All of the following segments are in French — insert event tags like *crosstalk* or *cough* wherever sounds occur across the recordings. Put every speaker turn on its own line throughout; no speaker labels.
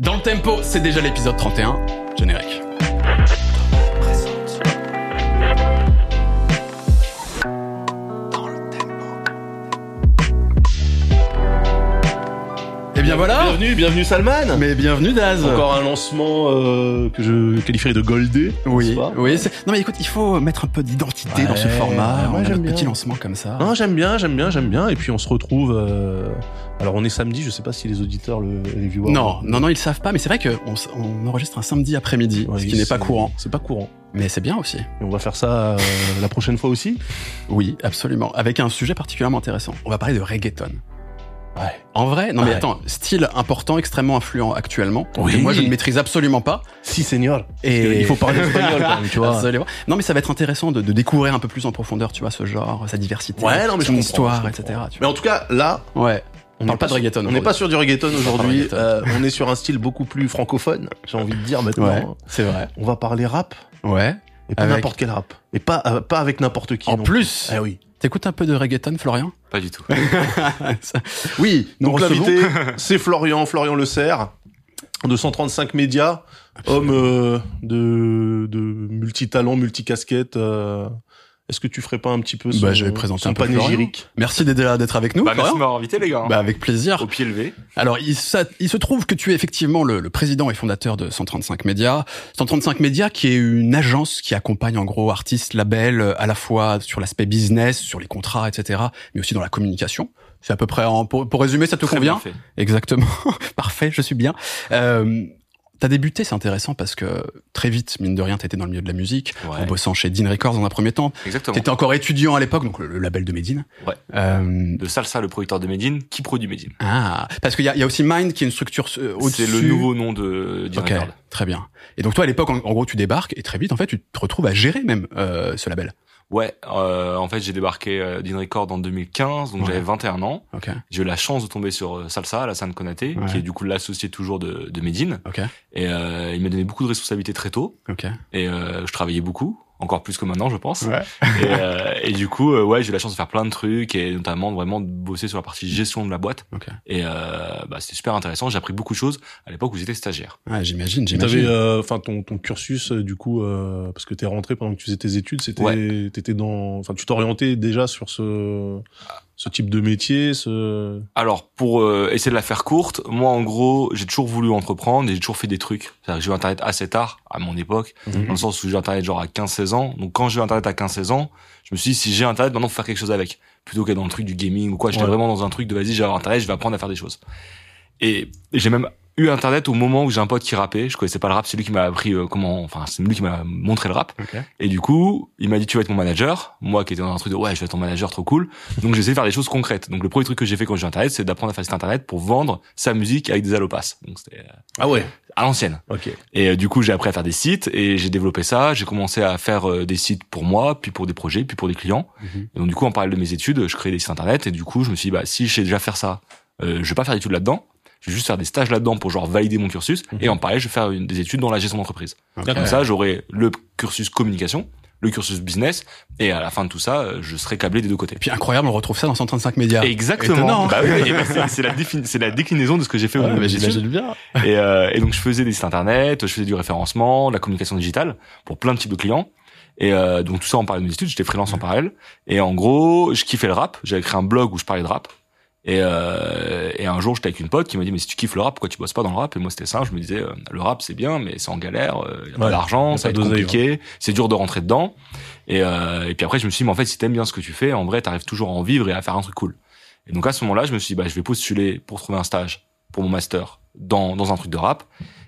Dans le tempo, c'est déjà l'épisode 31. Générique. Bien voilà
Bienvenue, bienvenue Salman.
Mais bienvenue Daz
Encore un lancement euh, que je qualifierais de goldé.
Oui,
pas
oui. Non mais écoute, il faut mettre un peu d'identité
Ouais,
dans ce format. notre
bien.
petit lancement comme ça.
Non, j'aime bien, j'aime bien, j'aime bien. Et puis on se retrouve. euh, Alors on est samedi. Je sais pas si les auditeurs, le, les viewers.
Non, non, non, ils savent pas, mais c'est vrai qu'on on enregistre un samedi après-midi,
Ouais,
ce qui n'est pas courant.
C'est pas courant.
Mais c'est bien aussi.
Et on va faire ça euh, la prochaine fois aussi?
Oui, absolument. Avec un sujet particulièrement intéressant. On va parler de reggaeton.
Ouais.
En vrai, non mais
Ouais.
attends, style important, extrêmement influent actuellement.
Oui.
que moi je ne maîtrise absolument pas.
Si, seigneur.
Et
Il faut parler *laughs* espagnol quand même, tu vois.
Absolument. Non mais ça va être intéressant de, de découvrir un peu plus en profondeur, tu vois, ce genre, sa diversité,
Ouais, non, mais
son histoire, etc. tu
Mais en tout cas, là.
Ouais.
on
parle pas de reggaeton
On n'est pas sur du reggaeton aujourd'hui. Euh, on est sur un style beaucoup plus francophone. J'ai envie de dire maintenant.
Ouais, c'est vrai.
On va parler rap,
Ouais.
et pas n'importe quel rap, et pas euh, pas avec n'importe qui.
En
non
plus,
Eh oui.
T'écoutes un peu de reggaeton, Florian?
Pas du tout. *laughs*
Ça- Oui. nous
Donc l'invité, *laughs* c'est Florian, Florian Le Serre, de 135 médias, homme euh, de, de multitalent, multicasquette. Euh, Est-ce que tu ferais pas un petit peu son,
Bah, je vais présenter
son
un peu
panégyrique
Merci d'être d'être avec nous.
Bah, merci de m'avoir invité, les gars.
Bah, avec plaisir.
Au pied levé.
Alors, il, ça- il se trouve que tu es effectivement le, le président et fondateur de 135 Médias. 135 Médias, qui est une agence qui accompagne en gros artistes, labels, euh, à la fois sur l'aspect business, sur les contrats, etc., mais aussi dans la communication. C'est à peu près, en, pour, pour résumer, ça te
Très
convient
bien fait.
Exactement. *laughs* Parfait, je suis bien. Euh, T'as débuté, c'est intéressant parce que très vite, mine de rien, t'étais dans le milieu de la musique, en bossant chez Dean Records dans un premier temps.
exactement.
T'étais encore étudiant à l'époque, donc le, le label de Medine.
Ouais.
Euh,
De Salsa, le producteur de Medine, qui produit Medine.
ah, parce qu'il y a, il y a aussi Mind qui est une structure euh, au-dessus.
C'est le nouveau nom de record.
très bien. Et donc toi à l'époque, en, en gros, tu débarques et très vite, en fait, tu te retrouves à gérer même euh, ce label.
Ouais, euh, en fait, j'ai débarqué euh, d'In Record en 2015, donc
Ouais.
j'avais 21 ans.
Ok,
J'ai eu la chance de tomber sur euh, Salsa, Alassane Konaté,
Ouais.
qui est du coup l'associé toujours de, de Medine.
ok,
Et euh, il m'a donné beaucoup de responsabilités très tôt.
ok.
Et euh, je travaillais beaucoup, encore plus que maintenant, je pense.
Ouais.
Et, euh, et du coup, euh, ouais, j'ai eu la chance de faire plein de trucs et notamment de vraiment de bosser sur la partie gestion de la boîte.
Ok.
Et euh, bah, c'était super intéressant. J'ai appris beaucoup de choses à l'époque où j'étais stagiaire.
Ouais, j'imagine,
T'avais,
j'imagine.
euh, enfin, ton, ton cursus, euh, du coup, euh, parce que t'es rentré pendant que tu faisais tes études, c'était,
Ouais.
t'étais dans, enfin, tu t'orientais déjà sur ce, ce type de métier, ce.
Alors, pour euh, essayer de la faire courte, moi, en gros, j'ai toujours voulu entreprendre et j'ai toujours fait des trucs. C'est-à-dire que j'ai eu Internet assez tard, à mon époque,
Mhm.
dans le sens où j'ai eu Internet genre à 15-16 ans. Donc, quand j'ai eu Internet à 15-16 ans, je me suis dit, si j'ai Internet, maintenant, faut faire quelque chose avec. Plutôt qu'être dans le truc du gaming ou quoi. J'étais
Ouais.
vraiment dans un truc de, vas-y, j'ai Internet, je vais apprendre à faire des choses. Et j'ai même eu Internet au moment où j'ai un pote qui rappait. Je connaissais pas le rap, c'est lui qui m'a appris euh, comment, enfin, c'est lui qui m'a montré le rap.
Ok.
Et du coup, il m'a dit tu vas être mon manager. Moi qui étais dans un truc de ouais, je vais être ton manager, trop cool. Donc j'ai essayé de faire des choses concrètes. Donc le premier truc que j'ai fait quand j'ai eu internet, c'est d'apprendre à faire site internet pour vendre sa musique avec des allopass. Donc c'était euh,
Ah ouais.
à l'ancienne.
Ok.
Et euh, du coup, j'ai appris à faire des sites et j'ai développé ça. J'ai commencé à faire euh, des sites pour moi, puis pour des projets, puis pour des clients.
Mhm.
Et donc du coup, en parallèle de mes études, je créais des sites internet et du coup, je me suis dit bah si je sais déjà faire ça, euh, je vais pas faire d'études là-dedans. Je vais juste faire des stages là-dedans pour genre valider mon cursus
Mhm.
et en parallèle, je vais faire une, des études dans la gestion d'entreprise.
Ok.
Comme ça, j'aurai le cursus communication, le cursus business, et à la fin de tout ça, euh, je serai câblé des deux côtés.
Et puis incroyable, on retrouve ça dans 135 médias.
Exactement. Bah oui, bah, *laughs* c'est- la, déclinaison de ce que j'ai fait au
Ouais,
des études.
j'imagine bien.
Et, euh, et donc je faisais des sites internet, je faisais du référencement, de la communication digitale pour plein de types de clients. Et euh, donc tout ça en parallèle de mes études, j'étais freelance en parallèle. Et en gros, je kiffais le rap. J'avais créé un blog où je parlais de rap. Et, euh, et un jour, j'étais avec une pote qui m'a dit mais si tu kiffes le rap, pourquoi tu bosses pas dans le rap? Et moi c'était ça. Je me disais euh, le rap c'est bien, mais c'est en galère, euh, il y a pas
Ouais,
d'argent,
y a
ça va
pas
être compliqué, c'est dur de rentrer dedans. Et, euh, et puis après je me suis dit mais en fait si t'aimes bien ce que tu fais, en vrai t'arrives toujours à en vivre et à faire un truc cool. Et donc à ce moment-là, je me suis dit bah je vais postuler pour trouver un stage pour mon master dans dans un truc de rap.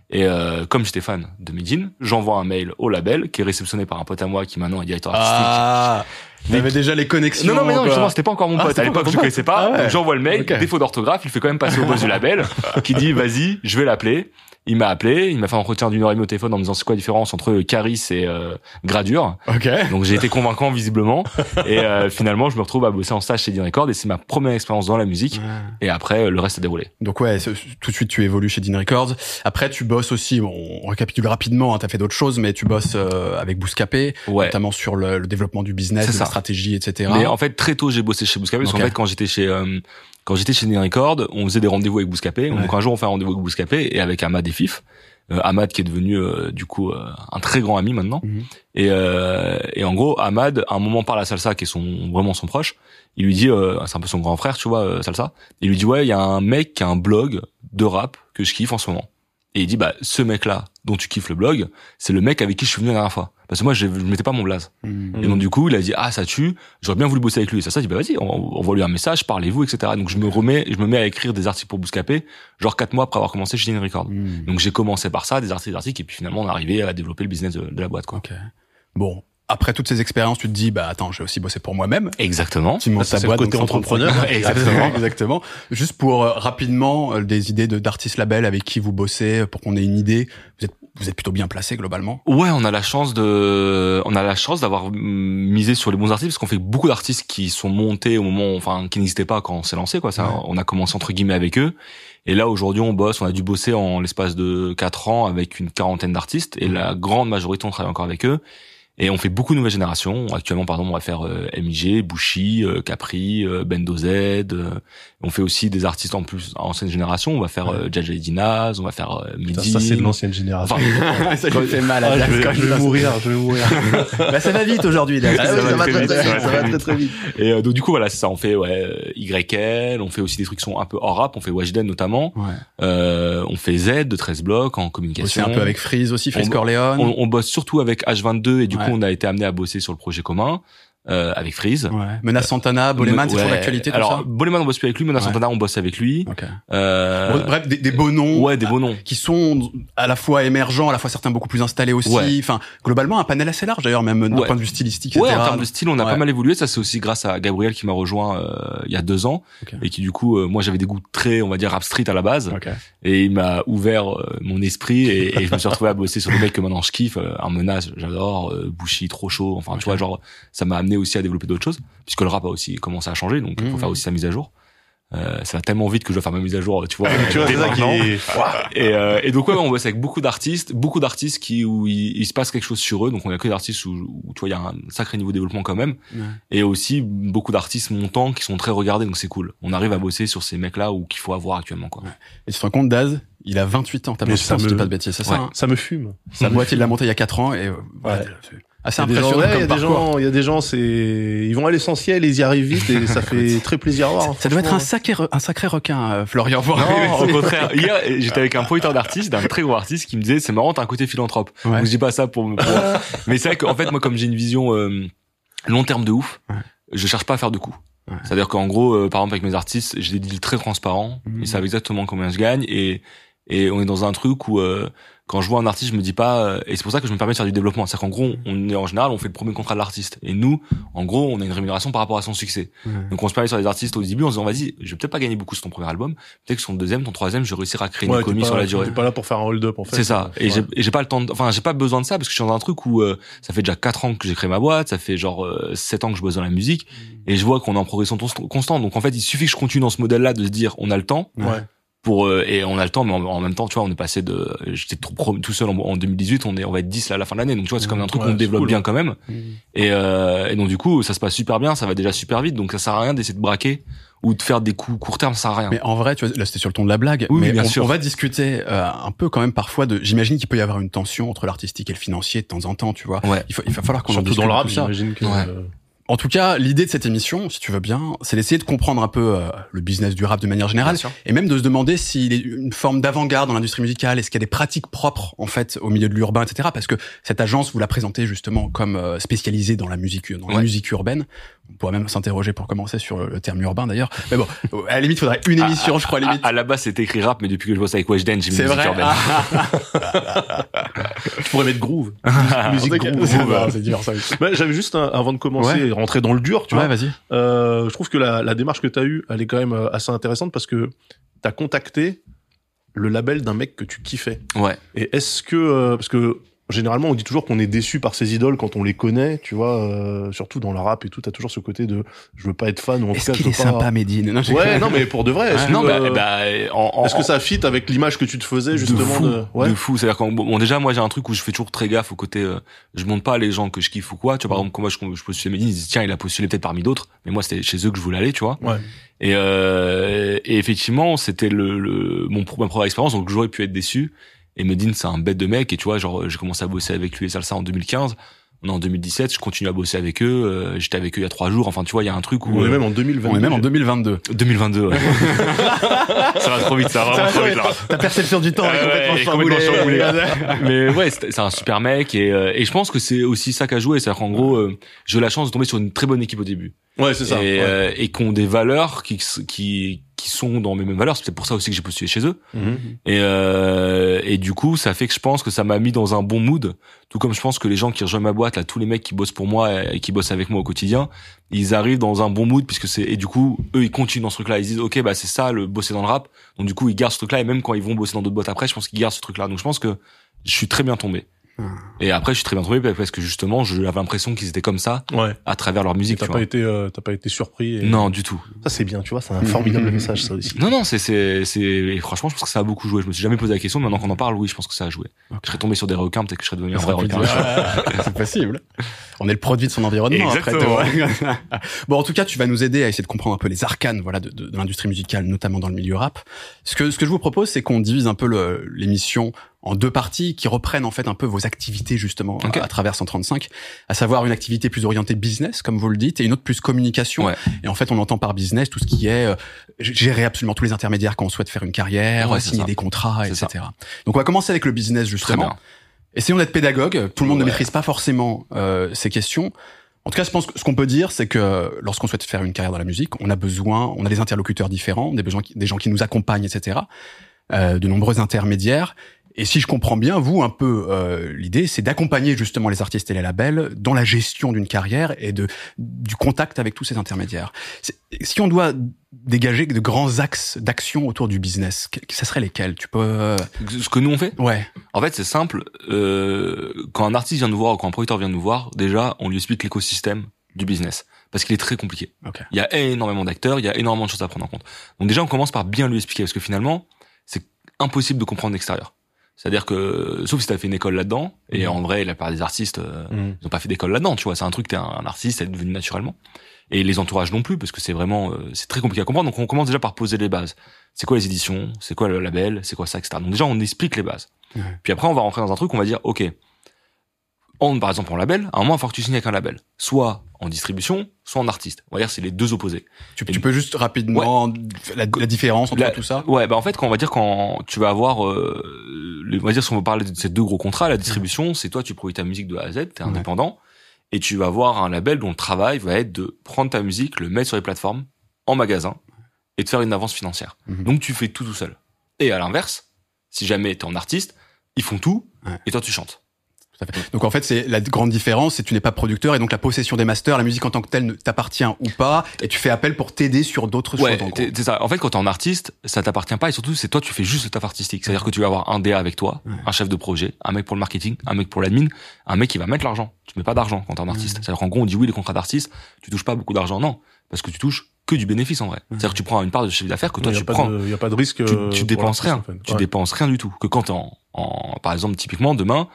Et euh, comme j'étais fan de Medine, j'envoie un mail au label qui est réceptionné par un pote à moi qui maintenant est directeur artistique.
Ah, t'avais déjà les connexions.
Non, non, mais non, justement, c'était pas encore mon
Ah,
pote. À l'époque, je connaissais pas.
Ah ouais.
Donc, j'envoie le mail,
Ok.
défaut d'orthographe, il fait quand même passer au boss du label, qui dit, vas-y, je vais l'appeler. Il m'a appelé, il m'a fait un entretien d'une heure et demie au téléphone en me disant c'est quoi la différence entre Caris et euh, Gradure?
Ok.
Donc j'ai été convaincant visiblement et euh, finalement je me retrouve à bosser en stage chez Dean Record et c'est ma première expérience dans la musique et après euh, le reste a déroulé.
Donc ouais, tout de suite tu évolues chez Dean Records. Après tu bosses aussi, bon, on récapitule rapidement, hein, t'as fait d'autres choses, mais tu bosses euh, avec Bouscapé,
Ouais.
notamment sur le, le développement du business, de la stratégie, etc.
Mais en fait très tôt j'ai bossé chez Bouscapé parce
Ok.
qu'en fait quand j'étais chez euh, quand j'étais chez Nine Record, on faisait des rendez-vous avec Bouscapé.
Ouais.
Donc un jour, on fait un rendez-vous avec Bouscapé et avec Ahmad et Fif. Euh, Ahmad qui est devenu euh, du coup euh, un très grand ami maintenant.
Mhm.
Et, euh, et en gros, Ahmad, à un moment par la salsa, qui est son vraiment son proche, il lui dit, euh, c'est un peu son grand frère, tu vois, salsa. Il lui dit ouais, il y a un mec qui a un blog de rap que je kiffe en ce moment. Et il dit bah ce mec-là dont tu kiffes le blog, c'est le mec avec qui je suis venu la dernière fois. Parce que moi je, je mettais pas mon blaze.
Mhm.
Et donc du coup, il a dit ah ça tue, j'aurais bien voulu bosser avec lui. Et ça ça dit bah vas-y, on, envoie lui un message, parlez-vous, etc. Donc je me remets, je me mets à écrire des articles pour Bouscapé, genre quatre mois après avoir commencé chez Nine Record.
Mhm.
Donc j'ai commencé par ça, des articles, des articles, et puis finalement on est arrivé à développer le business de, de la boîte quoi.
Ok. Bon, après toutes ces expériences, tu te dis, bah attends, j'ai aussi bossé pour moi-même.
Exactement.
Tu montes
Ça,
ta boîte.
côté
donc 135.
entrepreneur. *laughs*
exactement, exactement. Juste pour euh, rapidement euh, des idées de d'artistes labels avec qui vous bossez, euh, pour qu'on ait une idée. Vous êtes vous êtes plutôt bien placé globalement.
Ouais, on a la chance de, on a la chance d'avoir misé sur les bons artistes parce qu'on fait beaucoup d'artistes qui sont montés au moment, enfin, qui n'existaient pas quand on s'est lancé, quoi. Ça,
Ouais.
on a commencé entre guillemets avec eux. Et là, aujourd'hui, on bosse, on a dû bosser en l'espace de quatre ans avec une quarantaine d'artistes et la grande majorité, on travaille encore avec eux. Et on fait beaucoup de nouvelles générations. Actuellement, par exemple, on va faire euh, MIG, Bushi, euh, Capri, euh, Bendo Z. euh, on fait aussi des artistes en plus ancienne génération. On va faire euh, Jaja Dinaz, on va faire euh,
Putain,
Midi.
ça, c'est de l'ancienne génération.
Enfin, *laughs*
ça lui fait mal à
Ah, je, vais, je vais mourir, je vais mourir.
Bah, ça va vite aujourd'hui.
Ah
Ça va
ça va
très
très
vite,
très
ça très
va
vite.
très très vite. *laughs*
Et euh, donc du coup voilà, c'est ça. On fait ouais YL, on fait aussi des trucs qui sont un peu hors rap. On fait Washden notamment.
Ouais.
Euh, on fait Z de 13 blocs en communication.
un peu avec Freeze aussi, Freeze
On-
Corleone.
On, on bosse surtout avec H22 et du
Ouais.
On a été amené à bosser sur le projet commun euh, avec Freeze.
Ouais. Menace Santana, Boleman, c'est
Ouais.
toujours l'actualité
Alors
ça.
Boleman on bosse plus avec lui,
Ouais.
Santana on bosse avec lui.
Ok.
Euh,
Bref, des, des beaux noms.
ouais, des beaux noms.
qui sont à la fois émergents, à la fois certains beaucoup plus installés aussi. Enfin, globalement, un panel assez large d'ailleurs, même d'un point de vue stylistique,
Ouais,
etc.
en termes de style, on a pas mal évolué. Ça, c'est aussi grâce à Gabriel qui m'a rejoint euh, il y a deux ans
Ok.
et qui du coup, euh, moi, j'avais des goûts très, on va dire, street à la base.
Ok.
et il m'a ouvert euh, mon esprit et, et je me suis retrouvé à bosser sur des mecs que maintenant je kiffe euh, un menace j'adore euh, Bushi trop chaud enfin tu vois genre ça m'a amené aussi à développer d'autres choses puisque le rap a aussi commencé à changer donc il faut
Mhm.
faire aussi sa mise à jour euh, ça va tellement vite que je dois faire ma mise à jour tu vois *laughs*
Tu vois, ça qui est...
et, euh, et donc ouais on bosse avec beaucoup d'artistes beaucoup d'artistes qui où il, il se passe quelque chose sur eux donc on a que des artistes où, où tu vois il y a un sacré niveau de développement quand même
Ouais.
et aussi beaucoup d'artistes montants qui sont très regardés donc c'est cool on arrive à bosser sur ces mecs là ou qu'il faut avoir actuellement quoi
Et tu te rends compte, Daz, il a 28 ans. T'as
ça
je
me-
pas de bêtises, c'est ça
Ouais.
hein
Ça me fume.
Sa boîte, il l'a montée il y a 4 ans et euh, assez
Il y a des gens,
impressionnant
ouais, il y gens, il y a des gens, c'est, ils vont à l'essentiel, ils y arrivent vite et ça fait *laughs* très plaisir à voir.
Ça doit être un sacré, re- un sacré requin, euh, Florian.
Non, *laughs* au contraire. Hier, j'étais avec un pointeur d'artiste, d'un très gros artiste, qui me disait, c'est marrant, t'as un côté philanthrope.
Ouais.
Donc, je dis pas ça pour me, pour- *laughs* mais c'est vrai qu'en fait, moi, comme j'ai une vision, euh, long terme de ouf,
Ouais.
je cherche pas à faire de coups.
Ouais.
C'est-à-dire qu'en gros, euh, par exemple, avec mes artistes, j'ai des deals très transparents.
Mhm.
Ils savent exactement combien je gagne et, et on est dans un truc où, euh, quand je vois un artiste, je me dis pas, euh, et c'est pour ça que je me permets de faire du développement. C'est-à-dire qu'en gros, on est en général, on fait le premier contrat de l'artiste. Et nous, en gros, on a une rémunération par rapport à son succès. Donc on se parlait sur les artistes au début en se disant vas-y, je vais peut-être pas gagner beaucoup sur ton premier album, peut-être que sur ton deuxième, ton troisième, je vais réussir à créer
Ouais,
une commis
pas-
sur la durée.
T'es pas là pour faire un hold-up, en fait.
C'est ça. Et
Ouais.
j'ai pas le temps, de- enfin j'ai pas besoin de ça parce que je suis dans un truc où euh, ça fait déjà quatre ans que j'ai créé ma boîte, ça fait genre euh, sept ans que je bosse dans la musique et je vois qu'on est en progression constante. Donc en fait, il suffit que je continue dans ce modèle-là de se dire on a le temps
Ouais.
Pour euh, et on a le temps, mais en, en même temps, tu vois, on est passé de j'étais tout seul en, en 2018, on est on va être 10 là à la fin de l'année. Donc tu vois, c'est comme un truc
Ouais,
qu'on développe
cool.
bien quand même.
Mhm.
Et, euh, et donc du coup, ça se passe super bien, ça va déjà super vite, donc ça sert à rien d'essayer de braquer ou de faire des coups court terme, ça sert à rien.
Mais en vrai, tu vois, là c'était sur le ton de la blague,
Oui,
mais
bien
on,
sûr.
on va discuter euh, un peu quand même parfois de. J'imagine qu'il peut y avoir une tension entre l'artistique et le financier de temps en temps, tu vois.
Ouais.
Il, faut, il va falloir qu'on en
Surtout
discute
dans le rap, j'imagine que.
Ouais.
euh,
En tout cas, l'idée de cette émission, si tu veux bien, c'est d'essayer de comprendre un peu euh, le business du rap de manière générale,
Bien sûr.
et même de se demander s'il est une forme d'avant-garde dans l'industrie musicale, est-ce qu'il y a des pratiques propres en fait au milieu de l'urbain, etc. Parce que cette agence, vous la présentez justement comme euh, spécialisée dans la musique, dans la musique urbaine. On pourrait même s'interroger pour commencer sur le terme urbain d'ailleurs. Mais bon, *laughs* à la limite, il faudrait une émission, je crois, à la limite.
À, à la base, c'était écrit rap, mais depuis que je bosse avec Weshden, j'ai mis
C'est
musique
vrai.
urbaine. *laughs*
Tu pourrais mettre groove.
Ah, *laughs*
Musique groove.
c'est- divers, ça.
Bah, J'avais juste un- avant de commencer et rentrer dans le dur, tu
Ouais,
vois.
vas-y.
Euh, je trouve que la, la démarche que tu as eue, elle est quand même euh, assez intéressante parce que tu as contacté le label d'un mec que tu kiffais.
Ouais.
Et est-ce que euh, parce que généralement, on dit toujours qu'on est déçu par ses idoles quand on les connaît, tu vois, euh, surtout dans le rap et tout. T'as toujours ce côté de je veux pas être fan ou en
Est-ce
tout cas
qu'il
je
est
veux pas.
sympa, Medine non,
Ouais, non, mais pour de vrai. Est-ce
non,
que,
bah,
euh,
bah, en, en-
est-ce que ça fit avec l'image que tu te faisais
de
justement
fou,
de, ouais.
de fou. C'est-à-dire quand bon, déjà moi j'ai un truc où je fais toujours très gaffe au côté, euh, je monte pas les gens que je kiffe ou quoi. Tu vois par exemple quand moi je, je postule Medine, ils disent tiens il a postulé peut-être parmi d'autres, mais moi c'était chez eux que je voulais aller, tu vois.
Ouais.
Et, euh, et effectivement c'était le, le mon ma première expérience donc j'aurais pu être déçu. Et Medine c'est un bête de mec et tu vois genre j'ai commencé à bosser avec lui et Salsa en 2015. On est en 2017, je continue à bosser avec eux. euh, J'étais avec eux il y a trois jours. Enfin, tu vois, il y a un truc où
On est
euh,
même en 2020.
On est même en 2022.
2022. ouais. *laughs* ça va trop vite, ça va vraiment trop vite là.
Ta perception du temps
Ouais,
est complètement chamboulée. *laughs*
Mais ouais, c'est c'est un super mec et, euh, et je pense que c'est aussi ça qu'a joué. C'est-à-dire qu'en gros, euh, j'ai eu la chance de tomber sur une très bonne équipe au début
Ouais, c'est ça.
et,
ouais.
euh, et qui ont des valeurs qui qui qui sont dans mes mêmes valeurs. C'est pour ça aussi que j'ai postulé chez eux.
Mhm.
Et euh, et du coup, ça fait que je pense que ça m'a mis dans un bon mood. Tout comme je pense que les gens qui rejoignent ma boîte, là, tous les mecs qui bossent pour moi et qui bossent avec moi au quotidien, ils arrivent dans un bon mood puisque c'est et du coup, eux, ils continuent dans ce truc-là. Ils disent, ok, bah c'est ça, le bosser dans le rap. Donc du coup, ils gardent ce truc-là et même quand ils vont bosser dans d'autres boîtes après, je pense qu'ils gardent ce truc-là. Donc je pense que je suis très bien tombé. Et après, je suis très bien tombé parce que justement, j'avais l'impression qu'ils étaient comme ça
Ouais.
à travers leur musique.
T'as
tu
pas
vois.
été, euh, t'as pas été surpris. et-
Non, du tout.
Ça c'est bien, tu vois, c'est un formidable *laughs* message ça aussi.
Non, non, c'est, c'est, c'est, et franchement, je pense que ça a beaucoup joué. Je me suis jamais posé la question, maintenant qu'on en parle, oui, je pense que ça a joué. Je serais tombé sur des requins, peut-être que je serais devenu un vrai requin. *laughs*
C'est possible. On est le produit de son environnement. après
Exactement.
tout. *laughs* bon, en tout cas, tu vas nous aider à essayer de comprendre un peu les arcanes, voilà, de, de- de l'industrie musicale, notamment dans le milieu rap. Ce que ce que je vous propose, c'est qu'on divise un peu le- l'émission en deux parties qui reprennent en fait un peu vos activités justement à, à travers 135, à savoir une activité plus orientée business, comme vous le dites, et une autre plus communication.
Ouais.
Et en fait, on entend par business tout ce qui est euh, gérer absolument tous les intermédiaires quand on souhaite faire une carrière,
Ouais, c'est
signer
ça.
des contrats, etc. Donc, on va commencer avec le business justement. Essayons d'être pédagogue. Tout le monde ne maîtrise pas forcément euh, ces questions. En tout cas, je pense que ce qu'on peut dire, c'est que lorsqu'on souhaite faire une carrière dans la musique, on a besoin, on a des interlocuteurs différents, des, besoins des gens qui nous accompagnent, etc., euh, de nombreux intermédiaires. Et si je comprends bien, vous, un peu, euh, l'idée, c'est d'accompagner justement les artistes et les labels dans la gestion d'une carrière et de du contact avec tous ces intermédiaires. Si on doit dégager de grands axes d'action autour du business, que- ça serait lesquels? Tu peux, euh,
Ce que nous on fait,
ouais,
en fait, c'est simple. Euh, quand un artiste vient nous voir ou quand un producteur vient nous voir, déjà, on lui explique l'écosystème du business. Parce qu'il est très compliqué.
ok,
Il y a énormément d'acteurs, il y a énormément de choses à prendre en compte. Donc déjà, on commence par bien lui expliquer, parce que finalement, c'est impossible de comprendre l'extérieur. C'est-à-dire que, sauf si t'as fait une école là-dedans, et
Mhm.
en vrai, la plupart des artistes, euh, ils ont pas fait d'école là-dedans, tu vois. C'est un truc, t'es un, un artiste, c'est devenu naturellement. Et les entourages non plus, parce que c'est vraiment, euh, c'est très compliqué à comprendre. Donc on commence déjà par poser les bases. C'est quoi les éditions? C'est quoi le label? C'est quoi ça, etc. Donc déjà, on explique les bases. Puis après, on va rentrer dans un truc, on va dire, ok, on, par exemple, en label, à un moment, il faut que tu signes avec un label. Soit en distribution, soit en artiste. On va dire, c'est les deux opposés.
Tu, peux juste rapidement la, la différence entre
La-
tout ça
Ouais, bah en fait, quand on va dire quand tu vas avoir, euh, on va dire si on veut parler de ces deux gros contrats, la distribution, c'est toi, tu produis ta musique de A à Z, t'es indépendant, et tu vas avoir un label dont le travail va être de prendre ta musique, le mettre sur les plateformes, en magasin, et de faire une avance financière.
Mhm.
Donc tu fais tout tout seul. Et à l'inverse, si jamais t'es en artiste, ils font tout, et toi tu chantes.
Tout à fait. Donc en fait, c'est la grande différence, c'est que tu n'es pas producteur et donc la possession des masters, la musique en tant que telle ne t'appartient ou pas, et tu fais appel pour t'aider sur d'autres
Ouais,
choses.
C'est ça. En fait, quand t'es en artiste, ça t'appartient pas et surtout, c'est toi, tu fais juste le taf artistique. C'est-à-dire que tu vas avoir un DA avec toi,
Ouais.
un chef de projet, un mec pour le marketing, un mec pour l'admin, un mec qui va mettre l'argent. Tu mets pas d'argent quand t'es un artiste. C'est-à-dire qu'en gros, on dit oui, les contrats d'artiste, tu touches pas beaucoup d'argent. Non. Parce que tu touches que du bénéfice, en vrai. C'est-à-dire que tu prends une part de chiffre d'affaires que toi, tu prends.
il y a pas de risque.
tu,
euh,
tu
pour
dépenses rien.
en fait.
Tu dépenses rien du tout. Que quand t'es en, en, par exemple, typiquement, demain,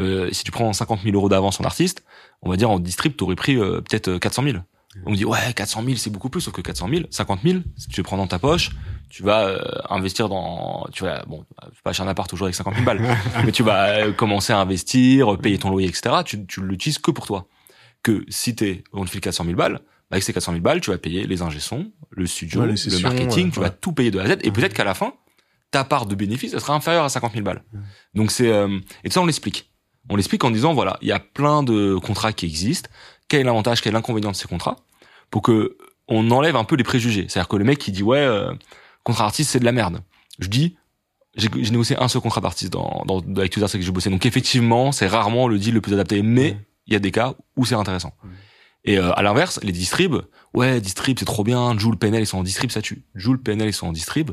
euh, si tu prends 50 000 euros d'avance en artiste, on va dire en distrib, t'aurais pris euh, peut-être euh, 400 000. On me dit ouais 400 000 c'est beaucoup plus sauf que 400 000 50 000 si tu les prends dans ta poche tu vas euh, investir dans tu vas bon tu vas pas acheter un appart toujours avec 50 000 balles *laughs* mais tu vas euh, commencer à investir payer ton loyer etc tu tu l'utilises que pour toi. Que si t'es on te file 400 000 balles bah, avec ces 400 000 balles tu vas payer les ingé sons le studio
Ouais,
le
sessions,
marketing
ouais,
tu vas tout payer de A à Z et peut-être qu'à la fin ta part de bénéfice elle sera inférieure à 50 000 balles. Donc c'est euh, et ça on l'explique on l'explique en disant voilà il y a plein de contrats qui existent quel est l'avantage quel est l'inconvénient de ces contrats pour que on enlève un peu les préjugés? C'est-à-dire que le mec qui dit ouais, euh, contrat artiste c'est de la merde. Je dis j'ai négocié un seul contrat d'artiste dans, dans avec tous les artistes que j'ai bossé. Donc effectivement, c'est rarement le deal le plus adapté, mais il y a des cas où c'est intéressant. Et euh, à l'inverse, les distribs, ouais, distrib c'est trop bien, Joule, PNL ils sont en distrib, ça tue. Joule, PNL ils sont en distrib,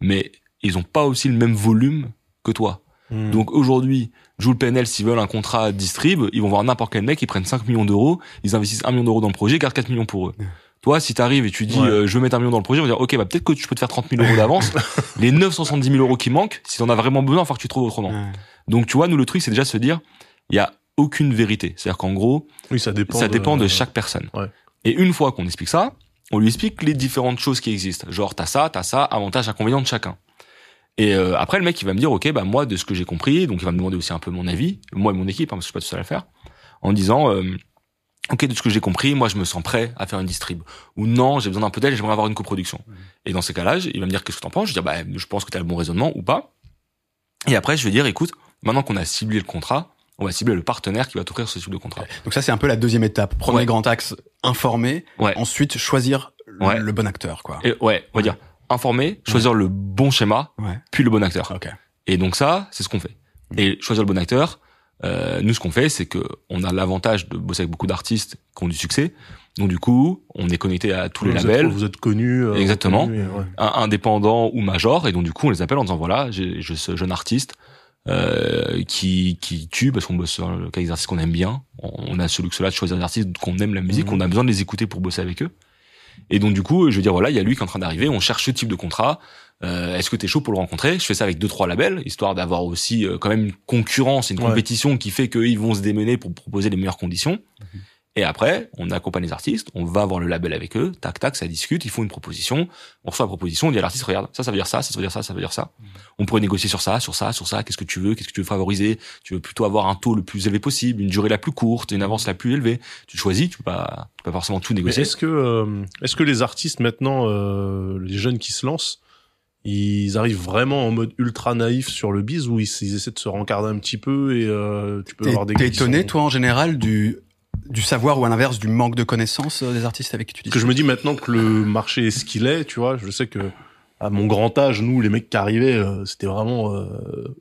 mais ils ont pas aussi le même volume que toi.
Hmm.
Donc aujourd'hui, Jules PNL, s'ils veulent un contrat distrib, ils vont voir n'importe quel mec, ils prennent 5 millions d'euros, ils investissent 1 million d'euros dans le projet, ils gardent 4 millions pour eux. Toi, si t'arrives et tu dis,
Ouais.
euh, je veux mettre un million dans le projet, on va dire, ok, bah peut-être que tu peux te faire 30 000 euros d'avance. *laughs* Les 970 000 euros qui manquent, si t'en as vraiment besoin, il que tu trouves autrement. Donc tu vois, nous le truc, c'est déjà de se dire, il y a aucune vérité. C'est-à-dire qu'en gros,
Oui, ça dépend.
ça dépend de chaque personne.
Ouais.
Et une fois qu'on explique ça, on lui explique les différentes choses qui existent. Genre, t'as ça, t'as ça, avantages, inconvénients de chacun. Et euh, après, le mec, il va me dire, ok, bah moi, de ce que j'ai compris, donc il va me demander aussi un peu mon avis, moi et mon équipe, hein, parce que je suis pas tout seul à le faire, en disant, euh, ok, de ce que j'ai compris, moi, je me sens prêt à faire une distrib. Ou non, j'ai besoin d'un peu d'aide, j'aimerais avoir une coproduction. Et dans ces cas-là, il va me dire, qu'est-ce que t'en penses? Je vais dire, bah, je pense que t'as le bon raisonnement ou pas. Et après, je vais dire, écoute, maintenant qu'on a ciblé le contrat, on va cibler le partenaire qui va t'offrir ce type de contrat.
Donc ça, c'est un peu la deuxième étape. Premier
Ouais.
grand axe, informer.
Ouais.
Ensuite, choisir le-
Ouais.
le bon acteur, quoi.
Et ouais, on va dire informer, choisir le bon schéma,
Ouais.
puis le bon acteur.
Ok.
Et donc ça, c'est ce qu'on fait. Et choisir le bon acteur, euh, nous ce qu'on fait, c'est que on a l'avantage de bosser avec beaucoup d'artistes qui ont du succès. Donc du coup, on est connecté à tous les labels,
Êtes, vous êtes connus. euh,
Exactement.
ouais.
indépendants ou majors, et donc du coup, on les appelle en disant voilà, j'ai ce jeune artiste euh, qui qui tue parce qu'on bosse sur le cas artistes qu'on aime bien. On a ce luxe-là de choisir des artistes qu'on aime la musique,
Mhm.
on a besoin de les écouter pour bosser avec eux. Et donc du coup, je veux dire voilà, il y a lui qui est en train d'arriver, on cherche ce type de contrat. Euh, Est-ce que t'es chaud pour le rencontrer? Je fais ça avec deux trois labels, histoire d'avoir aussi euh, quand même une concurrence, une
Ouais.
compétition qui fait qu'ils vont se démener pour proposer les meilleures conditions. Et après, on accompagne les artistes, on va voir le label avec eux, tac tac, ça discute, ils font une proposition, on reçoit la proposition, on dit à l'artiste regarde, ça ça veut dire ça, ça veut dire ça, ça veut dire ça. On pourrait négocier sur ça, sur ça, sur ça, qu'est-ce que tu veux, qu'est-ce que tu veux favoriser? Tu veux plutôt avoir un taux le plus élevé possible, une durée la plus courte, une avance la plus élevée. Tu choisis, tu peux pas, tu peux pas forcément tout négocier.
est-ce que, euh, est-ce que les artistes maintenant, euh, les jeunes qui se lancent, ils arrivent vraiment en mode ultra naïf sur le biz ou ils, ils essaient de se rencarder un petit peu et euh, tu peux
T'es
avoir des
t'es
gars qui
étonné,
sont-
toi, en général, du, du savoir ou à l'inverse du manque de connaissances euh, des artistes avec qui tu
Parce que je me dis maintenant que le marché est ce qu'il est, tu vois, je sais que à mon grand âge, nous, les mecs qui arrivaient, euh, c'était vraiment euh,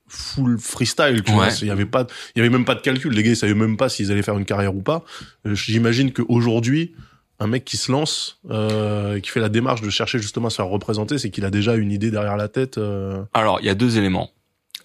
full freestyle, tu vois. Il y avait pas, il y avait même pas de calcul. Les gars, ils savaient même pas s'ils allaient faire une carrière ou pas. Euh, J'imagine qu'aujourd'hui, un mec qui se lance, euh, qui fait la démarche de chercher justement à se faire représenter, c'est qu'il a déjà une idée derrière la tête. euh.
Alors, il y a deux éléments.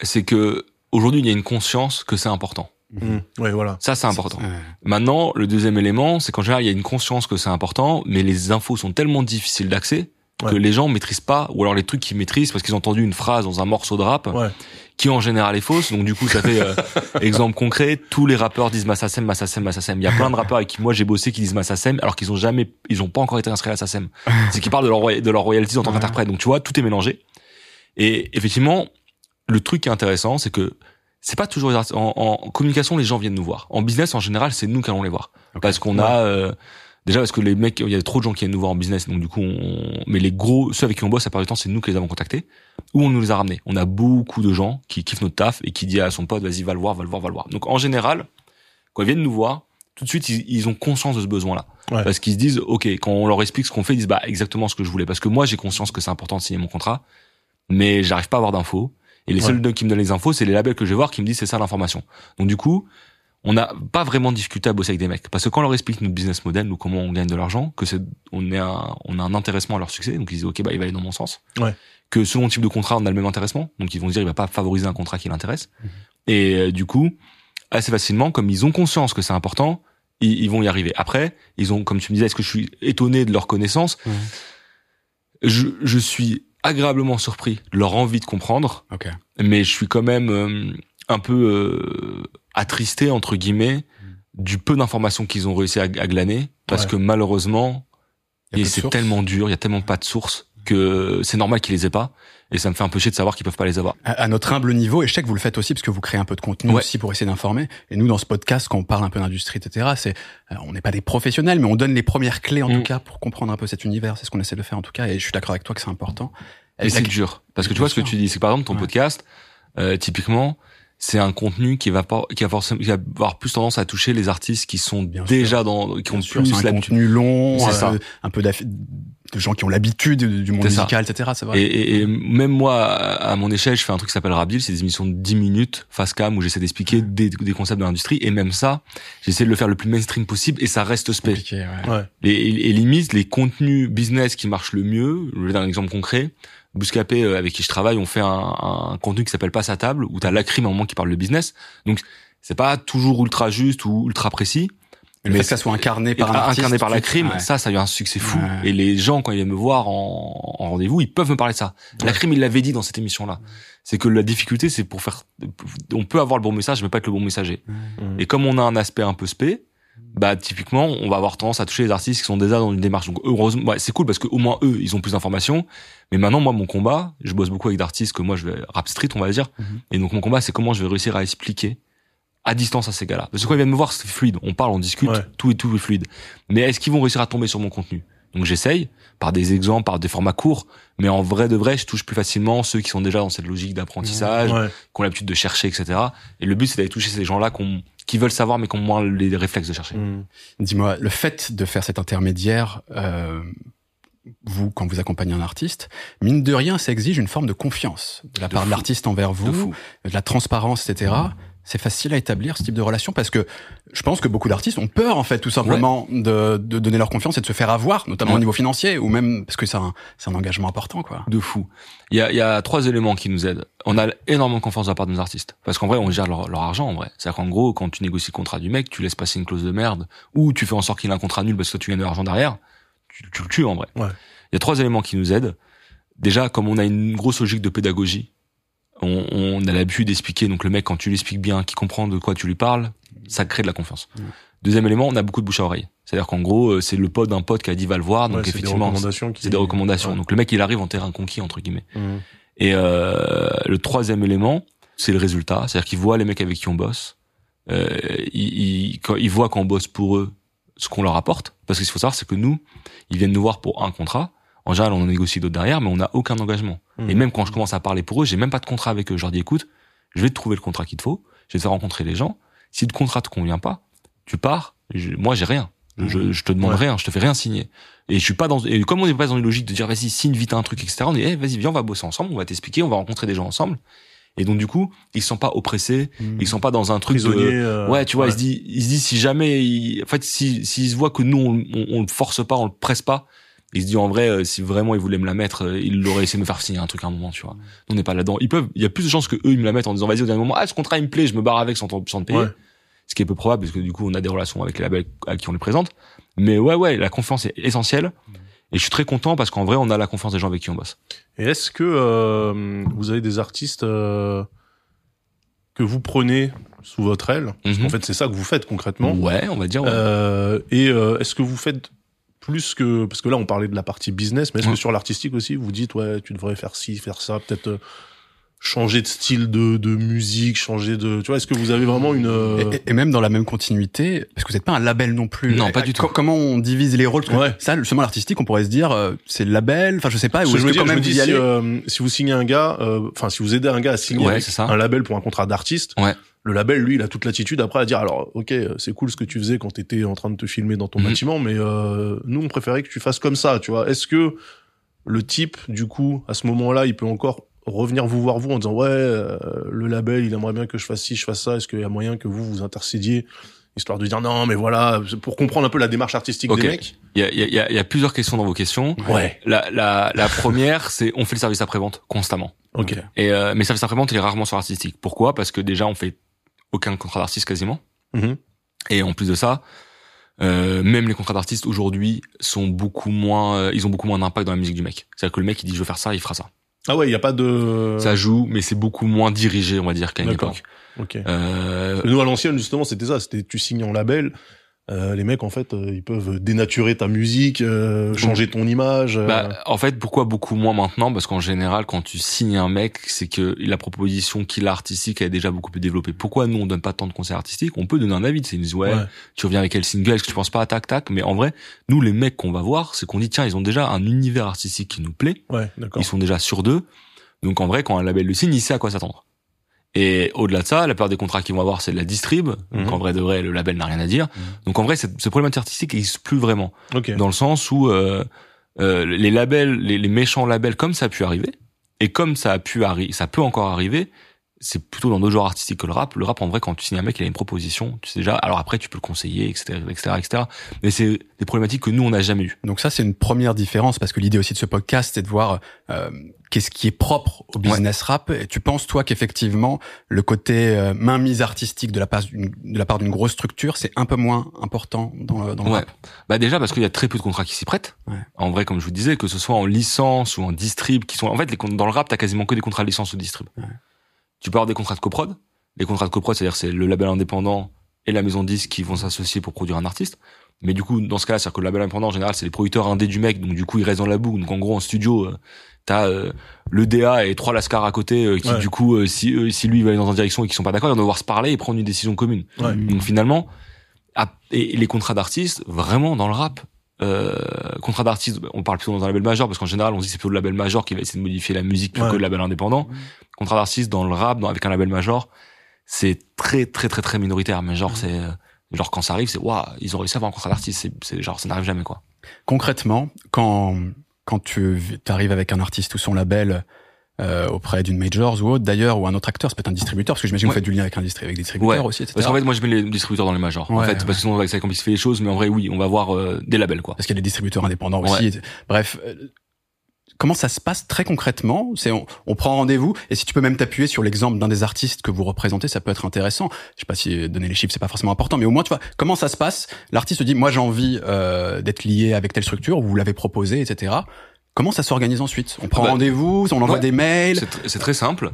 C'est que aujourd'hui, il y a une conscience que c'est important.
Mm. Ouais, voilà.
Ça, c'est important.
Ouais.
Maintenant, le deuxième élément, c'est qu'en général, il y a une conscience que c'est important, mais les infos sont tellement difficiles d'accès que
Ouais.
les gens maîtrisent pas, ou alors les trucs qu'ils maîtrisent parce qu'ils ont entendu une phrase dans un morceau de rap
Ouais.
qui en général est fausse. Donc du coup, ça fait euh, *laughs* exemple concret. Tous les rappeurs disent Massassem, Massassem, Massassem. Il y a plein de rappeurs avec qui moi j'ai bossé qui disent Massassem alors qu'ils ont jamais, ils ont pas encore été inscrits à la SACEM. *laughs* C'est qu'ils parlent de leur de leur royalties en tant
Ouais.
qu'interprète. Donc tu vois, tout est mélangé. Et effectivement, le truc qui est intéressant, c'est que c'est pas toujours en, en communication les gens viennent nous voir. En business en général, c'est nous qui allons les voir parce qu'on a euh, déjà parce que les mecs, il y a trop de gens qui viennent nous voir en business, donc du coup, on, mais les gros ceux avec qui on bosse, à part du temps, c'est nous qui les avons contactés ou on nous les a ramenés. On a beaucoup de gens qui kiffent notre taf et qui disent à son pote, vas-y, va le voir, va le voir, va le voir. Donc en général, quand ils viennent nous voir, tout de suite, ils, ils ont conscience de ce besoin-là.
Ouais.
Parce qu'ils se disent, OK, quand on leur explique ce qu'on fait, ils disent, bah, exactement ce que je voulais. Parce que moi, j'ai conscience que c'est important de signer mon contrat, mais j'arrive pas à avoir d'infos. Et les
Ouais.
seuls qui me donnent les infos, c'est les labels que je vais voir qui me disent, c'est ça l'information. Donc du coup, on n'a pas vraiment discuté à bosser avec des mecs. Parce que quand on leur explique notre business model, ou comment on gagne de l'argent, que c'est, on est un, on a un intéressement à leur succès, donc ils disent, OK, bah, il va aller dans mon sens.
Ouais.
Que selon le type de contrat, on a le même intéressement. Donc ils vont se dire, il va pas favoriser un contrat qui l'intéresse.
Mhm.
Et euh, du coup, assez facilement, comme ils ont conscience que c'est important, ils, ils vont y arriver. Après, ils ont, comme tu me disais, est-ce que je suis étonné de leur connaissance?
Mhm.
je, je suis agréablement surpris de leur envie de comprendre, mais je suis quand même euh, un peu euh, attristé entre guillemets du peu d'informations qu'ils ont réussi à, à glaner, parce
Ouais.
que malheureusement, c'est tellement dur, il y a tellement pas de sources que c'est normal qu'ils les aient pas, et ça me fait un peu chier de savoir qu'ils peuvent pas les avoir.
À, à notre humble niveau, et je sais que vous le faites aussi parce que vous créez un peu de contenu
Ouais.
aussi pour essayer d'informer. Et nous, dans ce podcast, quand on parle un peu d'industrie, etc., c'est, euh, on n'est pas des professionnels, mais on donne les premières clés en
Mm.
tout cas pour comprendre un peu cet univers. C'est ce qu'on essaie de faire en tout cas. Et je suis d'accord avec toi que c'est important.
Mais
Et
c'est dur. Parce que tu vois ce que tu dis, c'est que par exemple ton
Ouais.
podcast, euh, typiquement, c'est un contenu qui va pas, qui va forcément, qui va avoir plus tendance à toucher les artistes qui sont
Bien
déjà dans, qui ont
Bien sûr,
plus
c'est un contenu long, euh,
ça.
un peu de gens qui ont l'habitude du monde
ça.
musical, etc. C'est vrai.
Et, et, et même moi, à mon échelle, je fais un truc qui s'appelle Rabdil, c'est des émissions de 10 minutes, face cam, où j'essaie d'expliquer des, des concepts de l'industrie. Et même ça, j'essaie de le faire le plus mainstream possible et ça reste spé.
ouais.
Ouais.
Et, et, et limite, les contenus business qui marchent le mieux, je vais donner un exemple concret, Bouscapé euh, avec qui je travaille, on fait un, un contenu qui s'appelle Passe à table où t'as la crime à un moment qui parle de business. Donc c'est pas toujours ultra juste ou ultra précis.
Mais, fait que ça soit incarné par un artiste,
incarné par la crime,
ouais.
ça, ça a eu un succès fou.
Ouais.
Et les gens, quand ils viennent me voir en, en rendez-vous, ils peuvent me parler de ça. La crime, il l'avait dit dans cette émission-là. C'est que la difficulté, c'est pour faire, on peut avoir le bon message, mais pas être le bon messager. Et comme on a un aspect un peu spé, bah typiquement, on va avoir tendance à toucher les artistes qui sont déjà dans une démarche. Donc heureusement, ouais, c'est cool parce qu'au moins eux, ils ont plus d'informations. Mais maintenant, moi, mon combat, je bosse beaucoup avec d'artistes que moi, je vais rap street, on va dire.
Mhm.
Et donc mon combat, c'est comment je vais réussir à expliquer à distance à ces gars-là. Parce que quand ils viennent me voir, c'est fluide. On parle, on discute,
Ouais.
tout est tout est fluide. Mais est-ce qu'ils vont réussir à tomber sur mon contenu? Donc j'essaye par des exemples, par des formats courts. Mais en vrai de vrai, je touche plus facilement ceux qui sont déjà dans cette logique d'apprentissage,
Ouais.
qui ont l'habitude de chercher, etc. Et le but, c'est d'aller toucher ces gens-là qu'on- qui veulent savoir, mais qui ont moins les réflexes de chercher.
Mhm.
Dis-moi, le fait de faire cet intermédiaire, euh, vous, quand vous accompagnez un artiste, mine de rien, ça exige une forme de confiance de la
De
part de l'artiste envers vous, de la transparence, etc. C'est facile à établir ce type de relation parce que je pense que beaucoup d'artistes ont peur, en fait, tout simplement, de, de donner leur confiance et de se faire avoir, notamment
Ouais.
au niveau financier ou même parce que c'est un, c'est un engagement important, quoi.
De fou. Il y a, y a trois éléments qui nous aident. On a énormément de confiance de la part de nos artistes. Parce qu'en vrai, on gère leur, leur argent, en vrai. C'est-à-dire qu'en gros, quand tu négocies le contrat du mec, tu laisses passer une clause de merde, ou tu fais en sorte qu'il ait un contrat nul parce que toi, tu gagnes de l'argent derrière, tu, tu le tues, en vrai.
Ouais.
Il y a trois éléments qui nous aident. Déjà, comme on a une grosse logique de pédagogie, on, on a l'habitude d'expliquer. Donc le mec, quand tu lui expliques bien, qu'il comprend de quoi tu lui parles, ça crée de la confiance. Deuxième élément, on a beaucoup de bouche à oreille. C'est-à-dire qu'en gros, euh, c'est le pote d'un pote qui a dit va le voir.
Ouais,
Donc
c'est des
effectivement,
recommandations qui-
c'est des recommandations.
Ouais.
Donc le mec, il arrive en terrain conquis entre guillemets.
Mhm.
Et euh, le troisième élément, c'est le résultat. C'est-à-dire qu'ils voient les mecs avec qui on bosse. Euh, ils, ils, quand ils voient qu'on bosse pour eux ce qu'on leur apporte. Parce qu'il faut savoir, c'est que nous, ils viennent nous voir pour un contrat. En général, on en négocie d'autres derrière, mais on n'a aucun engagement.
Mhm.
Et même quand je commence à parler pour eux, j'ai même pas de contrat avec eux. Je leur dis, écoute, je vais te trouver le contrat qu'il te faut. Je vais te faire rencontrer les gens. Si le contrat te convient pas, tu pars. Je- moi, j'ai rien. Je, je, je te demande
Ouais.
rien. Je te fais rien signer. Et je suis pas dans, et comme on n'est pas dans une logique de dire, vas-y, signe vite un truc, etc. On dit, eh, vas-y, viens, on va bosser ensemble, on va t'expliquer, on va rencontrer des gens ensemble. Et donc, du coup, ils sentent pas oppressés, ils sont pas dans un truc
Prisonnier.
de,
euh,
ouais, tu vois, ils se disent, ils se disent si jamais, en fait, si, s'ils se voient que nous, on, on, on le force pas, on le presse pas, ils se disent en vrai, euh, si vraiment ils voulaient me la mettre, euh, ils l'auraient essayé de me faire signer un truc à un moment, tu vois. On n'est pas là-dedans. Ils peuvent, il y a plus de chances que eux, ils me la mettent en disant, vas-y, au dernier moment, ah, ce contrat, il me plaît, je me barre avec sans, sans te payer.
Ouais.
Ce qui est peu probable, parce que du coup, on a des relations avec les labels à qui on les présente. Mais ouais, ouais, la confiance est essentielle. Et je suis très content parce qu'en vrai, on a la confiance des gens avec qui on bosse.
Et est-ce que euh, vous avez des artistes euh, que vous prenez sous votre aile? Parce
Mhm.
qu'en fait, c'est ça que vous faites concrètement.
Ouais, on va dire. ouais.
Euh, et euh, est-ce que vous faites plus que parce que là on parlait de la partie business, mais est-ce
Ouais.
que sur l'artistique aussi vous dites ouais tu devrais faire ci, faire ça, peut-être euh, changer de style de, de musique, changer de tu vois est-ce que vous avez vraiment une euh,
Et, et- et même dans la même continuité, parce que vous n'êtes pas un label non plus.
Non,
Et-
pas du tout.
Comment on divise les rôles?
Ouais.
Ça, justement, l'artistique, on pourrait se dire, euh, c'est le label. Enfin, je sais pas. Ou est-ce que
dis,
quand
je me
même
dis
vous y
si, euh, si vous signez un gars, euh, enfin si vous aidez un gars à signer
Ouais, ça.
un label pour un contrat d'artiste,
Ouais.
Le label lui il a toute l'attitude après à dire alors ok c'est cool ce que tu faisais quand t'étais en train de te filmer dans ton
Mhm.
bâtiment, mais euh, nous on préférait que tu fasses comme ça, tu vois. Est-ce que le type du coup à ce moment-là il peut encore revenir vous voir vous en disant ouais euh, le label il aimerait bien que je fasse ci je fasse ça est-ce qu'il y a moyen que vous vous intercédiez histoire de dire non mais voilà pour comprendre un peu la démarche artistique
Ok.
des mecs?
Il y a, y, a, y a plusieurs questions dans vos questions.
ouais
La, la, la première, *laughs* c'est on fait le service après-vente constamment.
ok
Et euh, mais service après-vente, il est rarement sur l'artistique. Pourquoi? Parce que déjà, on fait aucun contrat d'artiste quasiment.
Mhm.
Et en plus de ça, euh, même les contrats d'artistes aujourd'hui sont beaucoup moins, euh, ils ont beaucoup moins d'impact dans la musique du mec. C'est-à-dire que le mec, il dit je veux faire ça, il fera ça.
ah ouais il y a pas de
Ça joue, mais c'est beaucoup moins dirigé, on va dire, qu'à une époque.
ok
Euh,
Nous, à l'ancienne, justement, c'était ça. C'était tu signes en label. Euh, les mecs, en fait, euh, ils peuvent dénaturer ta musique, euh, changer ton image. euh.
Bah, en fait, pourquoi beaucoup moins maintenant? Parce qu'en général, quand tu signes un mec, c'est que la proposition qu'il a artistique elle est déjà beaucoup plus développée. Pourquoi nous on donne pas tant de conseils artistiques? On peut donner un avis. C'est une ouais,
Ouais.
tu reviens avec quel single Est-ce que tu penses pas à tac tac? Mais en vrai, nous les mecs qu'on va voir, c'est qu'on dit tiens, ils ont déjà un univers artistique qui nous plaît.
ouais, d'accord.
Ils sont déjà sur deux. Donc en vrai, quand un label le signe, il sait à quoi s'attendre. Et au-delà de ça, la plupart des contrats qu'ils vont avoir, c'est de la distrib. Donc
Mhm.
en vrai de vrai, le label n'a rien à dire. Donc en vrai, ce problématique artistique n'existe plus vraiment
Ok.
dans le sens où euh, euh, les labels, les, les méchants labels, comme ça a pu arriver, et comme ça a pu arriver, ça peut encore arriver, c'est plutôt dans d'autres genres artistiques que le rap. Le rap, en vrai, quand tu signes un mec, il a une proposition. Tu sais déjà. Alors après, tu peux le conseiller, etc., etc., etc. Mais c'est des problématiques que nous, on n'a jamais eues.
Donc ça, c'est une première différence parce que l'idée aussi de ce podcast, c'est de voir euh, qu'est-ce qui est propre au business rap. Et tu penses toi qu'effectivement, le côté euh, mainmise artistique de la part d'une de la part d'une grosse structure, c'est un peu moins important dans le, dans le
Ouais.
rap.
Bah déjà parce qu'il y a très peu de contrats qui s'y prêtent.
Ouais.
En vrai, comme je vous disais, que ce soit en licence ou en distrib, qui sont en fait les, dans le rap, t'as quasiment que des contrats de licence ou de distrib. Tu peux avoir des contrats de coprod. Les contrats de coprod, c'est-à-dire c'est le label indépendant et la maison de disque qui vont s'associer pour produire un artiste. Mais du coup, dans ce cas-là, c'est-à-dire que le label indépendant en général, c'est les producteurs indés du mec, donc du coup, ils restent dans la boucle. Donc en gros, en studio, euh, t'as euh, le DA et trois lascars à côté euh, qui
Ouais.
du coup, euh, si euh, si lui il va aller dans une direction et qu'ils sont pas d'accord, ils vont devoir se parler et prendre une décision commune.
Ouais.
Donc finalement, à- et les contrats d'artistes, vraiment dans le rap, euh, contrat d'artiste, on parle plutôt dans un label majeur parce qu'en général, on se dit c'est plutôt le label majeur qui va essayer de modifier la musique plutôt
Ouais.
que le label indépendant. Contrat d'artiste dans le rap, dans, avec un label major, c'est très très très très minoritaire. Mais genre c'est euh, genre quand ça arrive, c'est waouh, ils ont réussi à avoir un contrat d'artiste. C'est, genre ça n'arrive jamais quoi.
Concrètement, quand quand tu arrives avec un artiste ou son label euh, auprès d'une majors ou autre d'ailleurs ou un autre acteur, c'est peut-être un distributeur parce que j'imagine que
Ouais.
vous faites du lien avec un distri- avec des distributeurs
Ouais.
aussi, etc.
Parce qu'en fait, moi je mets les distributeurs dans les majors. en
Ouais,
fait,
ouais.
parce que sinon ça complexifie les choses. Mais en vrai, oui, on va avoir euh, des labels quoi.
parce qu'il y a des distributeurs indépendants aussi. Bref, euh, comment ça se passe très concrètement C'est on, on prend rendez-vous et si tu peux même t'appuyer sur l'exemple d'un des artistes que vous représentez, ça peut être intéressant. Je sais pas si donner les chiffres c'est pas forcément important, mais au moins tu vois comment ça se passe? L'artiste se dit moi j'ai envie euh, d'être lié avec telle structure, vous l'avez proposé, etc. Comment ça s'organise ensuite? On prend
Bah,
rendez-vous, on envoie
ouais.
des mails.
C'est tr- C'est très simple.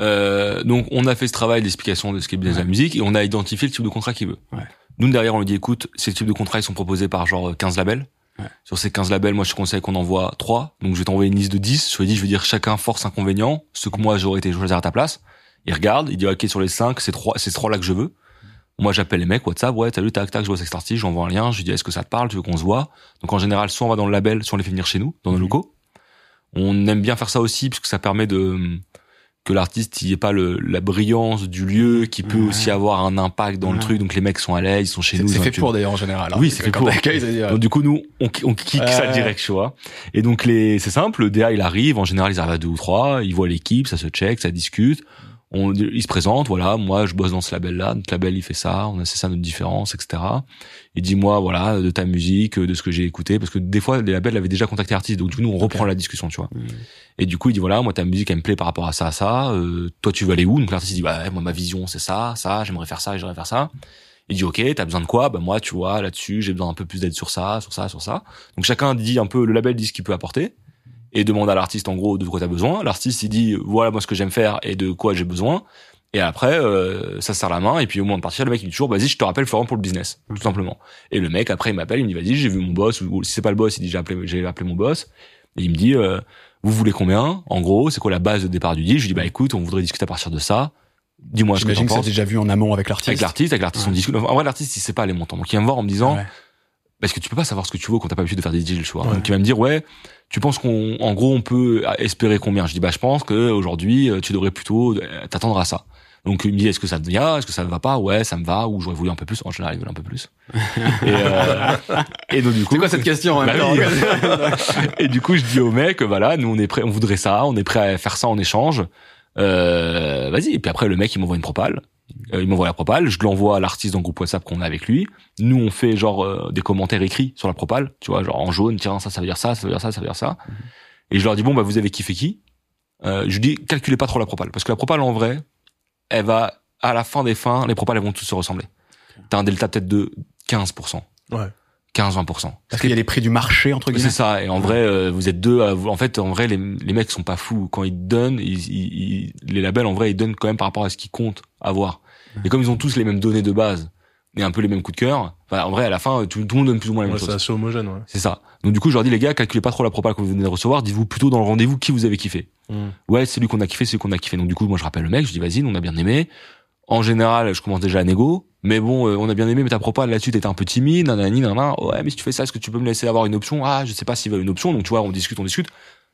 Euh, donc on a fait ce travail d'explication de ce qu'est business de la musique et on a identifié le type de contrat qu'il veut.
Ouais.
Nous derrière on lui dit écoute, ces types de contrats ils sont proposés par genre 15 labels.
Ouais.
Sur ces 15 labels, moi je te conseille qu'on envoie 3. Donc je vais t'envoyer une liste de 10. Je lui dis je vais dire chacun force inconvénient, ce que moi j'aurais été choisir à ta place. Il regarde, il dit OK sur les 5, c'est trois c'est ces trois là que je veux. Moi j'appelle les mecs WhatsApp, ouais, salut tac tac, je vois cet artiste, j'envoie un lien, je lui dis est-ce que ça te parle, tu veux qu'on se voit? Donc en général, soit on va dans le label, soit on les fait venir chez nous dans nos
Mhm.
locaux. On aime bien faire ça aussi parce que ça permet de que l'artiste il ait pas le, la brillance du lieu qui peut
Ouais.
aussi avoir un impact dans le truc donc les mecs sont à l'aise ils sont chez nous
c'est
ils
fait pour d'ailleurs en général. hein.
Oui, c'est fait pour. donc du coup nous on, on kick ça direct tu vois et donc les c'est simple le DA il arrive en général ils arrivent à deux ou trois il voit l'équipe ça se check ça discute on il se présente voilà moi je bosse dans ce label là notre label il fait ça on a c'est ça notre différence etc il dit moi voilà de ta musique de ce que j'ai écouté parce que des fois les labels avaient déjà contacté l'artiste donc du coup nous on reprend la discussion tu vois.
Mhm.
et du coup il dit voilà moi ta musique elle me plaît par rapport à ça à ça euh, toi tu veux aller où? Donc l'artiste dit ouais moi ma vision c'est ça ça j'aimerais faire ça et j'aimerais faire ça. Il dit ok t'as besoin de quoi? Bah moi tu vois là-dessus j'ai besoin un peu plus d'aide sur ça sur ça sur ça. Donc chacun dit un peu le label dit ce qu'il peut apporter et demande à l'artiste en gros de quoi t'as besoin. L'artiste il dit voilà moi ce que j'aime faire et de quoi j'ai besoin. Et après euh, ça se serre la main et puis au moment de partir le mec il dit toujours vas-y je te rappelle Florent pour le business tout simplement. Et le mec après il m'appelle il me dit vas-y j'ai vu mon boss ou, ou si c'est pas le boss il dit j'ai appelé j'ai appelé mon boss. Et il me dit euh, vous voulez combien? En gros c'est quoi la base de départ du deal? Je lui dis bah écoute on voudrait discuter à partir de ça. Dis-moi ce que t'en
J'imagine que
penses.
déjà vu en amont avec l'artiste.
avec l'artiste avec l'artiste on discute en vrai l'artiste il sait pas les montants. Donc il vient me voir en me disant
Ouais.
Parce que tu peux pas savoir ce que tu veux quand t'as pas l'habitude de faire des deals, tu vois.
Ouais.
Donc il va me dire ouais, tu penses qu'on, en gros, on peut espérer combien? Je dis bah je pense que aujourd'hui euh, tu devrais plutôt euh, t'attendre à ça. Donc il me dit est-ce que ça te vient, est-ce que ça ne va pas? Ouais, ça me va ou j'aurais voulu un peu plus. En général, il veut un peu plus. *laughs* et, euh, et donc du coup,
C'est quoi cette question même
Bah oui. *laughs* et du coup, je dis au mec, voilà, nous on est prêt, on voudrait ça, on est prêt à faire ça en échange. Euh, vas-y. Et puis après, le mec, il m'envoie une propale. Euh, il m'envoie la propale, je l'envoie à l'artiste dans le groupe WhatsApp qu'on a avec lui. Nous, on fait genre euh, des commentaires écrits sur la propale, tu vois, genre en jaune, tiens, ça, ça veut dire ça, ça veut dire ça, ça veut dire ça. Et je leur dis bon, bah vous avez kiffé qui? Euh, Je lui dis calculez pas trop la propale, parce que la propale en vrai, elle va à la fin des fins, les propales elles vont toutes se ressembler. T'as un delta peut-être de 15%,
Ouais.
15-20%.
Parce qu'il y a les prix du marché entre guillemets.
C'est ça. Et en vrai, euh, vous êtes deux. à vous- En fait, en vrai, les, les mecs sont pas fous. Quand ils donnent, ils, ils- ils- les labels, en vrai, ils donnent quand même par rapport à ce qu'ils comptent avoir. Et comme ils ont tous les mêmes données de base et un peu les mêmes coups de cœur, enfin, en vrai, à la fin, tout, tout le monde donne plus ou moins la même
Ouais, c'est
chose.
assez homogène, ouais.
C'est ça. Donc du coup, je leur dis les gars, calculez pas trop la propale que vous venez de recevoir. Dites-vous plutôt dans le rendez-vous qui vous avez kiffé.
Mm.
Ouais, c'est lui qu'on a kiffé, c'est lui qu'on a kiffé. Donc du coup, moi, je rappelle le mec, je dis vas-y, on a bien aimé. En général, je commence déjà à négo. Mais bon, euh, on a bien aimé, mais ta propale là-dessus, t'étais un peu timide, nanani, nanana. Ouais, mais si tu fais ça, est-ce que tu peux me laisser avoir une option? Ah, je sais pas s'il veut une option. Donc tu vois, on discute, on discute.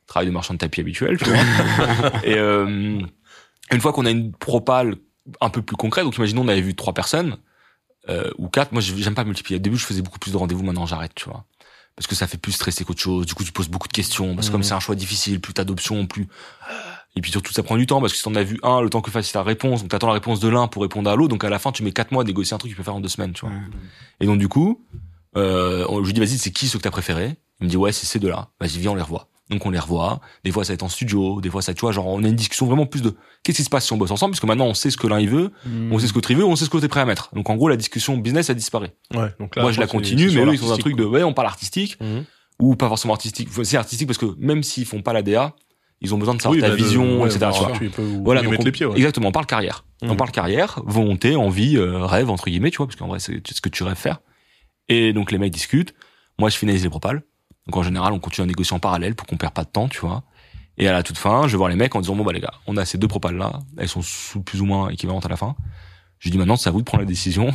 Travail de marchand de tapis habituel, tu vois. *laughs* Et euh, une fois qu'on a une propale un peu plus concrète, donc imaginons on avait vu trois personnes euh, ou quatre. Moi, j'aime pas multiplier. Au début, je faisais beaucoup plus de rendez-vous. Maintenant, j'arrête, tu vois. Parce que ça fait plus stresser qu'autre chose. Du coup, tu poses beaucoup de questions. Parce que comme
Mhm.
c'est un choix difficile, plus t'as d'options, plus Et puis surtout, ça prend du temps parce que si t'en as vu un, le temps que fasse la réponse, donc t'attends la réponse de l'un pour répondre à l'autre, donc à la fin, tu mets quatre mois à négocier un truc que tu peux faire en deux semaines, tu vois. Et donc du coup, euh, je lui dis vas-y, c'est qui ceux que t'as préféré Il me dit ouais, c'est ces deux-là. Vas-y, viens, on les revoit. Donc on les revoit. Des fois, ça va être en studio. Des fois, ça, tu vois, genre on a une discussion vraiment plus de qu'est-ce qui se passe si on bosse ensemble, parce que maintenant on sait ce que l'un il veut,
Hmm.
on sait ce que l'autre veut, on sait ce que est prêt à mettre. Donc en gros, la discussion business a disparu.
Ouais, donc là,
Moi, je la continue, mais eux, ils sont un truc de ouais, on parle artistique
Mhm.
ou pas forcément artistique. C'est artistique parce que même s'ils font pas la DA, ils ont besoin de savoir
Oui,
ta
bah,
vision, etc. tu
peux-
Voilà, donc
mettre
on-
les pieds, ouais.
exactement. On parle carrière. On
Mhm.
parle carrière, volonté, envie, euh, rêve entre guillemets, tu vois, parce qu'en vrai, c'est c'est ce que tu rêves faire. Et donc les mecs discutent. Moi, je finalise les propales. Donc en général, on continue à négocier en parallèle pour qu'on perd pas de temps, tu vois. Et à la toute fin, je vais voir les mecs en disant bon bah les gars, on a ces deux propales là, elles sont sous plus ou moins équivalentes à la fin. Je dis maintenant c'est à vous de prendre la décision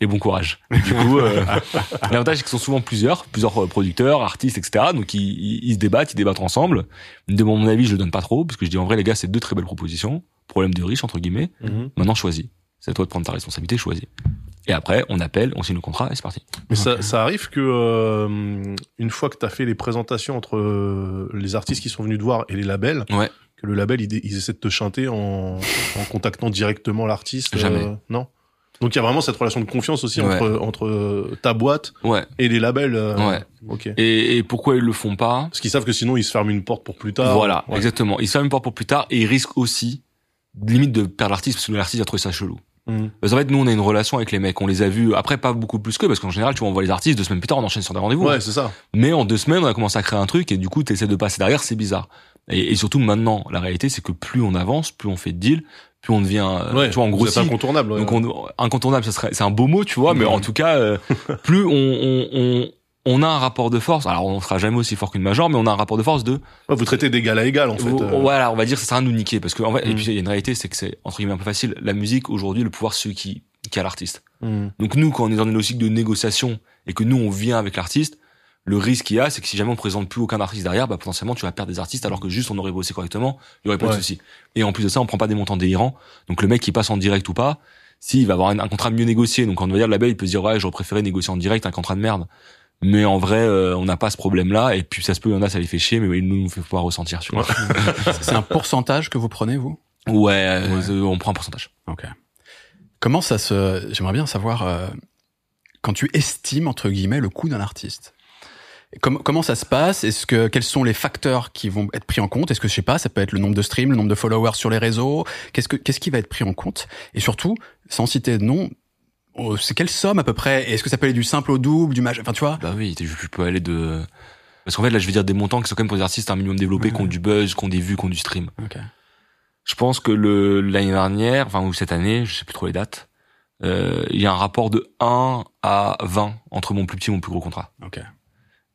et bon courage. Du coup, euh, *laughs* l'avantage c'est qu'ils sont souvent plusieurs, plusieurs euh, producteurs, artistes, etc. Donc ils, ils, ils se débattent, ils débattent ensemble. Demandent mon avis, je le donne pas trop parce que je dis en vrai les gars c'est deux très belles propositions. Problème de riche entre guillemets.
Mhm.
Maintenant choisis. C'est à toi de prendre ta responsabilité, choisis. Et après on appelle, on signe le contrat et c'est parti.
Mais ça, ça arrive que euh, une fois que tu as fait les présentations entre euh, les artistes qui sont venus te voir et les labels,
Ouais.
Que le label ils, ils essaient de te chanter en, en contactant directement l'artiste.
Jamais.
euh, non? Donc il y a vraiment cette relation de confiance aussi
Ouais.
entre entre euh, ta boîte
Ouais.
et les labels. euh,
Ouais.
Ok.
Et, et pourquoi ils le font pas?
Parce qu'ils savent que sinon ils se ferment une porte pour plus tard.
Voilà,
Ouais.
exactement. Ils se ferment une porte pour plus tard et ils risquent aussi limite de perdre l'artiste parce que l'artiste a trouvé ça chelou.
Mhm.
Parce qu'en fait, nous, on a une relation avec les mecs. On les a vus, après, pas beaucoup plus que, parce qu'en général, tu vois, on voit les artistes, deux semaines plus tard, on enchaîne sur des rendez-vous.
Ouais, c'est ça.
Mais en deux semaines, on a commencé à créer un truc, et du coup, t'essaies de passer derrière, c'est bizarre. Et, et surtout, maintenant, la réalité, c'est que plus on avance, plus on fait de deals, plus on devient, euh,
Ouais.
tu vois, en gros,
êtes incontournable. ouais.
donc, on, incontournable, ça serait, c'est un beau mot, tu vois, mais en tout cas, euh, *laughs* plus on, on, on, on a un rapport de force. Alors, on sera jamais aussi fort qu'une major, mais on a un rapport de force de,
Ouais, vous traitez d'égal à égal en fait. Euh.
Voilà, on va dire ça sert à nous niquer parce que en fait, et
Mm.
puis il y a une réalité, c'est que c'est entre guillemets un peu facile. La musique aujourd'hui, le pouvoir c'est celui qui qui a l'artiste.
Mhm.
Donc nous, quand on est dans une logique de négociation et que nous on vient avec l'artiste, le risque qu'il y a, c'est que si jamais on présente plus aucun artiste derrière, bah potentiellement tu vas perdre des artistes alors que juste on aurait bossé correctement, il y aurait pas de souci. Et en plus de ça, on prend pas des montants délirants. Donc le mec qui passe en direct ou pas, s'il va avoir un, un contrat mieux négocié, donc on va dire le label, il peut se dire ouais, j'aurais préféré négocier en direct un contrat de merde. Mais en vrai, euh, on n'a pas ce problème-là. Et puis ça se peut, il y en a, ça les fait chier, mais il nous fait pas ressentir. Tu vois.
C'est un pourcentage que vous prenez, vous?
Ouais, euh, on prend un pourcentage.
Ok. Comment ça se... J'aimerais bien savoir, euh, quand tu estimes, entre guillemets, le coût d'un artiste. Comment, comment ça se passe? Est-ce que quels sont les facteurs qui vont être pris en compte? Est-ce que je sais pas, ça peut être le nombre de streams, le nombre de followers sur les réseaux? Qu'est-ce que qu'est-ce qui va être pris en compte? Et surtout, sans citer de nom, oh, c'est quelle somme à peu près? Est-ce que ça peut aller du simple au double, du majeur Enfin, tu vois?
Bah oui, tu peux aller de... Parce qu'en fait, là, je vais dire des montants qui sont quand même pour des artistes un minimum développés, qui ont du buzz, qui ont des vues, qui ont du stream.
Ok.
Je pense que le l'année dernière, enfin, ou cette année, je sais plus trop les dates, euh, il y a un rapport de 1 à 20 entre mon plus petit et mon plus gros contrat.
Ok.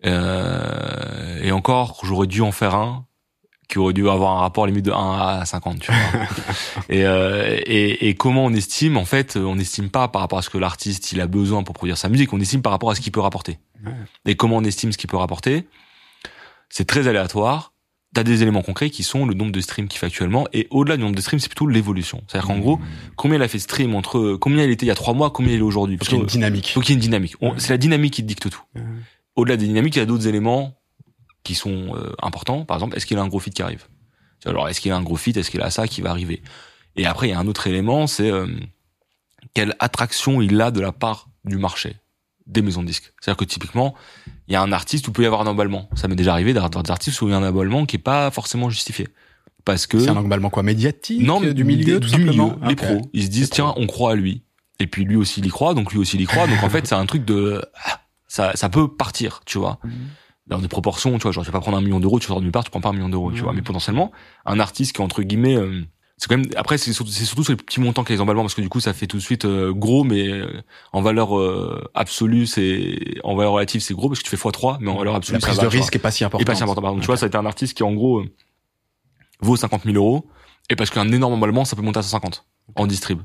Euh, et encore, j'aurais dû en faire un qui aurait dû avoir un rapport limite de 1 à 50, tu vois. *laughs* et, euh, et, et comment on estime En fait, on n'estime pas par rapport à ce que l'artiste il a besoin pour produire sa musique, on estime par rapport à ce qu'il peut rapporter.
Ouais.
Et comment on estime ce qu'il peut rapporter? C'est très aléatoire. T'as des éléments concrets qui sont le nombre de streams qu'il fait actuellement, et au-delà du nombre de streams, c'est plutôt l'évolution. C'est-à-dire qu'en gros, combien il a fait de stream entre combien il était il y a trois mois, combien il est aujourd'hui?
Parce qu'il y a une dynamique.
faut qu'il y ait une dynamique. C'est la dynamique qui dicte tout. Au-delà des dynamiques, il y a d'autres éléments qui sont euh, importants. Par exemple, est-ce qu'il a un gros feat qui arrive? Alors, est-ce qu'il a un gros feat Est-ce qu'il a ça qui va arriver? Et après, il y a un autre élément, c'est euh, quelle attraction il a de la part du marché des maisons de disques. C'est-à-dire que typiquement, il y a un artiste où il peut y avoir un emballement. Ça m'est déjà arrivé d'avoir des artistes où il y a un emballement qui est pas forcément justifié. Parce que
C'est un emballement quoi médiatique
non,
du milieu tout simplement.
les
Ok.
pros. Ils se disent
Les
tiens, on croit à lui. Et puis lui aussi il y croit, donc lui aussi il y croit. Donc en *laughs* fait c'est un truc de ah, ça ça peut partir, tu vois.
Mhm.
Dans des proportions, tu vois, genre tu vas pas prendre un million d'euros, tu sors de nulle part, tu prends pas un million d'euros, tu
Mhm.
vois. Mais potentiellement un artiste qui est entre guillemets euh, c'est quand même après c'est surtout, c'est surtout sur les petits montants qu'il y a les emballements parce que du coup ça fait tout de suite euh, gros mais euh, en valeur euh, absolue c'est en valeur relative c'est gros parce que tu fais x3 mais en valeur absolue
La
ça
prise
va,
de risque est pas si importante.
Et pas si important. Par exemple, tu vois, ça a été un artiste qui, en gros, euh, vaut 50 000 euros. Et parce qu'un énorme emballement, ça peut monter à 150 en distrib.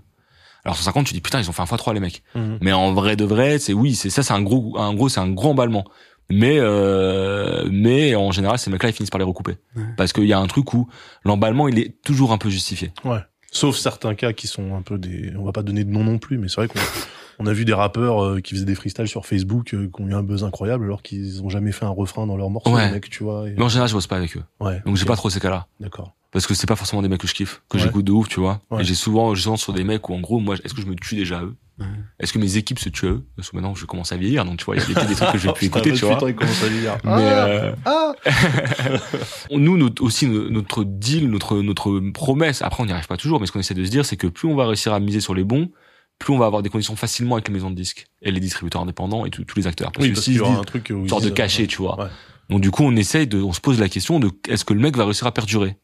Alors 150, tu dis putain, ils ont fait un x3 les mecs.
Mhm.
Mais en vrai de vrai, c'est oui, c'est ça, c'est un gros, un gros, c'est un gros emballement. Mais euh, mais en général, ces mecs-là, ils finissent par les recouper
Ouais.
parce qu'il y a un truc où l'emballement, il est toujours un peu justifié.
Ouais. Sauf certains cas qui sont un peu des. On va pas donner de nom non plus, mais c'est vrai qu'on *laughs* on a vu des rappeurs euh, qui faisaient des freestyles sur Facebook euh, qui ont eu un buzz incroyable alors qu'ils ont jamais fait un refrain dans leur morceau,
Ouais.
les mecs, tu vois. et-
Mais en général, je bosse pas avec eux,
Ouais.
donc j'ai pas trop ces cas-là.
D'accord.
Parce que c'est pas forcément des mecs que je kiffe, que
Ouais.
j'écoute de ouf, tu vois.
Ouais.
Et j'ai souvent, j'ai souvent sur des mecs où en gros, moi, est-ce que je me tue déjà à eux?
Ouais.
Est-ce que mes équipes se tuent à eux? Parce que maintenant, je commence à vieillir, donc tu vois, il y a des trucs que je *laughs* plus
Putain,
écouter, tu vois.
putain, il commence à vieillir.
Mais
Ah,
euh,
ah. *laughs*
nous, notre- aussi, no- notre deal, notre notre promesse. Après, on n'y arrive pas toujours, mais ce qu'on essaie de se dire, c'est que plus on va réussir à miser sur les bons, plus on va avoir des conditions facilement avec les maisons de disques et les distributeurs indépendants et tous tous les acteurs. Parce
Oui,
que
parce un truc ils
sorte de
disent,
cachet,
euh,
tu vois. Donc du coup, on essaye de, on se pose la question de est-ce que le mec va réussir à perdurer?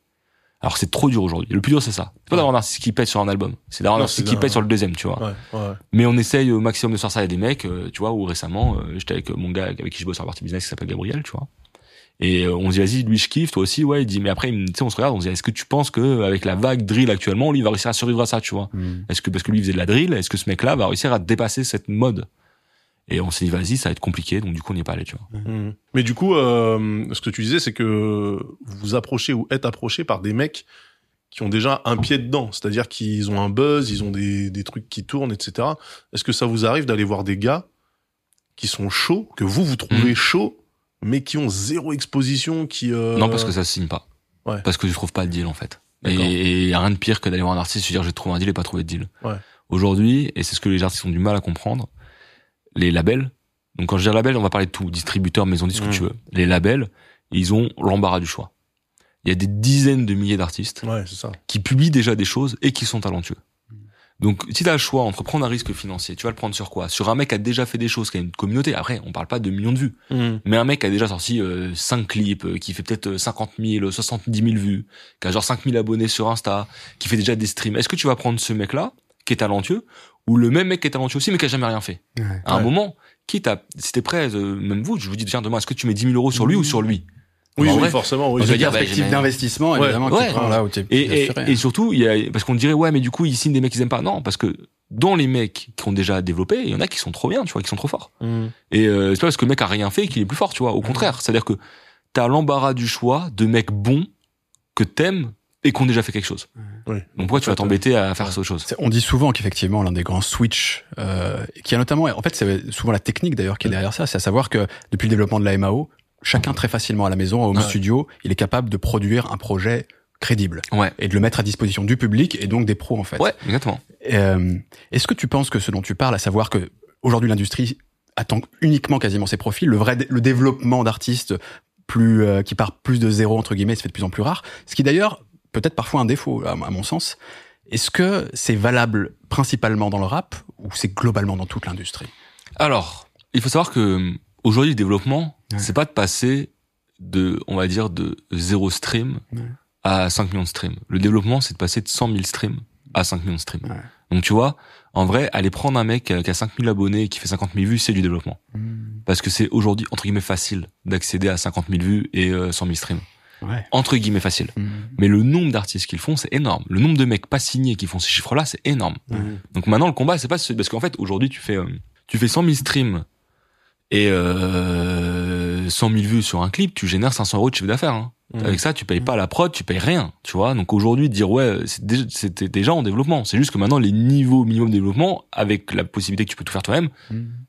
Alors c'est trop dur aujourd'hui. Le plus dur c'est ça. C'est pas d'avoir un artiste qui pète sur un album, c'est d'avoir un artiste qui pète sur le deuxième, tu vois.
Ouais, ouais.
Mais on essaye au maximum de faire ça. Il y a des mecs, euh, tu vois, où récemment, euh, j'étais avec mon gars avec qui je bosse sur la partie business qui s'appelle Gabriel, tu vois. Et euh, on se dit vas-y, lui je kiffe, toi aussi, ouais. Il dit mais après, tu sais, on se regarde, on se dit est-ce que tu penses que avec la vague drill actuellement, lui il va réussir à survivre à ça, tu vois?
Mm.
Est-ce que parce que lui il faisait de la drill, est-ce que ce mec-là va réussir à dépasser cette mode? Et on s'est dit vas-y, ça va être compliqué, donc du coup on n'y est pas allé, tu vois.
Mhm. Mais du coup, euh, ce que tu disais, c'est que vous approchez ou êtes approché par des mecs qui ont déjà un pied dedans, c'est-à-dire qu'ils ont un buzz, ils ont des, des trucs qui tournent, etc. Est-ce que ça vous arrive d'aller voir des gars qui sont chauds, que vous vous trouvez
Mhm.
chauds, mais qui ont zéro exposition, qui euh...
Non, parce que ça se signe pas.
Ouais.
Parce que tu trouves pas de deal, en fait. Et il y a rien de pire que d'aller voir un artiste et se dire j'ai trouvé un deal et pas trouvé de deal.
Ouais.
Aujourd'hui, et c'est ce que les artistes ont du mal à comprendre, les labels, donc quand je dis label, on va parler de tout, distributeur, maison de disques, ce que tu veux. Les labels, ils ont l'embarras du choix. Il y a des dizaines de milliers d'artistes
Ouais,
qui publient déjà des choses et qui sont talentueux. Donc, si tu as le choix entre prendre un risque financier, tu vas le prendre sur quoi? Sur un mec qui a déjà fait des choses, qui a une communauté. Après, on parle pas de millions de vues. Mais un mec qui a déjà sorti euh, 5 clips, euh, qui fait peut-être euh, 50 000, 70 000 vues, qui a genre 5 000 abonnés sur Insta, qui fait déjà des streams. Est-ce que tu vas prendre ce mec-là, qui est talentueux, ou le même mec qui est talentueux aussi, mais qui a jamais rien fait
Ouais.
À un moment, quitte à, si t'es prêt, euh, même vous, je vous dis tiens demain, est-ce que tu mets 10 000 euros sur lui ou sur lui?
Oui,
En
oui,
vrai,
forcément. Oui,
on
Une
va dire, bah,
perspective d'investissement,
Ouais.
évidemment,
Ouais.
qui prend là où t'es
Et, surtout, il y a, parce qu'on dirait ouais, mais du coup ils signent des mecs qu'ils aiment pas. Non, parce que dans les mecs qui ont déjà développé, il y en a qui sont trop bien, tu vois, qui sont trop forts.
Mhm.
Et euh, c'est pas parce que le mec a rien fait qu'il est plus fort, tu vois. Au contraire, c'est-à-dire que t'as l'embarras du choix de mecs bons que t'aimes et qui ont déjà fait quelque chose.
Oui.
Donc pourquoi tu vas t'embêter à faire
ouais.
autre chose?
On dit souvent qu'effectivement l'un des grands switch, euh, qui a notamment, en fait c'est souvent la technique d'ailleurs qui est derrière ça, c'est à savoir que depuis le développement de la MAO, chacun très facilement à la maison, au home
Ouais.
studio, il est capable de produire un projet crédible
Ouais.
et de le mettre à disposition du public et donc des pros en fait.
Ouais, exactement.
Euh, Est-ce que tu penses que ce dont tu parles, à savoir que aujourd'hui l'industrie attend uniquement quasiment ses profils, le vrai le développement d'artistes plus euh, qui part plus de zéro entre guillemets se fait de plus en plus rare, ce qui d'ailleurs peut-être parfois un défaut à, à mon sens. Est-ce que c'est valable principalement dans le rap ou c'est globalement dans toute l'industrie?
Alors, il faut savoir que aujourd'hui le développement,
Ouais.
c'est pas de passer de, on va dire, de zéro stream
Ouais.
à 5 millions de streams. Le développement, c'est de passer de 100 000 streams à 5 millions de streams.
Ouais.
Donc tu vois, en vrai, aller prendre un mec euh, qui a 5 000 abonnés et qui fait 50 000 vues, c'est du développement. Parce que c'est aujourd'hui, entre guillemets, facile d'accéder à 50 000 vues et euh, 100 000 streams.
Ouais.
Entre guillemets, facile. Mais le nombre d'artistes qu'ils font, c'est énorme. Le nombre de mecs pas signés qui font ces chiffres-là, c'est énorme.
Mhm.
Donc maintenant, le combat, c'est pas ce- parce qu'en fait, aujourd'hui, tu fais, euh, tu fais 100 000 streams et euh, 100 000 vues sur un clip, tu génères 500 euros de chiffre d'affaires. hein.
Mhm.
Avec ça, tu payes pas la prod, tu payes rien, tu vois. Donc aujourd'hui, dire ouais, c'est déjà- c'était déjà en développement. C'est juste que maintenant, les niveaux minimum de développement, avec la possibilité que tu peux tout faire toi-même,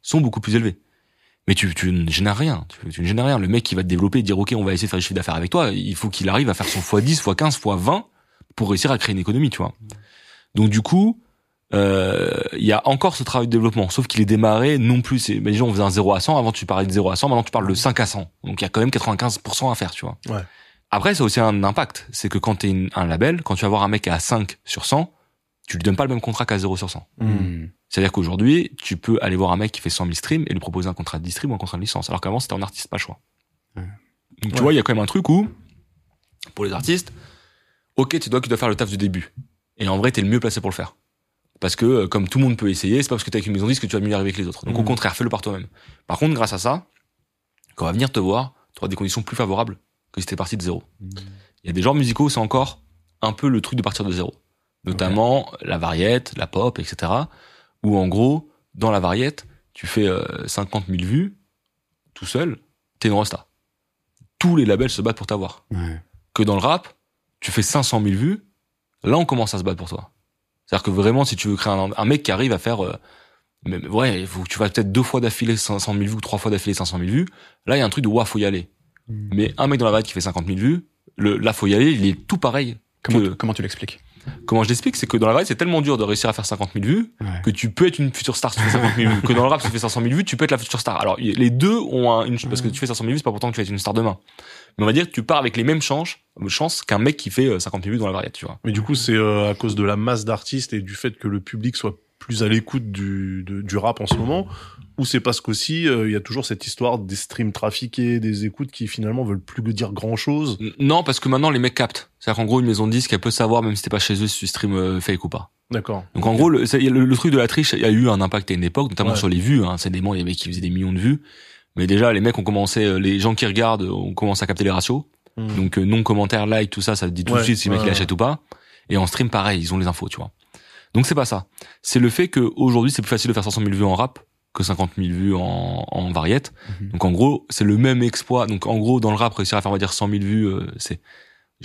sont beaucoup plus élevés. Mais tu, tu ne génères rien. Tu, tu ne génères rien. Le mec qui va te développer et dire ok, on va essayer de faire du chiffre d'affaires avec toi, il faut qu'il arrive à faire son x10, x15, x20 pour réussir à créer une économie, tu vois. Donc du coup, euh, il y a encore ce travail de développement, sauf qu'il est démarré non plus. C'est, mais déjà on faisait un 0 à 100, avant tu parlais de 0 à 100, maintenant tu parles de 5 à 100. Donc il y a quand même 95% à faire, tu vois.
Ouais.
Après, ça a aussi un impact. C'est que quand t'es une- un label, quand tu vas voir un mec à 5 sur 100, tu lui donnes pas le même contrat qu'à 0 sur 100.
Mhm.
C'est-à-dire qu'aujourd'hui, tu peux aller voir un mec qui fait 100 000 streams et lui proposer un contrat de distrib ou un contrat de licence. Alors qu'avant, c'était un artiste, pas choix.
Ouais.
Donc tu
Ouais.
vois, il y a quand même un truc où, pour les artistes, ok, tu dois, tu dois faire le taf du début. Et en vrai, t'es le mieux placé pour le faire. Parce que, euh, comme tout le monde peut essayer, c'est pas parce que t'es avec une maison de disque que tu vas mieux y arriver que les autres. Donc au
Mhm.
contraire, fais-le par toi-même. Par contre, grâce à ça, quand on va venir te voir, tu auras des conditions plus favorables que si t'es parti de zéro. Il y a des genres musicaux, c'est encore un peu le truc de partir de zéro. Notamment la variette, la pop, etc. Où en gros, dans la variette, tu fais euh, 50 000 vues, tout seul, t'es une rosta. Tous les labels se battent pour t'avoir.
Ouais.
Que dans le rap, tu fais 500 000 vues, là on commence à se battre pour toi. C'est-à-dire que vraiment, si tu veux créer un, un mec qui arrive à faire... euh, mais- ouais, faut tu vas peut-être deux fois d'affilée 500 000 vues ou trois fois d'affilée 500 000 vues. Là, il y a un truc de, ouah, faut y aller. Mais un mec dans la variette qui fait 50 000 vues, le, là, faut y aller, il est tout pareil
Comment,
que-
tu- comment tu l'expliques?
Comment je l'explique C'est que dans la variété, c'est tellement dur de réussir à faire 50 000 vues
Ouais.
que tu peux être une future star si tu fais 50 000 vues. Que dans le rap, si tu fais 500 000 vues, tu peux être la future star. Alors, les deux ont un- une, parce que tu fais 500 000 vues, c'est pas pourtant que tu vas être une star demain. Mais on va dire que tu pars avec les mêmes chances, qu'un mec qui fait euh, 50 000 vues dans la variété, tu vois.
Mais du coup, c'est euh, à cause de la masse d'artistes et du fait que le public soit plus à l'écoute du, de- du rap en ce moment, ou c'est parce qu'aussi euh, il y a toujours cette histoire des streams trafiqués, des écoutes qui finalement veulent plus dire grand chose.
Non, parce que maintenant, les mecs captent. C'est-à-dire qu'en gros, une maison de disque, elle peut savoir, même si t'es pas chez eux, si tu stream euh, fake ou pas.
D'accord.
Donc en gros, le, c'est- le, le truc de la triche, il y a eu un impact à une époque, notamment
Ouais.
sur les vues. Hein. C'est des il y a des mecs qui faisaient des millions de vues. Mais déjà, les mecs ont commencé, euh, les gens qui regardent ont commencé à capter les ratios.
Hmm.
Donc euh, non commentaire, like, tout ça, ça te dit tout
Ouais,
de suite si le mec
ouais,
il
ouais.
achète ou pas. Et en stream, pareil, ils ont les infos, tu vois. Donc c'est pas ça. C'est le fait qu'aujourd'hui, c'est plus facile de faire 500 000 vues en rap que 50 000 vues en, en variette.
Mhm.
Donc en gros, c'est le même exploit. Donc en gros, dans le rap, réussir à faire, on va dire, 100 000 vues, euh, c'est...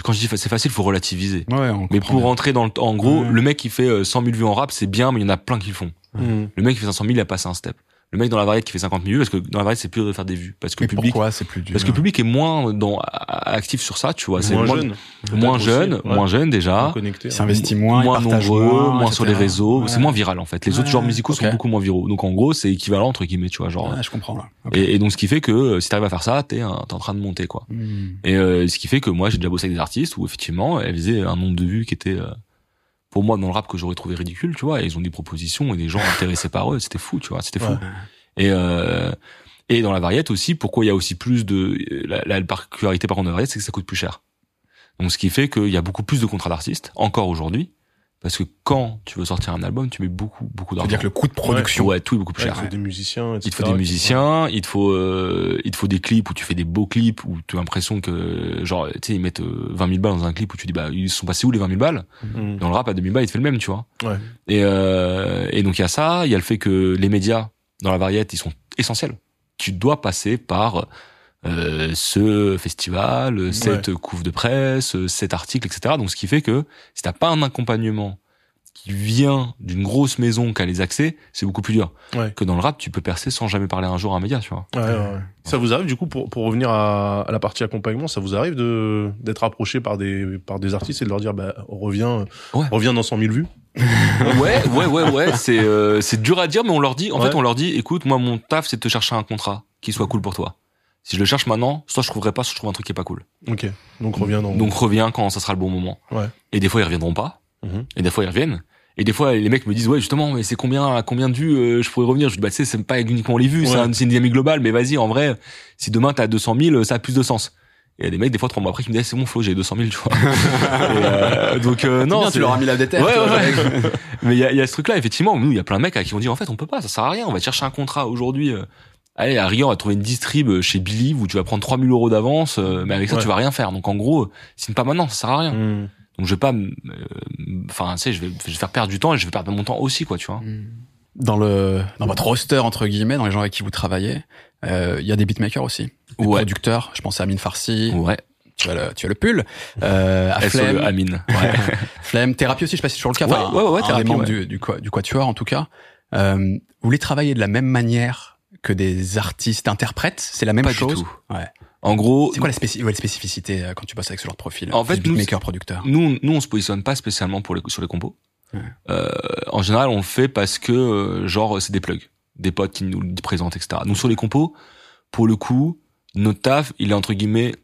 Quand je dis c'est facile, faut relativiser.
Ouais,
Mais pour
bien.
rentrer dans le... En gros,
Ouais.
le mec qui fait euh, 100 000 vues en rap, c'est bien, mais il y en a plein qui le font.
Hmm.
Le mec qui fait 500 000, il a passé un step. Le mec dans la variette qui fait 50 000 vues, parce que dans la variette, c'est plus dur de faire des vues. Parce que
Mais
le public...
pourquoi c'est plus dur
Parce que le public est moins dans, actif sur ça, tu vois. C'est
moins jeune.
moins jeune,
aussi, ouais.
moins jeune déjà.
S'investit moins,
moins nombreux,
moins,
moins sur les réseaux.
Ouais.
C'est moins viral en fait. Les autres genres musicaux sont beaucoup moins viraux. Donc en gros, c'est équivalent entre guillemets, tu vois, genre.
Ouais, je comprends là.
Et, et donc ce qui fait que euh, si t'arrives à faire ça, t'es en train de monter quoi.
Hmm.
Et euh, ce qui fait que moi j'ai déjà bossé avec des artistes où effectivement elles faisaient un nombre de vues qui était euh, pour moi dans le rap que j'aurais trouvé ridicule, tu vois. Et ils ont des propositions et des gens intéressés par eux, c'était fou, tu vois, c'était fou.
Ouais.
Et euh, et dans la variette aussi, pourquoi il y a aussi plus de la, la particularité par contre de la variette, c'est que ça coûte plus cher. Donc ce qui fait qu'il y a beaucoup plus de contrats d'artistes encore aujourd'hui, parce que quand tu veux sortir un album, tu mets beaucoup beaucoup d'argent.
dire que le coût de production.
Ouais, tout est beaucoup plus
Ouais,
cher.
il faut des musiciens, etc.
Il te faut des musiciens, il te faut euh, il te faut des clips où tu fais des beaux clips où tu as l'impression que genre tu sais ils mettent euh, 20 000 balles dans un clip où tu dis bah ils sont passés où les 20 000 balles
Hmm.
dans le rap à 2000 balles il te fait le même tu vois
Ouais.
et euh, et donc il y a ça il y a le fait que les médias dans la variette ils sont essentiels tu dois passer par euh, ce festival cette couve de presse cet article etc donc ce qui fait que si t'as pas un accompagnement qui vient d'une grosse maison qui a les accès c'est beaucoup plus dur
Ouais.
que dans le rap tu peux percer sans jamais parler un jour à un média tu vois
Ouais, ouais, ouais. Ça vous arrive du coup pour pour revenir à, à la partie accompagnement, ça vous arrive de d'être approché par des par des artistes et de leur dire bah reviens
Ouais.
reviens dans 100 000 vues? *laughs*
ouais, ouais, ouais, ouais. C'est euh, c'est dur à dire, mais on leur dit. En
Ouais.
fait, on leur dit, écoute, moi, mon taf, c'est de te chercher un contrat qui soit cool pour toi. Si je le cherche maintenant, soit je trouverai pas, soit je trouve un truc qui est pas cool.
Ok. Donc reviens dans.
Donc reviens quand ça sera le bon moment.
Ouais.
Et des fois ils reviendront pas.
Mhm.
Et des fois ils reviennent. Et des fois les mecs me disent ouais justement mais c'est combien à combien de vues euh, je pourrais revenir? Je dis bah tu sais c'est pas uniquement les vues, c'est
Ouais.
un- c'est une dynamique globale. Mais vas-y en vrai si demain t'as 200 000 ça a plus de sens. Et il y a des mecs des fois trois mois après qui me disent c'est bon Flo j'ai 200 000 tu vois. *laughs* Et, euh, donc euh, non c'est-
tu leur as mis la déterre.
Ouais, ouais,
mec. *laughs*
mais il y a, y a ce truc-là, effectivement. Nous, il y a plein de mecs à qui on dit, en fait, on peut pas, ça sert à rien. On va te chercher un contrat aujourd'hui. Euh, allez, à Rion, on va trouver une distrib chez Billy où tu vas prendre 3000 euros d'avance, euh, mais avec ça,
Ouais.
tu vas rien faire. Donc, en gros, signe pas maintenant, ça sert à rien.
Hmm.
Donc, je vais pas, m- euh, enfin, tu sais, je vais, je vais faire perdre du temps et je vais perdre mon temps aussi, quoi, tu vois.
Dans le dans votre roster entre guillemets, dans les gens avec qui vous travaillez, euh, il y a des beatmakers aussi, des
Ouais.
producteurs. Je pense à Amine Farsi.
Ouais.
Tu as le tu as le pull. Euh, à Flemme,
Amine. Ouais. *laughs*
Flemme, Thérapie aussi. Je sais pas si c'est toujours le cas.
Ouais,
Enfin,
ouais, ouais,
un
Thérapie,
des membres du du, quoi- du quatuor en tout cas. Euh, vous voulez travailler de la même manière que des artistes interprètes C'est la même
Pas du
chose.
tout.
Ouais.
En gros,
C'est quoi la, spéci- ouais, la spécificité euh, quand tu bosses avec ce genre de profil
En fait, nous,
beatmaker producteur?
nous, nous, on se positionne pas spécialement pour les, sur les compos.
Ouais.
Euh, en général, on le fait parce que, euh, genre, c'est des plugs, des potes qui nous le présentent, etc. Donc sur les compos, pour le coup, notre taf, il est entre guillemets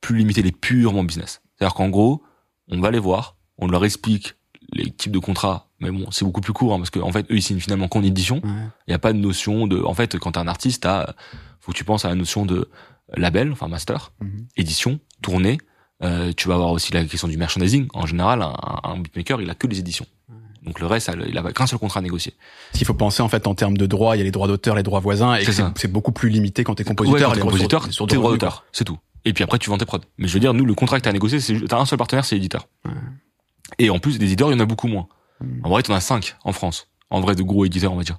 plus limité, il est purement business. C'est-à-dire qu'en gros, on va les voir, on leur explique les types de contrats, mais bon, c'est beaucoup plus court, hein, parce qu'en fait, eux, ils signent finalement qu'en édition.
Ouais.
Il n'y a pas de notion de, en fait, quand t'es un artiste, t'as, faut que tu penses à la notion de label, enfin master,
Mhm.
édition, tournée. Euh, tu vas avoir aussi la question du merchandising. En général, un, un beatmaker, il a que les éditions. Donc le reste, il a qu'un seul contrat à négocier.
Qu'il faut penser en fait en termes de droits, il y a les droits d'auteur, les droits voisins, et
C'est
beaucoup plus limité quand t'es
Ouais,
compositeur.
quand
les
t'es compositeur,
ressources-
t'es
de
droit
revenus,
d'auteur, c'est tout. Et puis après, tu vends tes prods. Mais je veux dire, nous, le contrat que t'as négocié, c'est t'as un seul partenaire, c'est l'éditeur. Et en plus, des éditeurs, il y en a beaucoup moins.
Hmm.
En vrai, t'en as cinq en France. En vrai, de gros éditeurs, on va dire.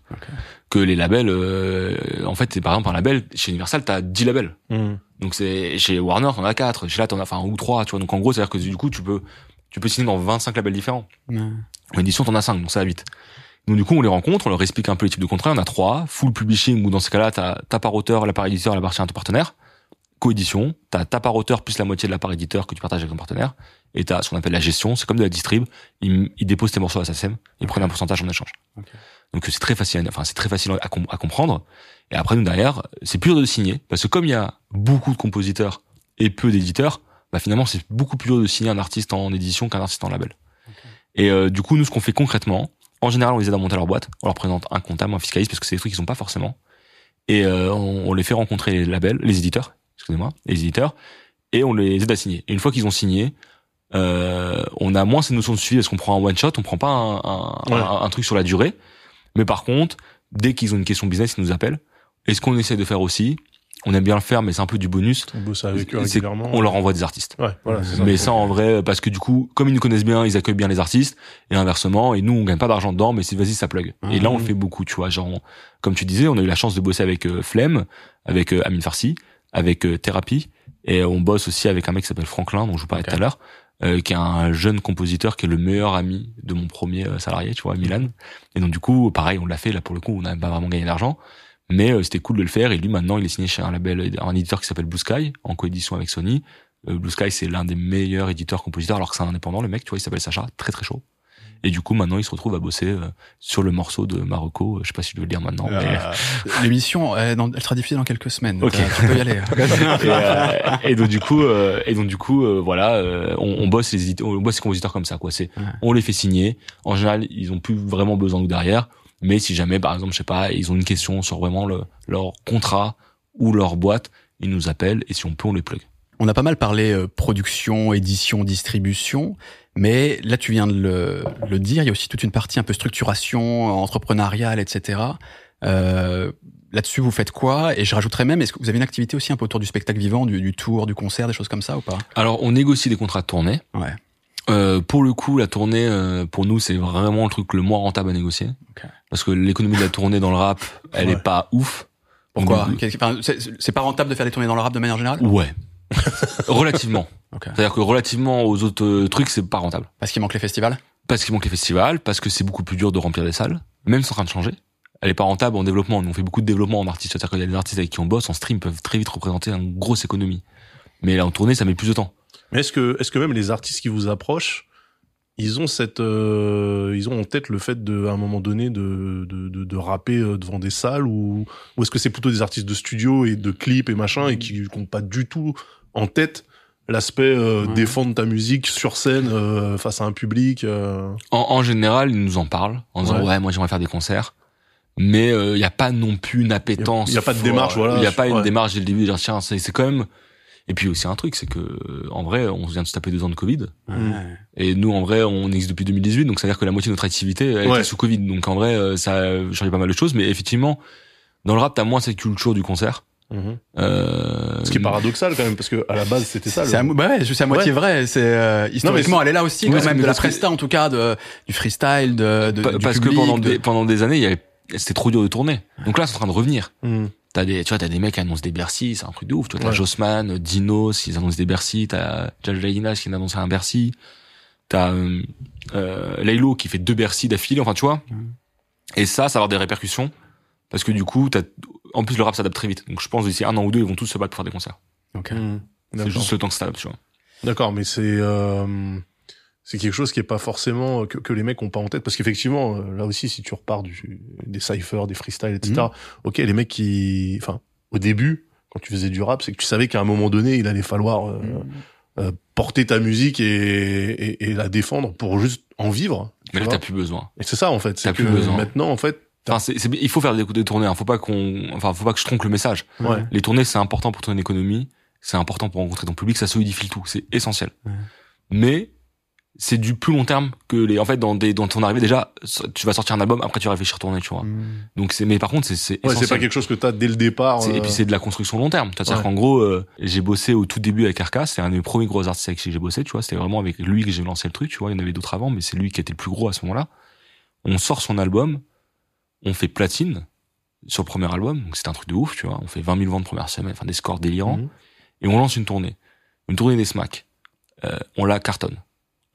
Que les labels, euh, en fait, c'est par exemple un label, chez Universal, t'as 10 labels.
Hmm.
Donc c'est chez Warner, t'en as quatre. Chez là, t'en as enfin ou trois. Tu vois. Donc en gros, c'est à dire que du coup, tu peux tu peux signer dans 25 labels différents. En édition, t'en as cinq, donc ça va vite. Donc du coup, on les rencontre, on leur explique un peu les types de contrats. On a trois, full publishing, où dans ce cas-là, t'as ta part auteur, la part éditeur, la partie interpartenaire. coédition, t'as ta part auteur plus la moitié de la part éditeur que tu partages avec ton partenaire, et t'as ce qu'on appelle la gestion, c'est comme de la distrib, ils, ils déposent tes morceaux à SACEM, ils prennent un pourcentage en échange. Donc c'est très facile, enfin c'est très facile à, com- à comprendre. Et après nous derrière, c'est plus dur de signer, parce que comme il y a beaucoup de compositeurs et peu d'éditeurs, bah finalement c'est beaucoup plus dur de signer un artiste en édition qu'un artiste en label. Et euh, du coup nous ce qu'on fait concrètement, en général on les aide à monter leur boîte, on leur présente un comptable, un fiscaliste, parce que c'est des trucs qu'ils ont pas forcément, et euh, on, on les fait rencontrer les labels, les éditeurs, excusez-moi, les éditeurs, et on les aide à signer. Et une fois qu'ils ont signé, euh, on a moins cette notion de suivi parce qu'on prend un one shot, on prend pas un, un,
Ouais.
un- un truc sur la durée. Mais par contre, dès qu'ils ont une question business, ils nous appellent. Et ce qu'on essaie de faire aussi, on aime bien le faire, mais c'est un peu du bonus.
On bosse avec eux régulièrement.
On leur envoie des artistes.
Ouais, voilà, ça.
Mais ça en vrai, parce que du coup, comme ils nous connaissent bien, ils accueillent bien les artistes, et inversement, et nous on gagne pas d'argent dedans, mais c'est vas-y ça plug. Et là on le fait beaucoup, tu vois, genre on- comme tu disais, on a eu la chance de bosser avec euh, Flemme, avec euh, Amine Farsi, avec euh, Thérapie, et on bosse aussi avec un mec qui s'appelle Franklin, dont je vous parlais tout à l'heure, euh, qui est un jeune compositeur qui est le meilleur ami de mon premier euh, salarié, tu vois, Milan. Et donc du coup, pareil, on l'a fait là pour le coup, on n'a pas vraiment gagné d'argent. Mais euh, c'était cool de le faire. Et lui, maintenant, il est signé chez un label, un éditeur qui s'appelle Blue Sky, en coédition avec Sony. Euh, Blue Sky, c'est l'un des meilleurs éditeurs compositeurs, alors que c'est un indépendant, le mec, tu vois, il s'appelle Sacha, très très chaud. Et du coup, maintenant, il se retrouve à bosser euh, sur le morceau de Marocco. Je sais pas si je dois le dire maintenant, mais...
Euh, *laughs*
L'émission, elle, elle sera diffusée dans quelques semaines.
Ok.
T'as- Tu peux y aller. *laughs*
et, euh, et donc du coup, euh, et donc du coup, euh, voilà, euh, on, on bosse les éditeurs, on bosse les compositeurs comme ça, quoi. C'est,
Ouais.
on les fait signer. En général, ils ont plus vraiment besoin de nous derrière. Mais si jamais, par exemple, je sais pas, ils ont une question sur vraiment le, leur contrat ou leur boîte, ils nous appellent et si on peut, on les plug.
On a pas mal parlé euh, production, édition, distribution, mais là tu viens de le, le dire, il y a aussi toute une partie un peu structuration, entrepreneuriale, etc. Euh, Là-dessus, vous faites quoi? Et je rajouterais même, est-ce que vous avez une activité aussi un peu autour du spectacle vivant, du, du tour, du concert, des choses comme ça ou pas?
Alors, on négocie des contrats de tournée.
Ouais.
Euh, pour le coup, la tournée, euh, pour nous, c'est vraiment le truc le moins rentable à négocier. Parce que l'économie de la tournée dans le rap, elle
Ouais.
est pas ouf.
Pourquoi? C'est pas rentable de faire des tournées dans le rap de manière générale?
Ouais. *laughs* Relativement.
Ok.
C'est-à-dire que relativement aux autres euh, trucs, c'est pas rentable.
Parce qu'il manque les festivals?
Parce qu'il manque les festivals, parce que c'est beaucoup plus dur de remplir des salles. Même c'est en train de changer. Elle est pas rentable en développement. Nous, on fait beaucoup de développement en artiste. C'est-à-dire qu'il y a des artistes avec qui on bosse en stream peuvent très vite représenter une grosse économie. Mais là, en tournée, ça met plus de temps.
Mais est-ce que, est-ce que même les artistes qui vous approchent, ils ont cette, euh, ils ont en tête le fait de, à un moment donné, de, de, de, de rapper euh, devant des salles ou, ou est-ce que c'est plutôt des artistes de studio et de clips et machin et qui n'ont pas du tout en tête l'aspect euh,
Ouais.
défendre ta musique sur scène euh, face à un public euh,
En, en général, ils nous en parlent en disant
Ouais.
ouais, moi j'aimerais faire des concerts. Mais il y a pas non plus une appétence.
Y a- y a pas de démarche, voilà,
Il y a pas une démarche dès le début de dire tiens, c'est c'est quand même. Et puis aussi un truc, c'est que euh, en vrai, on vient de se taper deux ans de Covid.
Ouais.
Et nous, en vrai, on existe depuis 2018, donc c'est-à-dire que la moitié de notre activité elle
Ouais.
était sous Covid. Donc en vrai, euh, ça a changé pas mal de choses. Mais effectivement, dans le rap, t'as moins cette culture du concert. Euh,
Ce qui est paradoxal quand même parce que à la base c'était ça.
C'est à,
le-
bah ouais, c'est à moitié vrai. C'est euh, historiquement, elle est là aussi
Ouais,
quand même de la
que-
presta en tout cas, de, du freestyle, de, de
pa-
du
parce
public,
que pendant
de-
des, pendant des années, il y avait, c'était trop dur de tourner. Donc là, c'est en train de revenir.
Mm.
T'as des, tu vois, t'as des mecs qui annoncent des Bercy, c'est un truc de ouf. Tu vois, t'as
Ouais.
Jossman, Dinos, ils annoncent des Bercy. T'as Jaljalina qui annonce un Bercy. T'as euh, euh, Laylo qui fait deux Bercy d'affilée. Enfin, tu vois.
Mhm.
Et ça, ça va avoir des répercussions parce que du coup, t'as, en plus, le rap s'adapte très vite. Donc, je pense d'ici un an ou deux, ils vont tous se battre pour faire des concerts.
Ok.
Mm.
C'est
D'accord.
juste le temps que ça s'adapte, tu vois.
D'accord, mais c'est euh, c'est quelque chose qui est pas forcément que, que les mecs ont pas en tête parce qu'effectivement euh, là aussi si tu repars du, des cyphers, des freestyles, etc.
Mhm.
Ok, les mecs qui, enfin au début quand tu faisais du rap, c'est que tu savais qu'à un moment donné il allait falloir euh,
Mm.
euh, porter ta musique et, et, et la défendre pour juste en vivre. tu
Mais là, t'as plus besoin.
Et c'est ça en fait, c'est
t'as plus besoin.
maintenant en fait,
Enfin, il faut faire des, des tournées. Hein. Faut pas qu'on, enfin, faut pas que je trompe le message.
ouais,
Les tournées, c'est important pour ton économie, c'est important pour rencontrer ton public, ça solidifie le tout, c'est essentiel.
Ouais.
Mais c'est du plus long terme que les. En fait, dans des, dans ton arrivée déjà, tu vas sortir un album, après tu vas réfléchir tourner, tu vois.
Mm.
Donc c'est, mais par contre, c'est c'est
ouais, c'est pas quelque chose que t'as dès le départ.
Et
euh,
puis c'est de la construction long terme. C'est-à-dire qu'en gros, euh, j'ai bossé au tout début avec Arca, c'est un des premiers gros artistes avec qui j'ai bossé, tu vois. C'était vraiment avec lui que j'ai lancé le truc, tu vois. Il y en avait d'autres avant, mais c'est lui qui était le plus gros à ce moment-là. On sort son album, on fait platine sur le premier album, donc c'est un truc de ouf, tu vois. On fait 20 000 ventes première semaine, enfin des scores délirants,
Mhm.
et on lance une tournée, une tournée des SMAC. Euh, on la cartonne,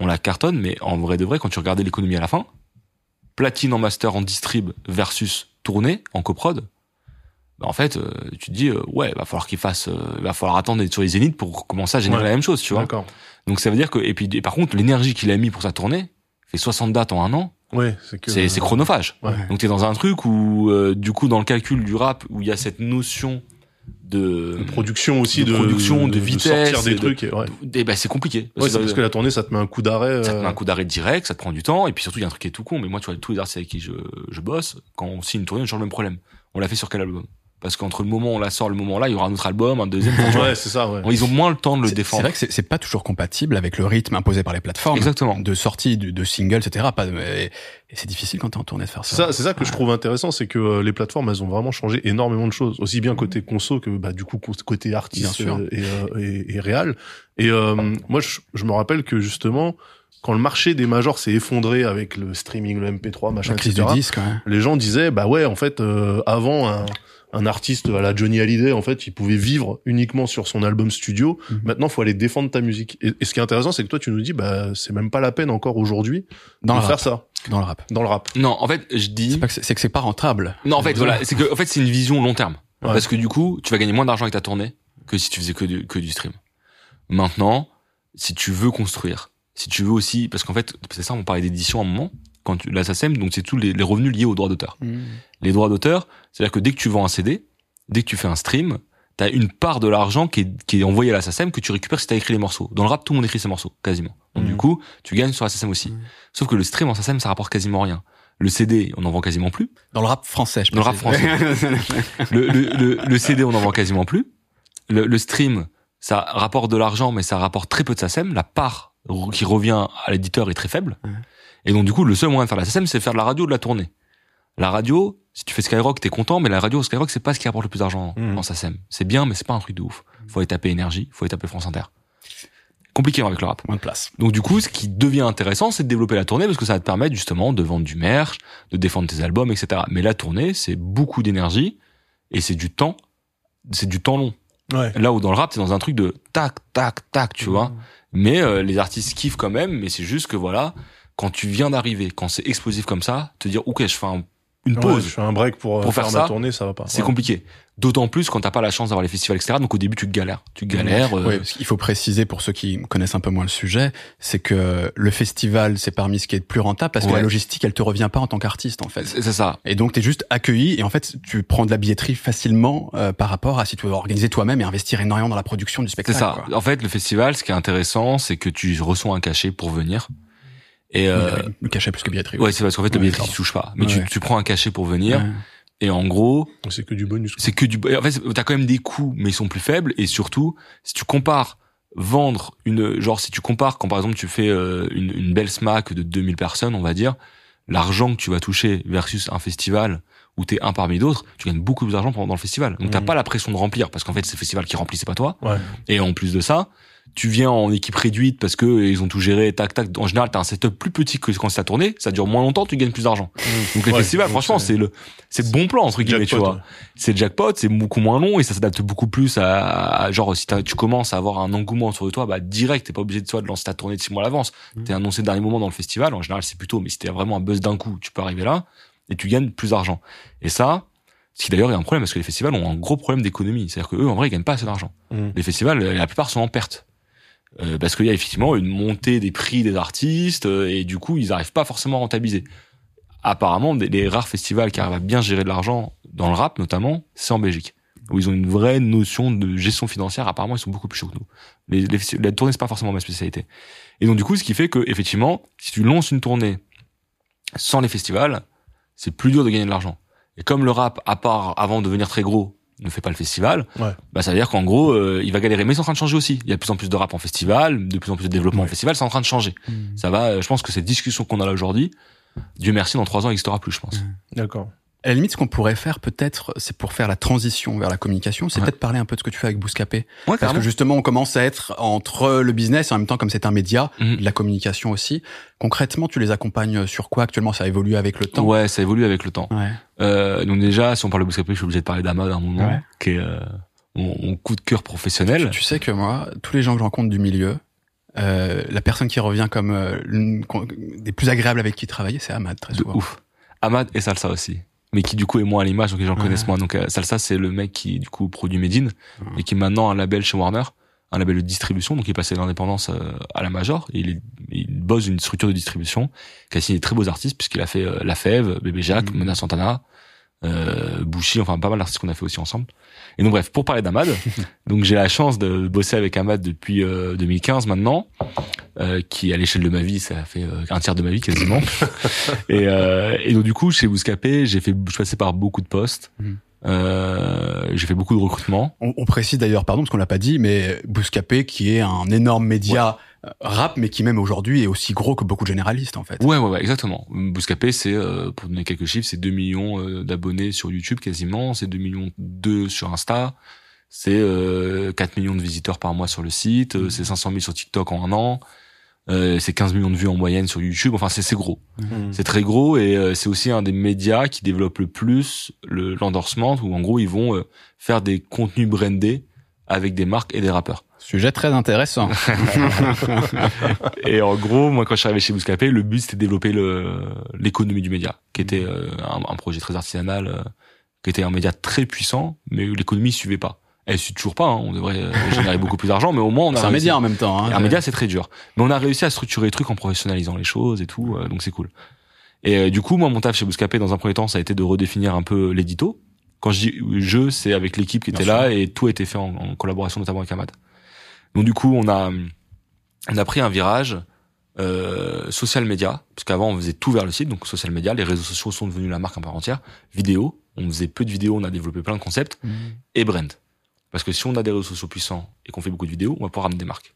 on la cartonne, mais en vrai de vrai, quand tu regardais l'économie à la fin, platine en master en distrib versus tournée en coprod, bah, en fait, euh, tu te dis, euh, ouais, va falloir qu'il fasse, euh, va falloir attendre d'être sur les zéniths pour commencer à générer
Ouais.
la même chose, tu vois. Donc ça veut dire que, et puis, et par contre, l'énergie qu'il a mis pour sa tournée, fait 60 dates en un an,
Ouais, c'est que.
c'est c'est chronophage.
Ouais.
Donc t'es dans un truc où, euh, du coup, dans le calcul du rap, où il y a cette notion de,
De production aussi,
de
de,
production, de vitesse,
sortir des
et de-
trucs. et- ouais.
Ben, c'est compliqué.
Ouais, c'est parce que la tournée, ça te met un coup d'arrêt.
ça te
euh,
met un coup d'arrêt direct, ça te prend du temps, et puis surtout il y a un truc qui est tout con, mais moi tu vois tous les artistes avec qui je, je bosse, quand on signe une tournée, on a toujours le même problème. On l'a fait sur quel album? Parce qu'entre le moment où on la sort, le moment là, il y aura un autre album, un deuxième.
Ouais, c'est ça, ouais.
Ils ont moins le temps de le
C'est- C'est
défendre.
vrai que c'est pas toujours compatible avec le rythme imposé par les plateformes.
Exactement.
De sortie de, de singles, etc. Pas, de- et et c'est difficile quand t'es en tournée de faire
C'est
ça.
ça, c'est ça que je trouve intéressant, c'est que euh, les plateformes, elles ont vraiment changé énormément de choses, aussi bien côté conso que bah du coup côté
Bien
artiste
sûr.
euh, et, euh, et, et réal. Et euh, moi, je, je me rappelle que justement, quand le marché des majors s'est effondré avec le streaming, le MP3, machin,
La crise du
etc.,
disque, ouais.
les gens disaient bah ouais, en fait, euh, avant un un artiste à la Johnny Hallyday, en fait, il pouvait vivre uniquement sur son album studio.
Mhm.
Maintenant, faut aller défendre ta musique. Et, et ce qui est intéressant, c'est que toi, tu nous dis, bah, c'est même pas la peine encore aujourd'hui
Dans
de
le
faire
rap.
ça
Dans le rap.
dans le rap.
Non, en fait, je
C'est
dis.
pas que c'est c'est que c'est pas rentable.
Non, en fait, voilà, c'est que, en fait, c'est une vision long terme.
Ouais.
Parce que du coup, tu vas gagner moins d'argent avec ta tournée que si tu faisais que du, que du stream. Maintenant, si tu veux construire, si tu veux aussi, parce qu'en fait, c'est ça, on parlait d'édition à un moment, quand tu, la SACEM, donc c'est tous les, les revenus liés aux droits d'auteur. Les droits d'auteur, c'est-à-dire que dès que tu vends un CD, dès que tu fais un stream, t'as une part de l'argent qui est, qui est envoyé à la SACEM que tu récupères si t'as écrit les morceaux. Dans le rap, tout le monde écrit ses morceaux, quasiment. Donc
Mhm.
du coup, tu gagnes sur la SACEM aussi.
Mhm.
Sauf que le stream en SACEM, ça rapporte quasiment rien. Le CD, on en vend quasiment plus.
Dans le rap français, je
Dans le rap
précise. *laughs*
Le, le, le, le CD, on en vend quasiment plus. Le, stream, ça rapporte de l'argent, mais ça rapporte très peu de SACEM. La part qui revient à l'éditeur est très faible. Et donc, du coup, le seul moyen de faire la SACEM, c'est de faire de la radio de la tournée. La radio, si tu fais Skyrock, t'es content, mais la radio Skyrock, c'est pas ce qui rapporte le plus d'argent
Mhm.
en SACEM. C'est bien, mais c'est pas un truc de ouf. Faut aller taper énergie, faut aller taper France Inter. Compliqué avec le rap.
Moins de place.
Donc du coup, ce qui devient intéressant, c'est de développer la tournée parce que ça va te permettre justement de vendre du merch, de défendre tes albums, etc. Mais la tournée, c'est beaucoup d'énergie et c'est du temps, c'est du temps long.
Ouais.
Là où dans le rap, t'es dans un truc de tac, tac, tac, tu vois.
Mmh.
Mais euh, les artistes kiffent quand même, mais c'est juste que voilà, quand tu viens d'arriver, quand c'est explosif comme ça, te dire ok, je fais un- une
Ouais,
pause,
je fais un break pour, euh,
Pour
faire,
faire
ma
ça,
tournée, ça va pas.
c'est
Ouais.
compliqué. D'autant plus quand t'as pas la chance d'avoir les festivals, etc. Donc au début, tu galères, tu galères. euh,
Oui, parce qu'il faut préciser pour ceux qui connaissent un peu moins le sujet, c'est que le festival, c'est parmi ce qui est le plus rentable parce que la logistique, elle te revient pas en tant qu'artiste, en fait.
c'est c'est ça.
Et donc, tu es juste accueilli et en fait, tu prends de la billetterie facilement euh, par rapport à si tu veux organiser toi-même et investir énormément dans la production du
C'est
spectacle.
ça.
quoi.
En fait, le festival, ce qui est intéressant, c'est que tu reçois un cachet pour venir. Et euh,
Le cachet plus que billetterie.
ouais, c'est parce qu'en fait, le
Ouais,
billetterie,
d'accord.
tu touches pas. Mais tu, tu prends un cachet pour venir. Et en gros,
C'est que du bonus.
c'est que du. En fait, t'as quand même des coûts, mais ils sont plus faibles. Et surtout, si tu compares vendre une, genre si tu compares quand par exemple tu fais euh, une, une belle smack de 2000 personnes, on va dire, l'argent que tu vas toucher versus un festival où t'es un parmi d'autres, tu gagnes beaucoup plus d'argent pendant dans le festival. Donc t'as
Mhm.
pas la pression de remplir parce qu'en fait c'est le festival qui remplit, c'est pas toi.
Ouais.
Et en plus de ça, tu viens en équipe réduite parce que ils ont tout géré, tac tac. En général, t'as un setup plus petit que quand c'est à tourner, ça dure moins longtemps, tu gagnes plus d'argent. Donc les
Ouais,
festivals, franchement,
c'est-
le c'est bon plan entre guillemets, tu vois.
ouais.
C'est jackpot, c'est beaucoup moins long et ça s'adapte beaucoup plus à, à- genre si tu commences à avoir un engouement autour de toi, bah direct, t'es pas obligé de toi de lancer ta tournée de six mois à l'avance.
Mhm.
T'es annoncé le dernier moment dans le festival. En général, c'est plutôt, mais si t'as vraiment un buzz d'un coup, tu peux arriver là et tu gagnes plus d'argent. Et ça, ce qui d'ailleurs est un problème parce que les festivals ont un gros problème d'économie. C'est-à-dire que eux, en vrai, ils gagnent pas assez d'argent
Mhm.
les festivals, la plupart sont en perte. Euh, parce qu'il y a effectivement une montée des prix des artistes euh, et du coup ils n'arrivent pas forcément à rentabiliser. Apparemment, des- les rares festivals qui arrivent à bien gérer de l'argent dans le rap notamment, c'est en Belgique où ils ont une vraie notion de gestion financière. Apparemment, ils sont beaucoup plus chauds que nous. Les, les, la tournée c'est pas forcément ma spécialité. Et donc du coup, ce qui fait que effectivement, si tu lances une tournée sans les festivals, c'est plus dur de gagner de l'argent. Et comme le rap, à part avant de devenir très gros, ne fait pas le festival,
Ouais.
bah ça veut dire qu'en gros, euh, il va galérer. Mais c'est en train de changer aussi. Il y a de plus en plus de rap en festival, de plus en plus de développement en
Ouais.
festival, c'est en train de changer.
Mhm.
Ça va, euh, je pense que cette discussion qu'on a là aujourd'hui, Dieu merci, dans trois ans, il n'existera plus, je pense.
D'accord.
À la limite, ce qu'on pourrait faire peut-être, c'est pour faire la transition vers la communication, c'est
Ouais.
peut-être parler un peu de ce que tu fais avec Bouscapé.
Ouais,
Parce que justement, on commence à être entre le business et en même temps, comme c'est un média, de la communication aussi. Concrètement, tu les accompagnes sur quoi Actuellement, ça évolue avec le temps?
Ouais, ça évolue avec le temps.
Ouais.
Euh, donc déjà, si on parle de Bouscapé, je suis obligé de parler d'Amad à un moment, qui est euh, mon, mon coup de cœur professionnel.
Tu sais que moi, tous les gens que je rencontre du milieu, euh, la personne qui revient comme euh, des plus agréables avec qui travailler, c'est Ahmad, très
De
souvent.
ouf. Ahmad et Salsa aussi. Mais qui du coup est moins à l'image, donc les gens
Ouais.
connaissent moins. Donc euh, Salsa, c'est le mec qui du coup produit Medine
Ouais.
et qui est maintenant un label chez Warner, un label de distribution, donc il est passé de l'indépendance euh, à la major. Et il, est, il bosse une structure de distribution qui a signé de très beaux artistes puisqu'il a fait euh, La Fève, Bébé Jacques,
Mhm.
Mena Santana, euh, Bouchy, enfin pas mal d'artistes qu'on a fait aussi ensemble. Et donc bref, pour parler d'Amad, *laughs* donc j'ai la chance de bosser avec Amad depuis euh, 2015 maintenant, euh, qui à l'échelle de ma vie, ça fait euh, un tiers de ma vie quasiment. *laughs* et, euh, et donc du coup, chez Bouscapé, j'ai fait, je suis passé par beaucoup de postes.
Mhm.
Euh, j'ai fait beaucoup de recrutement.
On, on précise d'ailleurs, pardon, parce qu'on l'a pas dit, mais Bouscapé, qui est un énorme média rap, mais qui même aujourd'hui est aussi gros que beaucoup de généralistes, en fait.
Ouais, ouais, ouais, exactement. Bouscapé, c'est, euh, pour donner quelques chiffres, c'est 2 millions euh, d'abonnés sur YouTube quasiment, c'est 2 millions 2 sur Insta, c'est euh, 4 millions de visiteurs par mois sur le site, euh, c'est 500 000 sur TikTok en un an, euh, c'est 15 millions de vues en moyenne sur YouTube, enfin c'est c'est gros.
Mhm.
C'est très gros et euh, c'est aussi un des médias qui développe le plus le- l'endorsement, où en gros ils vont euh, faire des contenus brandés avec des marques et des rappeurs.
Sujet très intéressant. *laughs*
Et en gros, moi, quand je suis arrivé chez Bouscapé, le but c'était de développer l'économie du média, qui était euh, un, un projet très artisanal, euh, qui était un média très puissant, mais l'économie suivait pas. Elle suit toujours pas. hein, on devrait euh, *laughs* générer beaucoup plus d'argent, mais au moins on a
C'est un média en même temps. Hein.
Un média, c'est très dur. Mais on a réussi à structurer les trucs en professionnalisant les choses et tout, euh, donc c'est cool. Et du coup, moi, mon taf chez Bouscapé, dans un premier temps, ça a été de redéfinir un peu l'édito. Quand je dis je, c'est avec l'équipe qui
Bien
était là et tout a été fait en, en collaboration notamment avec Amad. Donc du coup, on a on a pris un virage euh, social média, parce qu'avant on faisait tout vers le site, donc social média, les réseaux sociaux sont devenus la marque en part entière. Vidéo, on faisait peu de vidéos, on a développé plein de concepts
Mhm.
et brand. Parce que si on a des réseaux sociaux puissants et qu'on fait beaucoup de vidéos, on va pouvoir ramener des marques.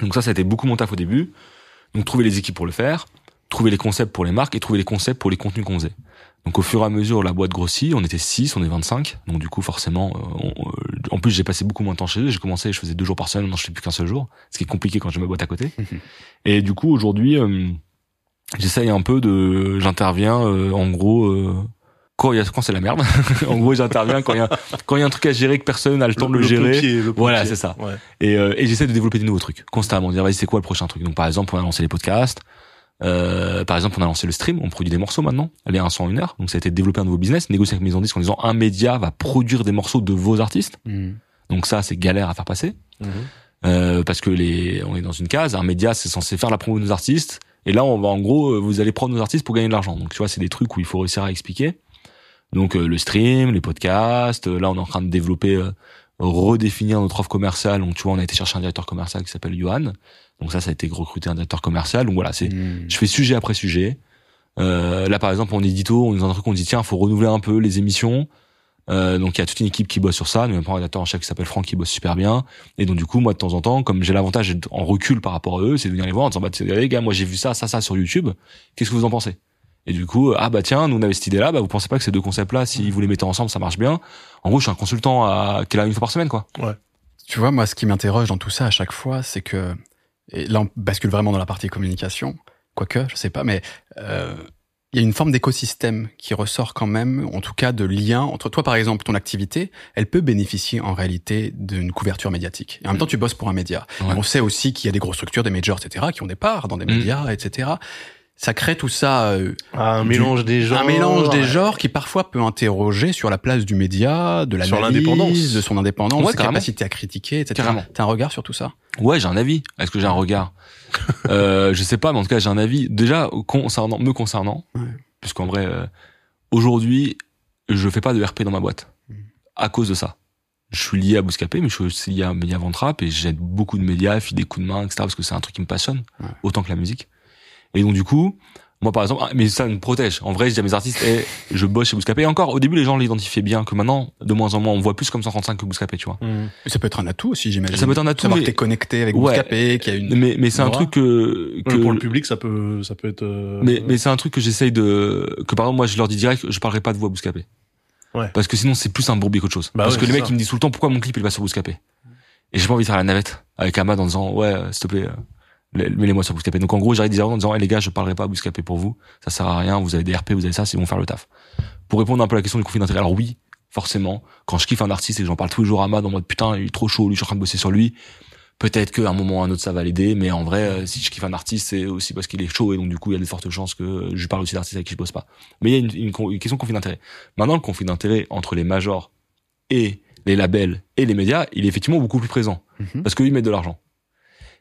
Donc ça, ça a été beaucoup mon taf au début. Donc trouver les équipes pour le faire, trouver les concepts pour les marques et trouver les concepts pour les contenus qu'on faisait. Donc au fur et à mesure, la boîte grossit, on était 6, on est 25. Donc du coup, forcément, euh, on- euh, en plus j'ai passé beaucoup moins de temps chez eux. J'ai commencé, je faisais deux jours par semaine, maintenant je fais plus qu'un seul jour, ce qui est compliqué quand j'ai ma boîte à côté. *laughs* et du coup, aujourd'hui, euh, j'essaye un peu de, j'interviens euh, en gros. euh, quand, il y a, quand c'est la merde, *laughs* en gros j'interviens quand il y a quand il y a un truc à gérer que personne n'a le temps de le, gérer
pompier, le
Voilà,
pompier.
c'est ça.
Ouais.
et, euh, et j'essaie de développer des nouveaux trucs constamment dire vas-y c'est quoi le prochain truc? Donc par exemple on a lancé les podcasts euh, par exemple on a lancé le stream on produit des morceaux maintenant aller à un son en une heure. Donc ça a été de développer un nouveau business négocier avec Maison Disque en disant un média va produire des morceaux de vos artistes.
Mhm.
donc ça c'est galère à faire passer.
Mhm.
euh, parce que les on est dans une case un média c'est censé faire la promo de nos artistes. Et là on va en gros euh, vous allez prendre nos artistes pour gagner de l'argent. Donc tu vois c'est des trucs où il faut réussir à expliquer. Donc euh, le stream les podcasts euh, là on est en train de développer euh, redéfinir notre offre commerciale donc tu vois on a été chercher un directeur commercial qui s'appelle Johan donc ça ça a été recruter un directeur commercial donc voilà c'est
Mhm.
je fais sujet après sujet. Euh, là, par exemple, en édito, on est dans un truc, on dit tiens, faut renouveler un peu les émissions. Euh, donc il y a toute une équipe qui bosse sur ça, nous même un rédacteur en chef qui s'appelle Franck qui bosse super bien. Et donc du coup, moi de temps en temps, comme j'ai l'avantage en recul par rapport à eux, c'est de venir les voir en disant bah les gars, moi j'ai vu ça, ça, ça sur YouTube. Qu'est-ce que vous en pensez? Et du coup, ah bah tiens, nous on avait cette idée-là, bah vous pensez pas que ces deux concepts-là, si vous les mettez ensemble, ça marche bien? En gros, je suis un consultant à, qui est là une fois par semaine, quoi.
Tu vois, moi, ce qui m'interroge dans tout ça à chaque fois, c'est que, et là, on bascule vraiment dans la partie communication, quoique, je sais pas, mais euh, il y a une forme d'écosystème qui ressort quand même, en tout cas de lien entre toi, par exemple, ton activité, elle peut bénéficier en réalité d'une couverture médiatique. Et en même temps, tu bosses pour un média.
Ouais.
On sait aussi qu'il y a des grosses structures, des majors, etc., qui ont des parts dans des
Mm.
médias, etc. Ça crée tout ça, euh,
Ah, un
Du-
mélange des genres.
un mélange des genres qui parfois peut interroger sur la place du média, de
Sur l'indépendance.
de son indépendance,
Ouais,
sa
carrément.
capacité à critiquer, etc. T'as un regard sur tout ça?
Ouais, j'ai un avis. Est-ce que j'ai un regard? *laughs* Euh, Je sais pas, mais en tout cas, j'ai un avis. Déjà, concernant, me concernant,
Ouais.
puisqu'en vrai, euh, aujourd'hui, je fais pas de RP dans ma boîte
Mm.
à cause de ça. Je suis lié à Bouscapé, mais je suis aussi lié à Média Ventrap et j'aide beaucoup de médias, file des coups de main, etc. parce que c'est un truc qui me passionne
Ouais.
autant que la musique. Et donc du coup, moi par exemple, ah, mais ça me protège. En vrai, je dis à mes artistes, eh, je bosse chez Bouscapé. Et encore, au début, les gens l'identifiaient bien, que maintenant, de moins en moins, on voit plus comme 135 que Bouscapé, tu vois.
Et Ça peut être un atout aussi, j'imagine.
Ça peut être un atout,
Savoir
mais-
que t'es connecté avec
Ouais.
Bouscapé, qu'il y a une...
Mais, mais c'est un truc que, que
Pour le public, ça peut, ça peut être. euh,
Mais, mais c'est un truc que j'essaye de, que par exemple, moi, je leur dis direct, je parlerai pas de vous à Bouscapé.
Ouais.
Parce que sinon, c'est plus un bourbier qu'autre chose.
Bah
Parce
ouais,
que les mecs, ils me disent tout le temps, pourquoi mon clip, il va sur Bouscapé? Et j'ai pas envie de faire la navette avec Ahmad en disant, ouais, euh, s'il te plaît, euh, mets-les-moi sur Bouscapé. Donc, en gros, j'arrive en disant, eh, les gars, je parlerai pas à Bouscapé pour vous. Ça sert à rien. Vous avez des RP, vous avez ça, c'est bon faire le taf. Pour répondre un peu à la question du conflit d'intérêt. Alors oui, forcément, quand je kiffe un artiste et que j'en parle tous les jours à Ahmad en mode, putain, il est trop chaud, lui, je suis en train de bosser sur lui. Peut-être qu'à un moment ou à un autre ça va l'aider, mais en vrai, euh, si je kiffe un artiste, c'est aussi parce qu'il est chaud et donc du coup il y a de fortes chances que je parle aussi d'artistes avec qui je bosse pas. Mais il y a une, une, con- une question de conflit d'intérêt. Maintenant, le conflit d'intérêt entre les majors et les labels et les médias, il est effectivement beaucoup plus présent
Mhm.
parce qu'ils mettent de l'argent.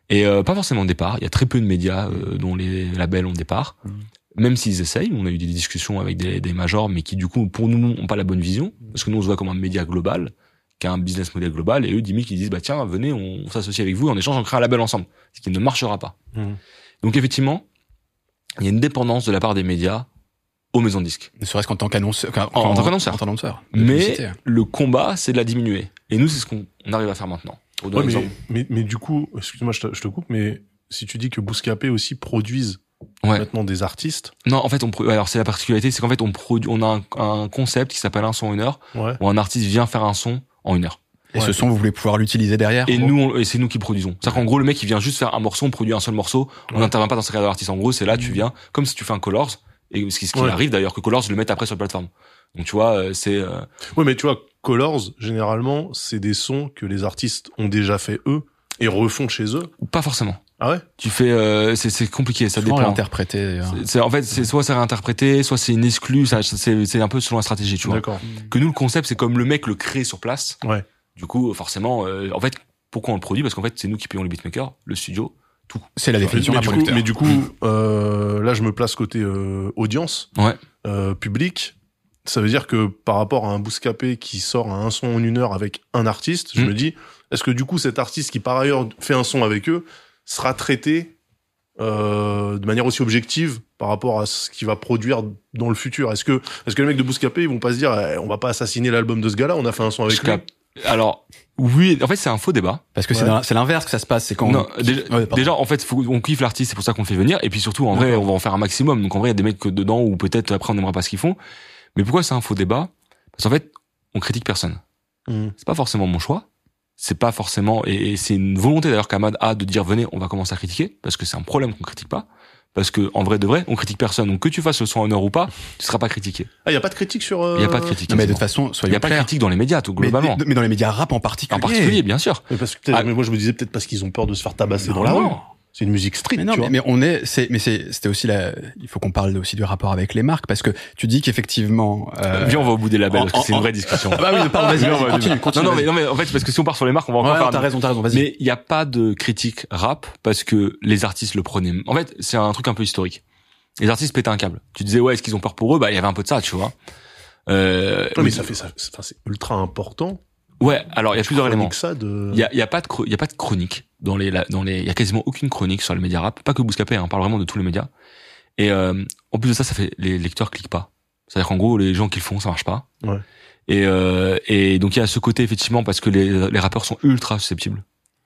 Et euh, pas forcément départ. Il y a très peu de médias euh, dont les labels ont départ.
Mhm.
Même s'ils essayent, on a eu des discussions avec des, des majors, mais qui du coup, pour nous, n'ont pas la bonne vision, parce que nous, on se voit comme un média global, qui a un business model global, et eux, Dimi, qui disent, bah tiens, venez, on, s'associe avec vous, et en échange, on crée un label ensemble, ce qui ne marchera pas.
Mhm.
Donc effectivement, il y a une dépendance de la part des médias aux maisons de disques.
Ne serait-ce qu'en tant qu'annonceur. qu'en-
En- en.
En tant qu'annonceur.
Mais
publicité.
le combat, c'est de la diminuer. Et nous, c'est ce qu'on on arrive à faire maintenant.
Ouais, mais, mais, mais du coup, excuse-moi, je te, je te coupe, mais si tu dis que Bouscapé aussi produisent
Ouais.
maintenant des artistes,
Non, en fait, on alors c'est la particularité, c'est qu'en fait, on produit, on a un, un concept qui s'appelle un son en une heure,
ouais.
où un artiste vient faire un son en une heure.
Et
Ouais.
ce son, vous voulez pouvoir l'utiliser derrière
Et nous, on- et c'est nous qui produisons. C'est-à-dire qu'en gros, le mec, il vient juste faire un morceau, on produit un seul morceau, on
Ouais.
n'intervient pas dans sa carrière d'artiste. En gros, c'est là, tu viens, comme si tu fais un Colors, et ce qui, ce qui
Ouais.
arrive d'ailleurs, que Colors le mette après sur la plateforme. Donc, tu vois, euh, c'est, euh,
Ouais, mais tu vois, Colors, généralement, c'est des sons que les artistes ont déjà fait eux et refont chez eux.
pas forcément.
Ah ouais?
Tu fais, euh, c'est, c'est compliqué, ça dépend.
interprété. d'ailleurs.
C'est- en fait, c'est soit c'est réinterprété, soit c'est une exclue, ça, c'est, c'est un peu selon la stratégie, tu vois.
D'accord.
Que nous, le concept, c'est comme le mec le crée sur place.
Ouais.
Du coup, forcément, euh, en fait, pourquoi on le produit? Parce qu'en fait, c'est nous qui payons le beatmaker, le studio.
C'est la définition
mais
d'un
du coup,
producteur.
mais du coup, euh, là, je me place côté euh, audience,
Ouais.
euh, public. Ça veut dire que par rapport à un Bouscapé qui sort un son en une heure avec un artiste, je
Mm.
me dis, est-ce que du coup, cet artiste qui par ailleurs fait un son avec eux sera traité euh, de manière aussi objective par rapport à ce qu'il va produire dans le futur? Est-ce que, est-ce que les mecs de Bouscapé, ils vont pas se dire, eh, on va pas assassiner l'album de ce gars-là, on a fait un son avec lui?
Alors, oui, en fait, c'est un faux débat.
Parce que c'est
Ouais.
dans- c'est l'inverse que ça se passe. C'est quand
non,
on...
déjà,
Ouais, pardon.
déjà, en fait, faut, on kiffe l'artiste, c'est pour ça qu'on le fait venir. Et puis surtout, en vrai, on va en faire un maximum. Donc en vrai, il y a des mecs que dedans ou peut-être après on n'aimera pas ce qu'ils font. Mais pourquoi c'est un faux débat? Parce qu'en fait, on critique personne.
Mm.
C'est pas forcément mon choix. C'est pas forcément et, et c'est une volonté d'ailleurs qu'Ahmad a de dire venez, on va commencer à critiquer parce que c'est un problème qu'on critique pas. Parce que en vrai de vrai, on critique personne. Donc que tu fasses le son en heure ou pas, tu seras pas critiqué.
Ah, il y a pas de critique sur. euh,
Il y a pas de critique.
Non, mais de toute façon,
Il
soyons
y a pas de critique dans les médias, tout
Mais,
globalement.
mais dans les médias rap en particulier.
en particulier, bien sûr.
Mais parce que peut-être-
Ah.
mais moi je me disais peut-être parce qu'ils ont peur de se faire tabasser
Non,
dans la rue. C'est une musique street,
Mais non,
tu
mais,
vois.
mais on est, c'est, mais c'est, c'était aussi la, il faut qu'on parle aussi du rapport avec les marques parce que tu dis qu'effectivement. Euh...
Viens, on va au bout des labels
en-
parce que c'est une vraie discussion.
Ah bah oui, pardon, vas-y, continue, continue.
non, non, mais, non, mais en fait, parce que si on part sur les marques, on va encore
Ouais,
faire.
t'as raison, t'as raison, vas-y.
Mais il n'y a pas de critique rap parce que les artistes le prenaient. En fait, c'est un truc un peu historique. Les artistes pétaient un câble. Tu disais ouais, est-ce qu'ils ont peur pour eux? Bah, il y avait un peu de ça, tu vois. Euh,
Ouais, mais ça fait ça, enfin, c'est ultra important.
Ouais, alors il y a plusieurs éléments.
De.
Il y a, il y a pas de il y a pas de chronique dans les la- dans les il y a quasiment aucune chronique sur les médias rap, pas que Bouscapé, hein, on parle vraiment de tous les médias. Et euh, en plus de ça, ça fait les lecteurs cliquent pas. C'est-à-dire qu'en gros, les gens qui le font, ça marche pas.
Ouais.
Et euh, et donc il y a ce côté effectivement parce que les les rappeurs sont ultra susceptibles.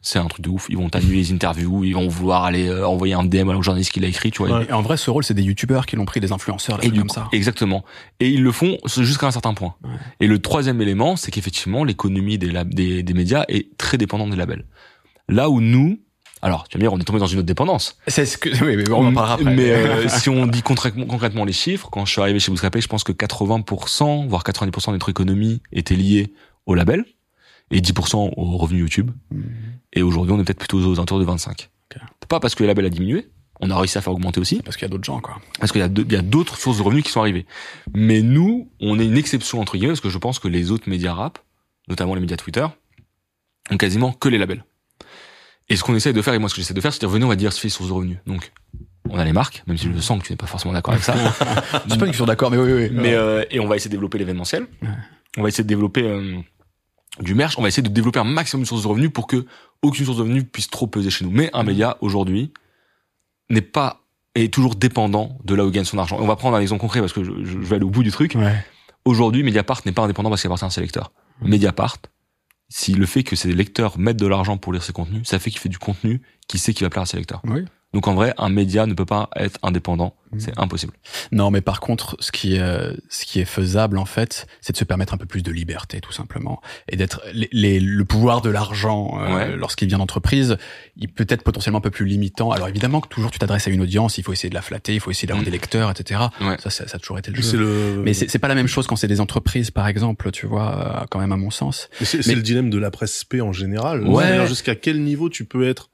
C'est un truc de ouf. Ils vont annuler les interviews, ils vont vouloir aller euh, envoyer un DM au journaliste qui l'a écrit, tu vois.
Ouais.
Et en vrai, ce rôle, c'est des youtubeurs qui l'ont pris, des influenceurs, des
Et
trucs comme ça.
exactement. Et ils le font jusqu'à un certain point.
Ouais.
Et le troisième élément, c'est qu'effectivement, l'économie des, des, des médias est très dépendante des labels. Là où nous, alors, tu vas me dire, on est tombé dans une autre dépendance.
C'est ce que, *laughs* oui, mais on en parlera après.
Mais euh, *laughs* si on dit concrètement, concrètement les chiffres, quand je suis arrivé chez Bouscapé, je pense que 80%, voire 90% de notre économie était liée au label et 10% aux revenus YouTube.
Mhm.
Et aujourd'hui, on est peut-être plutôt aux alentours de 25.
Ok.
Pas parce que le label a diminué, on a réussi à faire augmenter aussi,
Parce qu'il y a d'autres gens, quoi.
parce qu'il y a d'autres sources de revenus qui sont arrivées. Mais nous, on est une exception entre guillemets parce que je pense que les autres médias rap, notamment les médias Twitter, ont quasiment que les labels. Et ce qu'on essaye de faire, et moi ce que j'essaie de faire, c'est de dire venez, on va diversifier les sources de revenus. Donc, on a les marques, même si je sens que tu n'es pas forcément d'accord avec ça. *laughs*
C'est pas une question d'accord, mais oui, oui. oui.
Mais euh, et on va essayer de développer l'événementiel. On va essayer de développer euh, du merch. On va essayer de développer un maximum de sources de revenus pour que aucune source de revenus puisse trop peser chez nous. Mais un média aujourd'hui n'est pas est toujours dépendant de là où il gagne son argent. Et on va prendre un exemple concret parce que je, vais aller au bout du truc.
Ouais.
Aujourd'hui, Mediapart n'est pas indépendant parce qu'il appartient à ses lecteurs. Mediapart, si le fait que ses lecteurs mettent de l'argent pour lire ses contenus, ça fait qu'il fait du contenu qui sait qu'il va plaire à ses lecteurs.
Oui.
Donc en vrai, un média ne peut pas être indépendant,
Mhm.
c'est impossible.
Non, mais par contre, ce qui est, euh, ce qui est faisable en fait, c'est de se permettre un peu plus de liberté, tout simplement, et d'être les, les- le pouvoir de l'argent euh,
Ouais.
lorsqu'il vient d'entreprise, il peut être potentiellement un peu plus limitant. Alors évidemment que toujours tu t'adresses à une audience, il faut essayer de la flatter, il faut essayer d'avoir
Mhm.
des lecteurs, etc.
Ouais.
Ça, ça, ça a toujours été le
Mais
jeu.
c'est le,
Mais c'est c'est pas la même chose quand c'est des entreprises, par exemple, tu vois, euh, quand même à mon sens.
mais c'est
mais-
le dilemme de la presse spé en général.
Ouais.
Jusqu'à quel niveau tu peux être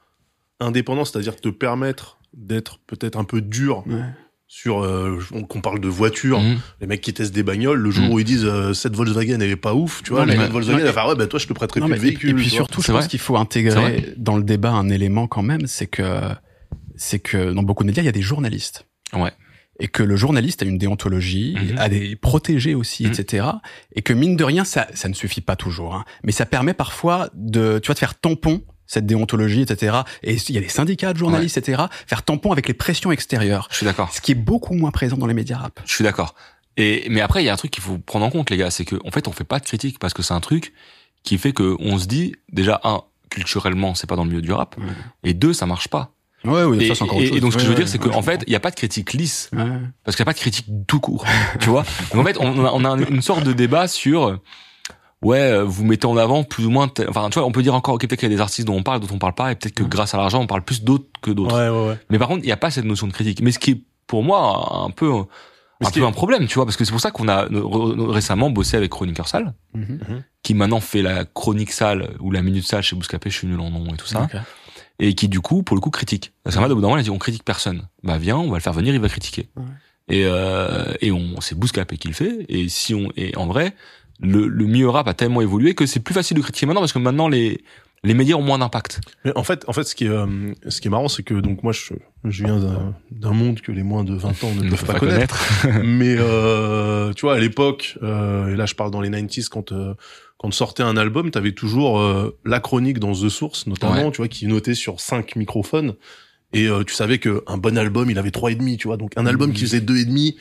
indépendant, c'est-à-dire te permettre d'être peut-être un peu dur
Ouais.
sur, euh, on- qu'on parle de voiture,
Mhm.
les mecs qui testent des bagnoles, le jour
Mhm.
où ils disent euh, cette Volkswagen elle est pas ouf, tu vois,
Non, mais-
de Volkswagen
non,
elle va faire ouais bah toi je te prêterai
Non,
plus
mais-
le véhicule.
et puis surtout, je pense qu'il faut intégrer dans le débat un élément quand même, c'est que c'est que dans beaucoup de médias, il y a des journalistes.
Ouais.
Et que le journaliste a une déontologie,
Mhm.
a des protégés aussi,
Mhm.
etc. Et que mine de rien, ça, ça ne suffit pas toujours. Hein, mais ça permet parfois de, tu vois, de faire tampon cette déontologie, etc. Et il y a des syndicats de journalistes, etc. Faire tampon avec les pressions extérieures,
Je suis d'accord.
ce qui est beaucoup moins présent dans les médias rap.
Je suis d'accord. Et mais après il y a un truc qu'il faut prendre en compte les gars, c'est que en fait on fait pas de critique parce que c'est un truc qui fait que on se dit déjà un culturellement c'est pas dans le milieu du rap
Ouais.
et deux ça marche pas.
Ouais, oui,
Et,
ça c'est encore autre
et-
chose.
et donc ce que je veux dire c'est qu'en fait il y a pas de critique lisse parce qu'il y a pas de critique tout court, *laughs* tu vois. Donc en fait on a, on a une sorte de débat sur ouais euh, vous mettez en avant plus ou moins enfin tu vois on peut dire encore ok peut-être qu'il y a des artistes dont on parle d'autres on parle pas et peut-être que grâce à l'argent on parle plus d'autres que d'autres.
Ouais ouais ouais.
Mais par contre, il n'y a pas cette notion de critique. Mais ce qui est pour moi un peu un peu
est-
un problème, tu vois, parce que c'est pour ça qu'on a récemment bossé avec Chroniqueur Sale,
Mhm.
qui maintenant fait la chronique sale ou la minute sale chez Bouscapé, je suis nul en nom et tout ça, et qui du coup, pour le coup, critique. Parce bout d'un moment, il a dit on critique personne. Bah viens, on va le faire venir, il va critiquer.
Ouais.
Et euh, et on c'est Bouscapé qui le fait. Et si on et en vrai, le le milieu rap a tellement évolué que c'est plus facile de critiquer maintenant parce que maintenant les les médias ont moins d'impact.
Mais en fait, en fait, ce qui est, euh, ce qui est marrant, c'est que donc moi, je, je viens d'un- d'un monde que les moins de 20 ans ne *laughs* peuvent pas connaître. *laughs* Mais euh, tu vois, à l'époque, euh, et là, je parle dans les 90s, quand euh, quand sortait un album, t'avais toujours euh, la chronique dans The Source, notamment,
Ouais.
tu vois, qui notait sur cinq microphones. Et euh, tu savais que un bon album, il avait trois et demi, tu vois. Donc un album qui faisait deux et demi,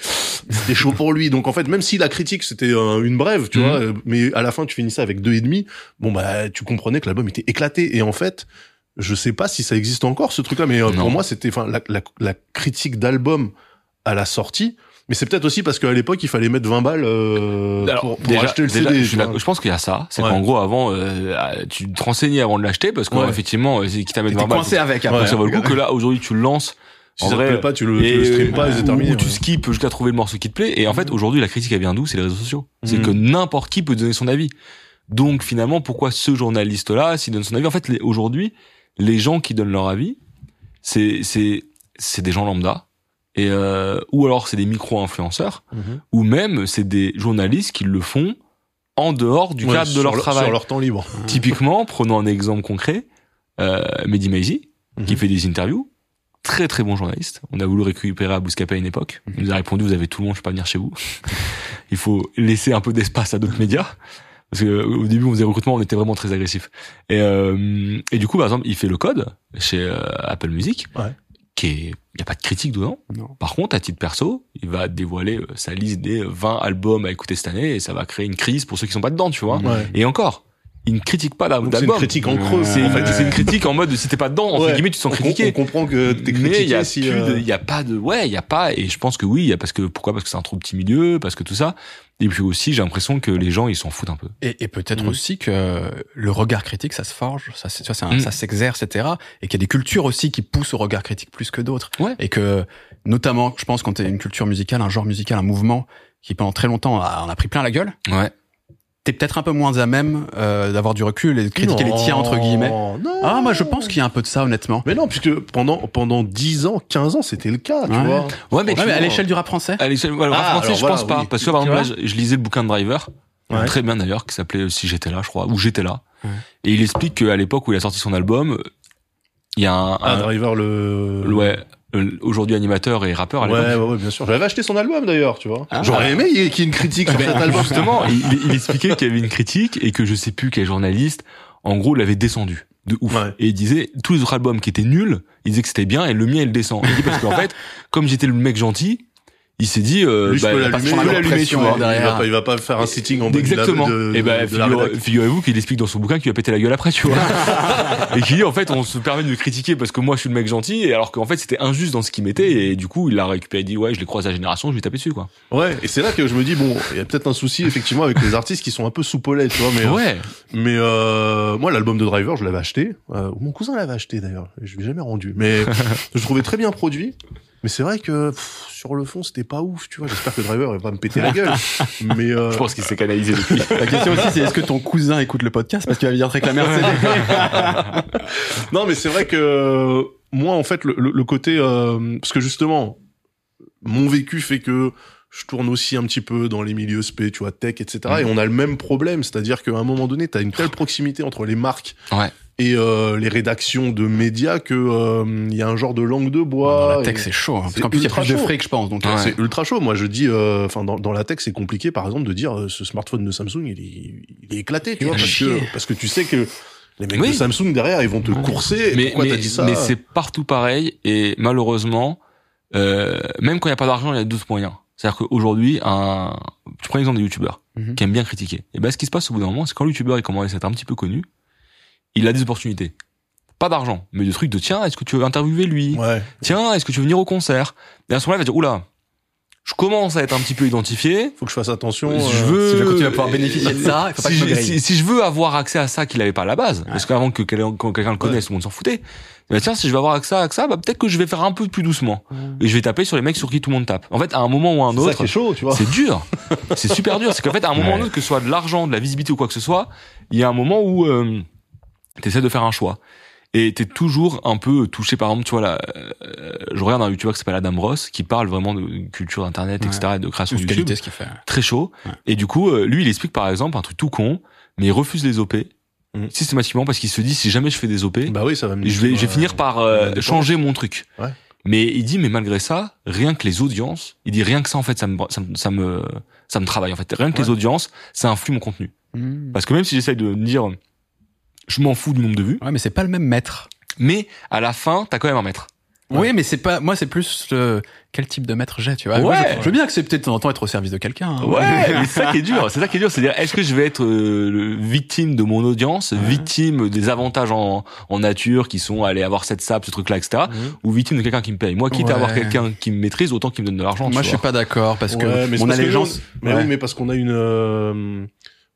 c'était chaud pour lui. Donc en fait, même si la critique c'était une brève, tu
Mhm.
vois, euh, mais à la fin tu finissais avec deux et demi, bon bah tu comprenais que l'album était éclaté. Et en fait, je sais pas si ça existe encore ce truc-là, mais euh, pour moi c'était, enfin, la, la, la critique d'album à la sortie. Mais c'est peut-être aussi parce qu'à l'époque il fallait mettre 20 balles euh,
Alors,
pour, pour
déjà-
acheter le
déjà,
CD.
je, pense qu'il y a ça. C'est
Ouais.
qu'en gros, avant, euh, tu te renseignais avant de l'acheter parce
Ouais.
qu'effectivement, c'est qui t'a mis
T'es
20 balles.
coincé avec
Donc,
après.
ça vaut le coup que là, aujourd'hui, tu le lances.
Si
en
ça
vrai,
te plaît pas, tu le, tu le stream pas et c'est terminé.
ou tu
ouais.
skips jusqu'à trouver le morceau qui te plaît. Et en fait, aujourd'hui, la critique, elle vient d'où? C'est les réseaux sociaux. C'est
Mhm.
que n'importe qui peut donner son avis. Donc, finalement, pourquoi ce journaliste-là, s'il donne son avis? En fait, aujourd'hui, les gens qui donnent leur avis, c'est, c'est, c'est des gens lambda. Et, euh, ou alors c'est des micro-influenceurs
Mhm.
ou même c'est des journalistes qui le font en dehors du
Ouais,
cadre de leur
le-
travail.
Sur leur temps libre.
Typiquement, prenons un exemple concret, euh, Mehdi Maizi, qui
Mhm.
fait des interviews, très très bon journaliste. On a voulu récupérer à Bouscapé à une époque. Il nous a répondu, vous avez tout le monde, je peux pas venir chez vous. Il faut laisser un peu d'espace à d'autres médias. Parce que au début, on faisait recrutement, on était vraiment très agressif. Et, euh, et du coup, par exemple, il fait le code chez euh, Apple Music,
Ouais.
Qui est, il y a pas de critique dedans.
Non.
Par contre, à titre perso, il va dévoiler euh, sa liste des 20 albums à écouter cette année et ça va créer une crise pour ceux qui sont pas dedans, tu vois.
Ouais.
Et encore, il ne critique pas
Donc c'est une critique en creux.
C'est
en fait.
c'est une critique en mode si t'es pas dedans, entre
Ouais.
guillemets, tu te sens
On-
critiqué.
On, comprend que t'es
Mais il y
critiqué
a
si.
plus
euh,
de, il y a pas de, ouais, il y a pas, et je pense que oui, il y a parce que, pourquoi? Parce que c'est un trop petit milieu, parce que tout ça. Et puis aussi, j'ai l'impression que les gens, ils s'en foutent un peu.
Et, et peut-être
Mhm.
aussi que le regard critique, ça se forge, ça, un-
Mhm.
ça s'exerce, etc. Et qu'il y a des cultures aussi qui poussent au regard critique plus que d'autres.
Ouais.
Et que, notamment, je pense quand t'es une culture musicale, un genre musical, un mouvement qui pendant très longtemps a, en a pris plein la gueule,
Ouais.
T'es peut-être un peu moins à même euh, d'avoir du recul et de critiquer
non,
les tiens entre guillemets.
Non.
Ah, moi je pense qu'il y a un peu de ça honnêtement.
Mais non, puisque pendant pendant 10 ans, 15 ans, c'était le cas, tu
Ouais.
vois.
Ouais, mais,
Ouais,
tu
mais à l'échelle du rap français.
à l'échelle, le rap
Ah,
français, je
voilà,
pense pas.
oui.
Parce que, par
Tu
exemple, là, je, je lisais le bouquin de Driver.
Ouais.
Très bien d'ailleurs, qui s'appelait Si j'étais là, je crois, ou J'étais là.
Ouais.
Et il explique qu'à l'époque où il a sorti son album, il y a un,
Ah,
un-
Driver le.
ouais, euh, aujourd'hui animateur et rappeur à
Ouais, ouais, ouais, bien sûr. J'avais acheté son album d'ailleurs, tu vois.
Ah.
J'aurais aimé qu'il y ait qu'il y ait une critique sur cet album.
Justement, il, il expliquait qu'il y avait une critique et que je sais plus quel journaliste, en gros, l'avait descendu de ouf.
Ouais.
Et il disait tous les autres albums qui étaient nuls, il disait que c'était bien et le mien il descend. Il dit parce qu'en *laughs* fait, comme j'étais le mec gentil, il s'est dit, euh,
Lui, je
bah,
peux
il pas
l'allumer, va
l'allumer, tu
pression,
vois.
hein,
Il va
derrière.
pas, il va pas faire un sitting en bas de la-
Exactement.
de,
et ben,
de la
figure-
rédac.
figurez-vous qu'il explique dans son bouquin qu'il va péter la gueule après, tu vois. *laughs* et qu'il dit, en fait, on se permet de me critiquer parce que moi, je suis le mec gentil, et alors qu'en fait, c'était injuste dans ce qu'il mettait, et du coup, il l'a récupéré, il dit, ouais, je l'ai croisé à la génération, je vais taper dessus, quoi.
Ouais, et c'est là que je me dis bon, il y a peut-être un souci effectivement avec les artistes qui sont un peu soupolés, tu vois, mais euh,
Ouais.
mais euh, moi l'album de Driver, je l'avais acheté, euh, mon cousin l'avait acheté d'ailleurs, je l'ai jamais rendu, mais *laughs* je le trouvais très bien produit. Mais c'est vrai que pff, sur le fond, c'était pas ouf, tu vois. J'espère que Driver va pas me péter la gueule. *laughs* Mais euh,
Je pense qu'il s'est canalisé depuis. *laughs*
La question aussi, c'est est-ce que ton cousin écoute le podcast parce qu'il va venir te réclamer un
non, mais c'est vrai que moi, en fait, le, le- le côté euh, parce que justement, mon vécu fait que je tourne aussi un petit peu dans les milieux spé, tu vois, tech, etc.
Mhm.
Et on a le même problème, c'est-à-dire qu'à un moment donné, tu as une telle proximité entre les marques
Ouais.
Et euh, les rédactions de médias que euh, il y a un genre de langue de bois.
Dans la tech, c'est chaud. Hein, parce
c'est
qu'en plus, il y a de
chaud.
fric, je pense. Donc,
Ouais.
euh,
C'est ultra chaud. Moi, je dis, euh, enfin, dans, dans la tech, c'est compliqué, par exemple, de dire euh, ce smartphone de Samsung, il est, il est éclaté, tu vois, parce
chier.
que, parce que tu sais que les mecs
Oui.
de Samsung derrière, ils vont te courser. Et
mais
pourquoi
mais,
t'as dit ça
mais c'est partout pareil et malheureusement euh, même quand il y a pas d'argent il y a d'autres moyens c'est-à-dire qu'aujourd'hui un tu prends l'exemple des youtubeurs
Mhm.
qui aiment bien critiquer et ben ce qui se passe au bout d'un moment c'est quand le youtubeur il commence à être un petit peu connu il a des opportunités pas d'argent mais des trucs de tiens est-ce que tu veux interviewer lui?
Ouais.
tiens est-ce que tu veux venir au concert? Et à ce moment-là il va dire oula je commence à être un petit peu identifié
Faut que je fasse attention.
je
euh,
veux
si je veux continuer à pouvoir *laughs* bénéficier de ça, il faut pas
si,
que je
si, si veux avoir accès à ça qu'il avait pas à la base,
Ouais.
parce qu'avant que quelqu'un le connaisse, tout le monde s'en foutait. Bah tiens, si je veux avoir accès à ça, bah peut-être que je vais faire un peu plus doucement et je vais taper sur les mecs sur qui tout le monde tape. En fait, à un moment ou à un
c'est
autre,
est chaud, tu vois.
c'est dur. c'est super dur. C'est qu'en fait, à un moment ou à un
Ouais.
autre, que ce soit de l'argent, de la visibilité ou quoi que ce soit, il y a un moment où euh, tu essaies de faire un choix. Et t'es toujours un peu touché, par exemple, tu vois, là, euh, je regarde un youtubeur qui s'appelle Adam Ross, qui parle vraiment de culture d'internet,
Ouais.
etc., et de création de YouTube
ce qu'il fait.
très chaud.
Ouais.
Et du coup, euh, lui, il explique par exemple un truc tout con, mais il refuse les OP
Mhm.
systématiquement parce qu'il se dit si jamais je fais des OP,
Bah oui, ça va me.
je vais, je vais finir par euh, changer mon truc.
Ouais.
Mais il dit mais malgré ça, rien que les audiences, il dit rien que ça en fait ça me ça me ça me, ça me travaille en fait. Rien que les audiences, ça influe mon contenu.
Mmh.
Parce que même si j'essaye de me dire je m'en fous du nombre de vues,
Ouais, mais c'est pas le même maître.
mais à la fin, t'as quand même un maître.
Oui, mais c'est pas. Moi, c'est plus le quel type de maître j'ai, tu vois. Moi,
Ouais.
je, je veux bien accepter de temps en temps être au service de quelqu'un. hein.
Ouais, *laughs* mais c'est ça qui est dur. C'est ça qui est dur, c'est-à-dire est-ce que je vais être euh, victime de mon audience, victime des avantages en, en nature qui sont aller avoir cette sable, ce truc-là, etc. Ou victime de quelqu'un qui me paye. Moi, quitte à avoir
Ouais.
quelqu'un qui me maîtrise, autant qu'il me donne de l'argent.
Moi, je suis
vois.
pas d'accord parce que
Ouais, mais
mon allégeance.
Mais
Ouais.
oui, mais parce qu'on a une. euh,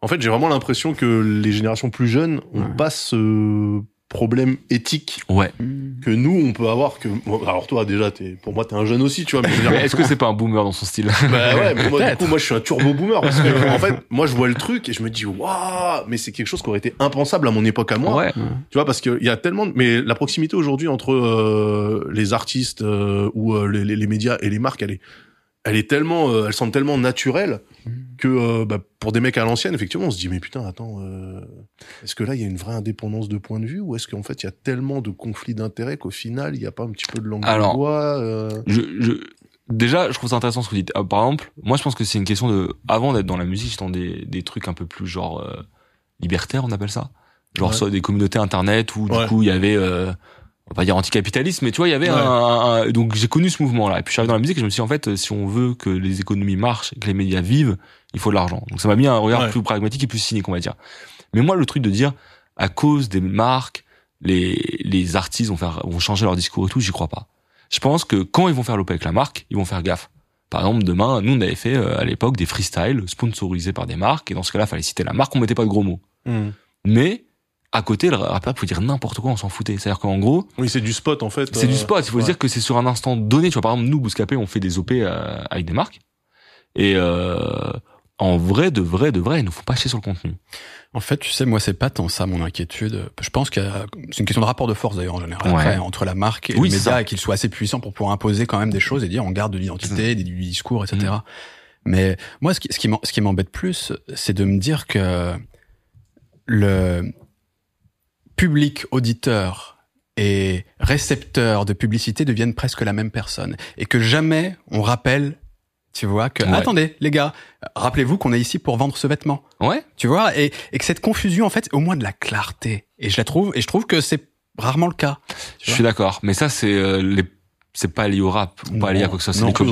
En fait, j'ai vraiment l'impression que les générations plus jeunes ont
Ouais.
pas ce problème éthique
Ouais.
Mmh.
que nous on peut avoir. Que bon, alors toi déjà, t'es pour moi t'es un jeune aussi, tu vois. Mais
est-ce que c'est pas un boomer dans son style?
Bah ouais, mais moi, du coup, moi, je suis un turbo boomer parce que, *laughs* en fait, moi, je vois le truc et je me dis, waouh, mais c'est quelque chose qui aurait été impensable à mon époque à moi.
Ouais.
Tu vois, parce qu'il y a tellement, de... mais la proximité aujourd'hui entre euh, les artistes euh, ou euh, les, les- les médias et les marques, elle est, elle est tellement, euh, elle semble tellement naturelle que euh, bah, pour des mecs à l'ancienne, effectivement, on se dit, mais putain, attends, euh, est-ce que là, il y a une vraie indépendance de point de vue ou est-ce qu'en fait, il y a tellement de conflits d'intérêts qu'au final, il n'y a pas un petit peu de langue
Alors,
de bois euh...
Je, je, déjà, je trouve ça intéressant ce que vous dites. Euh, par exemple, moi, je pense que c'est une question de, avant d'être dans la musique, j'étais dans des, des trucs un peu plus genre euh, libertaires, on appelle ça. Genre
Ouais.
soit des communautés internet où du
Ouais.
coup il y avait, euh, on va pas dire anticapitaliste, mais tu vois, il y avait
Ouais.
un, un- donc j'ai connu ce mouvement-là. Et puis je suis arrivé dans la musique et je me suis dit en fait, si on veut que les économies marchent, que les médias vivent, il faut de l'argent. Donc ça m'a mis un regard
Ouais.
plus pragmatique et plus cynique, on va dire. Mais moi, le truc de dire à cause des marques, les les artistes vont faire vont changer leur discours et tout, j'y crois pas. Je pense que quand ils vont faire l'OP avec la marque, ils vont faire gaffe. Par exemple, demain, nous, on avait fait euh, à l'époque des freestyles sponsorisés par des marques, et dans ce cas-là, fallait citer la marque, on mettait pas de gros mots.
hmm.
Mais à côté, le rappeur pouvait dire n'importe quoi, on s'en foutait. C'est-à-dire qu'en gros,
Oui, c'est du spot, en fait.
c'est du
euh,
spot. Il faut se dire que c'est sur un instant donné. Tu vois, par exemple, nous, Bouscapé, on fait des OP euh, avec des marques, et euh, en vrai, de vrai, de vrai, ils nous font pas chier sur le contenu.
En fait, tu sais, moi, c'est pas tant ça mon inquiétude. Je pense que c'est une question de rapport de force d'ailleurs en général
Ouais.
après, entre la marque et
Oui,
le média et qu'il soit assez puissant pour pouvoir imposer quand même des choses et dire on garde de l'identité,
Mm.
des- du discours, etc. Mais moi, qui, ce qui m'embête plus, c'est de me dire que le public auditeur et récepteur de publicité deviennent presque la même personne et que jamais on rappelle, tu vois, que
Ouais.
attendez les gars, rappelez-vous qu'on est ici pour vendre ce vêtement.
Ouais.
Tu vois, et, et que cette confusion, en fait, au moins de la clarté. Et je la trouve, et je trouve que c'est rarement le cas.
Je suis d'accord, mais ça c'est euh, les c'est pas lié au rap, ou pas lié à quoi que ce soit, c'est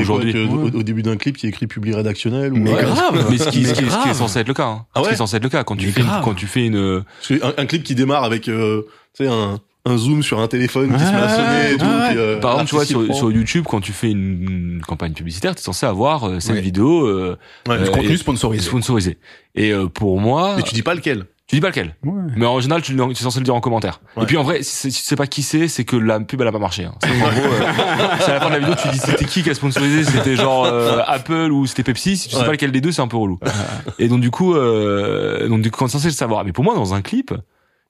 aujourd'hui.
au, au début d'un clip, y ait écrit public rédactionnel. Ou...
Mais
Ouais.
grave. *laughs*
Mais ce qui,
Mais
ce qui- ce qui est censé être le cas, hein.
Ah
Ce qui est censé être le cas quand tu fais,
grave.
quand tu fais une,
que un, un clip qui démarre avec, euh, tu sais, un, un zoom sur un téléphone qui se met à
Ouais,
sonner et tout.
ouais.
puis, euh,
Par exemple, tu vois, sur, sur YouTube, quand tu fais une, une campagne publicitaire, tu es censé avoir euh, cette vidéo euh,
Ouais.
euh,
Du contenu
et-
sponsorisé.
sponsorisée. Et euh, pour moi,
Mais tu dis pas lequel.
Tu dis pas lequel.
Ouais.
Mais en général, tu, es censé le dire en commentaire.
Ouais.
Et puis en vrai, si si tu sais pas qui c'est, c'est que la pub elle a pas marché. Hein. C'est en gros, euh, à la fin de la vidéo, tu dis c'était qui qui a sponsorisé, c'était genre euh, Apple ou c'était Pepsi. Si tu sais
Ouais.
pas lequel des deux, c'est un peu relou. et donc du coup, euh, donc du coup, quand c'est censé le savoir. Mais pour moi, dans un clip,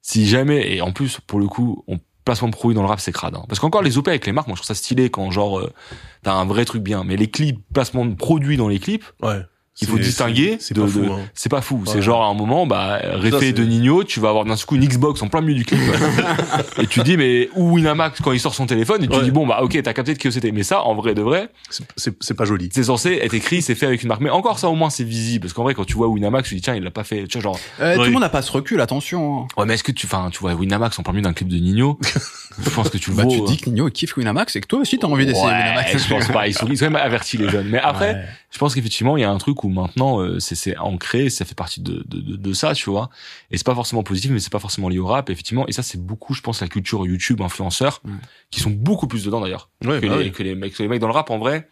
si jamais et en plus pour le coup, on placement de produit dans le rap c'est crade. hein. Parce qu'encore les OP avec les marques, moi je trouve ça stylé quand genre euh, t'as un vrai truc bien. Mais les clips, placement de produits dans les clips,
Ouais.
Il faut
C'est-
distinguer.
C'est
de-
pas fou. Hein.
c'est pas fou.
Ouais.
C'est genre à un moment, bah, réfé
c'est-
de Nino, tu vas avoir d'un coup une Xbox en plein milieu du clip. *laughs* et tu dis, mais, ou Winamax quand il sort son téléphone, et tu
Ouais.
dis, bon, bah, ok, t'as capté de qui c'était. Mais ça, en vrai de vrai,
C'est- C'est c'est pas joli.
c'est censé être écrit, c'est fait avec une marque. Mais encore ça, au moins, c'est visible. Parce qu'en vrai, quand tu vois Winamax, tu dis, tiens, il l'a pas fait. Tu vois, genre,
Euh, Tout le monde n'a pas ce recul, attention. hein.
ouais, mais est-ce que tu, enfin, tu vois Winamax en plein milieu d'un clip de Nino? *laughs* je pense que tu le
Bah,
vaux.
tu
hein.
dis que Nino kiffe Winamax et que toi aussi t'as envie d'essayer
Ouais,
Winamax.
je pense pas. Ils sont, ils sont quand même avertis, les jeunes. Mais après,
Ouais.
Je pense qu'effectivement il y a un truc où maintenant euh, c'est ancré ça fait partie de, de, de, de ça tu vois. Et c'est pas forcément positif mais c'est pas forcément lié au rap effectivement. Et ça c'est beaucoup je pense la culture YouTube influenceurs qui sont beaucoup plus dedans d'ailleurs
Ouais,
que,
bah oui.
que les mecs que les mecs dans le rap en vrai.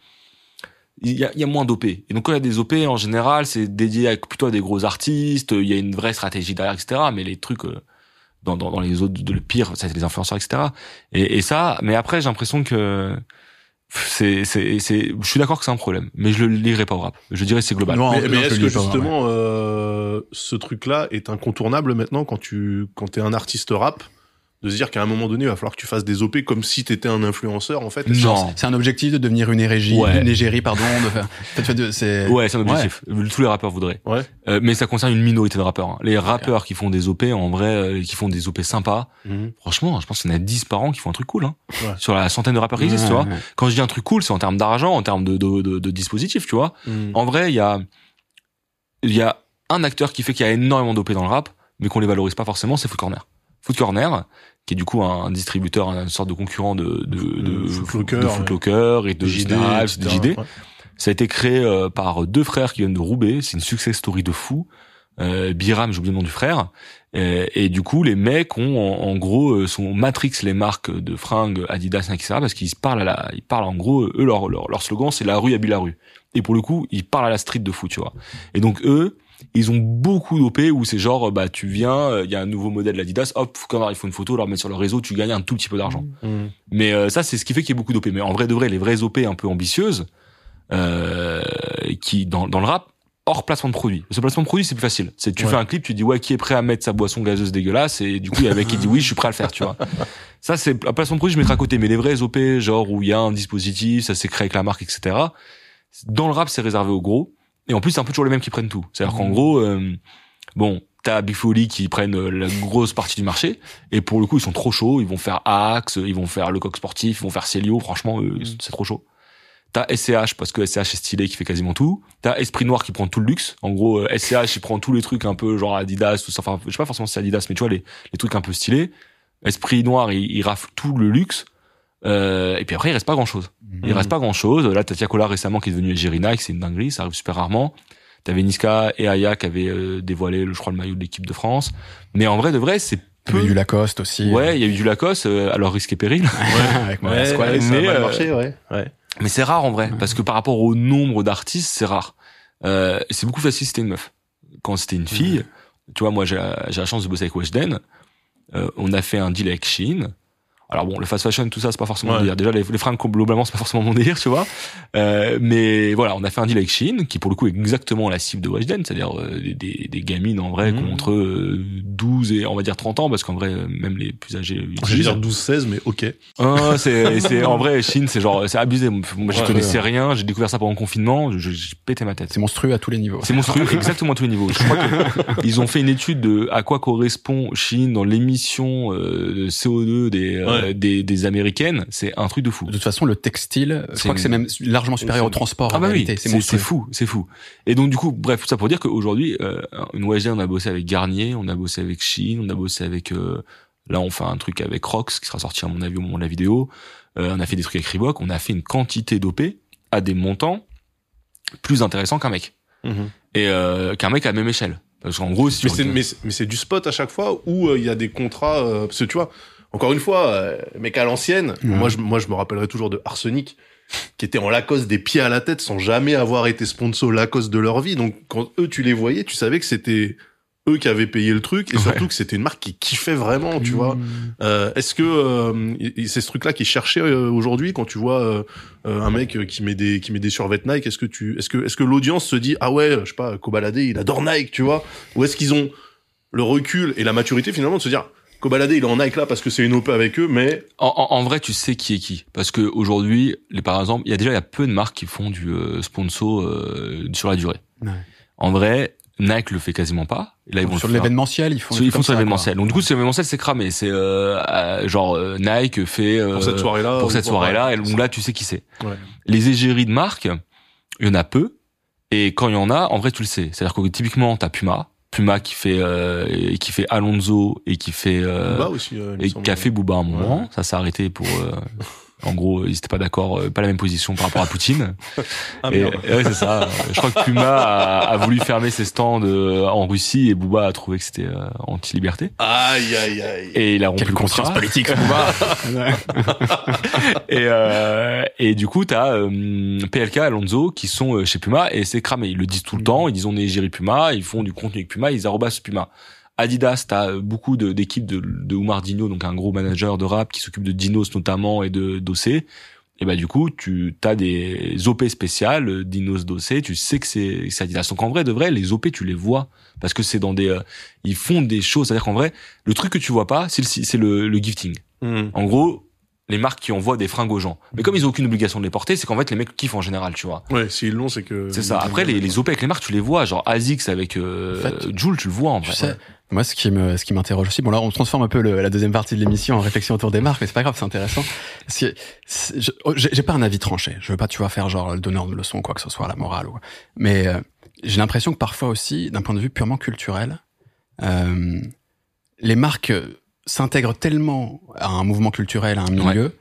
Il y a, il y a moins d'OP et donc quand il y a des OP en général c'est dédié à, plutôt à des gros artistes il y a une vraie stratégie derrière etc mais les trucs euh, dans, dans, dans les autres de le pire ça c'est les influenceurs etc et, et ça mais après j'ai l'impression que c'est c'est c'est je suis d'accord que c'est un problème mais je le lirai pas au rap. Je dirais que c'est global.
Non,
Mais, est-ce que justement euh, ce truc-là est incontournable maintenant quand tu quand t'es un artiste rap? De se dire qu'à un moment donné il va falloir que tu fasses des OP comme si t'étais un influenceur en fait
Non.
C'est un objectif de devenir une hérégie,
Ouais.
une égérie, pardon, de faire. *laughs* c'est.
Ouais, c'est un objectif. Tous les rappeurs voudraient.
Ouais.
Euh, mais ça concerne une minorité de rappeurs. hein. Les rappeurs qui font des OP, en vrai, euh, qui font des OP sympas,
Mhm.
franchement, je pense qu'il y en a 10 par an qui font un truc cool. Hein.
Ouais.
Sur la centaine de rappeurs qui existent, tu vois. Quand je dis un truc cool, c'est en termes d'argent, en termes de, de, de, de dispositifs, tu vois.
Mhm.
En vrai, il y a, il y a un acteur qui fait qu'il y a énormément d'OP dans le rap, mais qu'on les valorise pas forcément, c'est Foot Corner. Foot Corner, qui est du coup un, distributeur, une sorte de concurrent de, de, de,
De Footlocker,
de Footlocker et de
JD,
Snaps, de
etc.
JD.
Ouais.
Ça a été créé euh, par deux frères qui viennent de Roubaix. C'est une success story de fou. Euh, Biram, j'ai oublié le nom du frère. Et, et du coup, les mecs ont, en, en gros, euh, sont matrix les marques de fringues Adidas, etc. Parce qu'ils parlent à la, ils parlent en gros, eux leur leur, leur slogan c'est la rue habille la rue. Et pour le coup, ils parlent à la street de fou, tu vois. Et donc eux, ils ont beaucoup d'OP où c'est genre, bah tu viens, il y a un nouveau modèle d'Adidas, hop, quand il faut une photo, leur mettre sur le réseau, tu gagnes un tout petit peu d'argent.
Mhm.
Mais euh, ça, c'est ce qui fait qu'il y a beaucoup d'OP. Mais en vrai de vrai, les vraies OP un peu ambitieuses, euh, qui dans, dans le rap, hors placement de produit. Ce placement de produit, c'est plus facile. C'est tu
Ouais.
fais un clip, tu dis ouais, qui est prêt à mettre sa boisson gazeuse dégueulasse, et du coup il y a un mec qui dit oui, je suis prêt à le faire, tu vois. *laughs* Ça, c'est un placement de produit, je mettrai à côté. Mais les vrais OP, genre où il y a un dispositif, ça s'est créé avec la marque, etc. Dans le rap, c'est réservé aux gros. Et en plus, c'est un peu toujours les mêmes qui prennent tout. C'est-à-dire qu'en gros, euh, bon, t'as Big Foley qui prennent euh, la grosse partie du marché, et pour le coup, ils sont trop chauds. Ils vont faire Axe, ils vont faire le coq sportif, ils vont faire Célio. Franchement, eux,
Mm.
c'est trop chaud. T'as SCH parce que SCH est stylé qui fait quasiment tout. T'as Esprit Noir qui prend tout le luxe. En gros, euh, SCH il prend tous les trucs un peu genre Adidas, tout ça. Enfin, je sais pas forcément si c'est Adidas, mais tu vois les, les trucs un peu stylés. Esprit Noir, il, il rafle tout le luxe. Euh, et puis après, il reste pas grand chose. Il
Mhm.
reste pas grand chose. Là, t'as Tiakola récemment qui est devenu Egeri c'est une dinguerie, ça arrive super rarement. T'avais Niska et Aya qui avaient euh, dévoilé, je crois, le maillot de l'équipe de France. Mais en vrai, de vrai, c'est
Il y a
peu.
eu du Lacoste aussi.
Ouais, il y a eu du Lacoste, euh, alors risque et péril. *laughs*
avec moi,
Ouais, ouais, ça
mais,
mal
euh,
marché, ouais. ouais.
Mais c'est rare en vrai, parce que par rapport au nombre d'artistes, c'est rare. Euh, c'est beaucoup facile si c'était une meuf. Quand c'était une fille, tu vois, moi j'ai la chance de bosser avec Weshden. Euh, on a fait un deal avec Shein. Alors bon, le fast fashion, tout ça, c'est pas forcément
Ouais.
mon délire. Déjà, les, les fringues globalement, c'est pas forcément mon délire, tu vois. Euh, mais voilà, on a fait un deal avec Shein, qui pour le coup est exactement la cible de Weshden, c'est-à-dire euh, des, des, des gamines en vrai qui ont
Mhm.
entre euh, 12 et on va dire 30 ans, parce qu'en vrai, euh, même les plus âgés.
Je vais dire 12-16, mais ok.
Ah, *laughs* c'est, c'est, en vrai, Chine, c'est genre, c'est abusé. Moi, je
Ouais,
connaissais
ouais.
rien, j'ai découvert ça pendant le confinement, j'ai pété ma tête.
C'est monstrueux à tous les niveaux.
C'est monstrueux, *laughs* exactement à tous les niveaux. Je crois que *laughs* ils ont fait une étude de à quoi correspond Chine dans l'émission euh, de CO2 des, euh, des, des américaines. C'est un truc de fou.
De toute façon, le textile, je
C'est
crois que c'est même largement supérieur au transport.
Ah
en
bah oui, c'est fou, c'est fou. Et donc du coup, bref, tout ça pour dire qu'aujourd'hui, euh, une OSD, on a bossé avec Garnier, on a bossé avec Chine, on a bossé avec euh, Là, on fait un truc avec Rox qui sera sorti à mon avis au moment de la vidéo. Euh, on a fait des trucs avec Reebok. On a fait une quantité d'OP à des montants plus intéressants qu'un mec
Mhm.
et euh, qu'un mec à la même échelle. Parce qu'en gros, si
Mais
tu
c'est,
regardes-
mais, c'est- mais c'est du spot à chaque fois où euh, il y a des contrats. euh, parce que tu vois, encore une fois, euh, mec à l'ancienne,
Ouais.
moi, je, moi je me rappellerai toujours de Arsenic, qui était en Lacoste des pieds à la tête sans jamais avoir été sponsor Lacoste de leur vie. Donc quand eux, tu les voyais, tu savais que c'était eux qui avaient payé le truc et
Ouais.
surtout que c'était une marque qui kiffait vraiment, tu
Mmh.
vois. Euh, Est-ce que euh, c'est ce truc-là qui cherché euh, aujourd'hui quand tu vois euh, euh, un mec euh, qui met des qui met des survêtements Nike Est-ce que tu est-ce que est-ce que l'audience se dit ah ouais je sais pas Kobalade il adore Nike tu vois? Ou est-ce qu'ils ont le recul et la maturité finalement de se dire Kobalade il est en Nike là parce que c'est une OP avec eux mais
En, en- en vrai, tu sais qui est qui, parce que aujourd'hui, les par exemple, il y a déjà il y a peu de marques qui font du euh, sponsor euh, sur la durée.
Ouais.
En vrai, Nike le fait quasiment pas. Et là, ils vont
sur l'événementiel, ils font.
Ils font sur l'événementiel. Donc du coup, sur l'événementiel, c'est cramé. C'est euh, euh, genre euh, Nike fait euh,
pour cette soirée là
pour cette soirée-là. Et donc là, tu sais qui c'est.
Ouais.
Les égéries de marque, il y en a peu. Et quand il y en a, en vrai, tu le sais. C'est-à-dire que typiquement, t'as Puma, Puma qui fait euh, qui fait Alonso et qui fait euh,
aussi euh,
et qui a fait Booba à un moment.
Ouais.
Ça s'est arrêté pour. *laughs* euh, en gros, ils étaient pas d'accord, euh, pas la même position par rapport à Poutine. *laughs*
ah,
et, et ouais, c'est ça. Je crois que Puma a, a voulu fermer ses stands euh, en Russie et Booba a trouvé que c'était euh, anti-liberté.
aïe aïe aïe
Et il a rompu
Quelle
le
conscience
contrat.
politique, Booba. *laughs*
et, euh, et du coup, t'as euh, PLK, Alonso qui sont euh, chez Puma et c'est cramé. Ils le disent tout le temps. Ils disent on est égérie Puma. Ils font du contenu avec Puma. Ils arrobassent Puma. Adidas, t'as euh, beaucoup d'équipes de, de Oumar Dino, donc un gros manager de rap qui s'occupe de Dinos notamment et de Dossé. Et bah du coup, tu as des OP spéciales, euh, Dinos Dossé, tu sais que c'est Adidas. Donc en vrai, de vrai, les OP tu les vois parce que c'est dans des, euh, ils font des choses. C'est-à-dire qu'en vrai, le truc que tu vois pas, c'est le, c'est le, le gifting.
Mhm.
En gros, les marques qui envoient des fringues aux gens. Mais comme ils ont aucune obligation de les porter, c'est qu'en fait les mecs kiffent en général, tu vois.
ouais s'ils l'ont c'est que
C'est ça. Après les, les OP avec les marques, tu les vois, genre Asics avec euh,
En fait,
Joule, tu le vois en
Tu sais, moi, ce qui me, ce qui m'interroge aussi, bon là, on transforme un peu le- la deuxième partie de l'émission en réflexion autour des marques, mais c'est pas grave, c'est intéressant. Parce que c'est- je- oh, j'ai j'ai pas un avis tranché. Je veux pas, tu vois, faire genre le donneur de leçons, quoi que ce soit, la morale. Ou... Mais euh, j'ai l'impression que parfois aussi, d'un point de vue purement culturel, euh, les marques s'intègrent tellement à un mouvement culturel, à un milieu,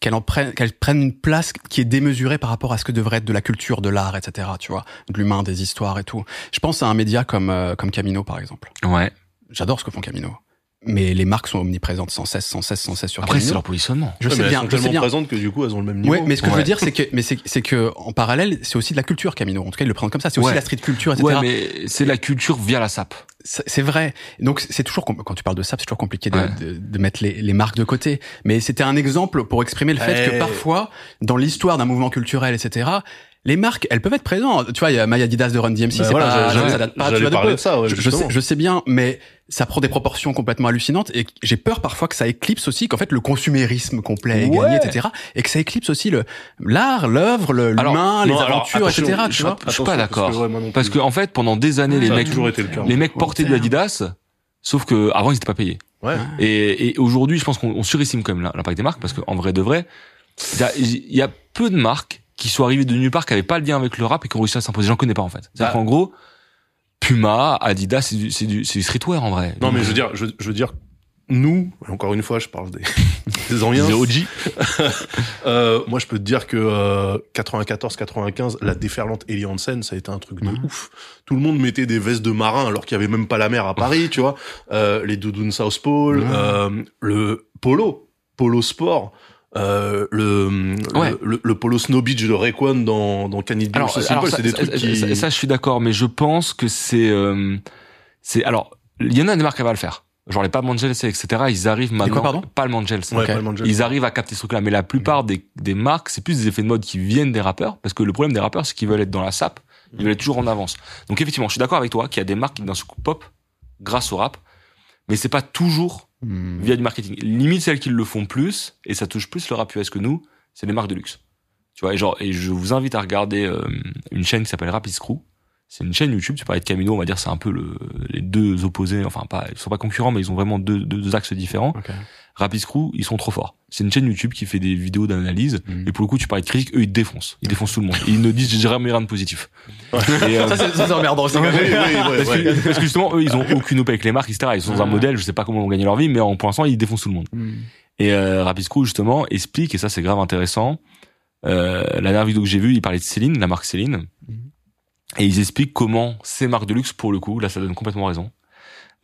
qu'elles en prennent, qu'elles prennent une place qui est démesurée par rapport à ce que devrait être de la culture, de l'art, etc. Tu vois, de l'humain, des histoires et tout. Je pense à un média comme euh, comme Camino, par exemple.
Ouais.
J'adore ce que font Camino. Mais les marques sont omniprésentes sans cesse, sans cesse, sans cesse sur
Après c'est leur positionnement.
Je
Ouais,
sais
mais
bien,
elles sont
je sais
tellement
bien.
présentes que du coup elles ont le même niveau
Ouais, mais ce que je
Ouais.
veux dire, c'est que, mais c'est, c'est que, en parallèle, c'est aussi de la culture Camino. En tout cas, ils le prennent comme ça. C'est aussi la street culture, etc.
Ouais, mais c'est la culture via la SAP.
C'est vrai. Donc c'est toujours quand tu parles de ça, c'est toujours compliqué de,
Ouais.
de, de mettre les, les marques de côté. Mais c'était un exemple pour exprimer le fait que parfois, dans l'histoire d'un mouvement culturel, etc. Les marques, elles peuvent être présentes. Tu vois, il y a Maya Didas de Run DMC,
Bah
c'est
voilà,
pas, ça date pas, tu vois, de peu.
de ça, ouais,
je, sais, je sais bien, mais ça prend des proportions complètement hallucinantes et j'ai peur parfois que ça éclipse aussi qu'en fait le consumérisme complet est gagné, etc. Et que ça éclipse aussi le l'art, l'œuvre, le-
Alors,
l'humain, les aventures, etc.
je-
Tu vois.
Je suis pas d'accord.
parce que, ouais,
Parce que en fait, pendant des années, les mecs,
le cas.
les mecs portaient du
terme.
Adidas, sauf que avant ils étaient pas payés.
Ouais.
Et, et aujourd'hui, je pense qu'on on surestime quand même l'impact des marques parce qu'en vrai de vrai, il y a peu de marques qui sont arrivées de nulle part, qui avaient pas le lien avec le rap et qui ont réussi à s'imposer. J'en connais pas en fait. C'est-à-dire
Bah.
qu'en gros, Puma, Adidas, c'est du, c'est du, c'est du streetwear en vrai.
Non, mais je veux dire, je, je veux dire, nous, encore une fois, je parle des, *laughs* des anciens.
Les OG. *laughs*
Euh, moi, je peux te dire que euh, 94-95, la déferlante Eli Hansen, ça a été un truc de
Mhm.
ouf. Tout le monde mettait des vestes de marin alors qu'il y avait même pas la mer à Paris, tu vois. Euh, les doudounes South Pole, euh, le polo, polo sport. Euh, le,
Ouais.
le, le- le polo snow beach de Rayquan dans dans Cannibal
Alors,
Simple,
alors,
c'est
ça,
des
ça-
trucs
ça-
qui
ça, ça, je suis d'accord, mais je pense que c'est, euh, c'est, alors, il y en a des marques qui va le faire. Genre les Palm Angels, etc. Ils arrivent maintenant.
quoi, pardon
Palm Angels.
Ouais.
Ils arrivent à capter ce truc-là, mais la plupart des, des marques, c'est plus des effets de mode qui viennent des rappeurs, parce que le problème des rappeurs, c'est qu'ils veulent être dans la sape, ils veulent être toujours en avance. Donc effectivement, je suis d'accord avec toi qu'il y a des marques qui d'un coup pop grâce au rap, mais c'est pas toujours
Hmm.
via du marketing. Limite celles qui le font plus, et ça touche plus le rap que nous, c'est les marques de luxe. Tu vois, et genre, et je vous invite à regarder euh, une chaîne qui s'appelle Rapid Screw, C'est une chaîne YouTube, tu parlais de Camino, on va dire c'est un peu le, les deux opposés, enfin pas, ils sont pas concurrents, mais ils ont vraiment deux, deux axes différents.
Ok.
Rapid Screw, ils sont trop forts. C'est une chaîne YouTube qui fait des vidéos d'analyse,
Mhm.
et pour le coup, tu parlais de critique, eux ils défoncent, ils défoncent tout le monde. Ils ne disent jamais rien de positif. Et, euh,
Ça, c'est emmerdant.
Oui, oui, ouais,
parce,
ouais.
que, parce que justement, eux, ils ont aucune OP avec les marques, etc. Ils sont dans un
Ouais.
modèle, je sais pas comment ils vont gagner leur vie, mais en, pour l'instant, ils défoncent tout le monde.
Hmm.
Et euh, Rapid Screw, justement, explique, et ça c'est grave intéressant, euh, la dernière vidéo que j'ai vue, il parlait de Céline, la marque Céline,
Mhm.
Et ils expliquent comment ces marques de luxe, pour le coup, là ça donne complètement raison,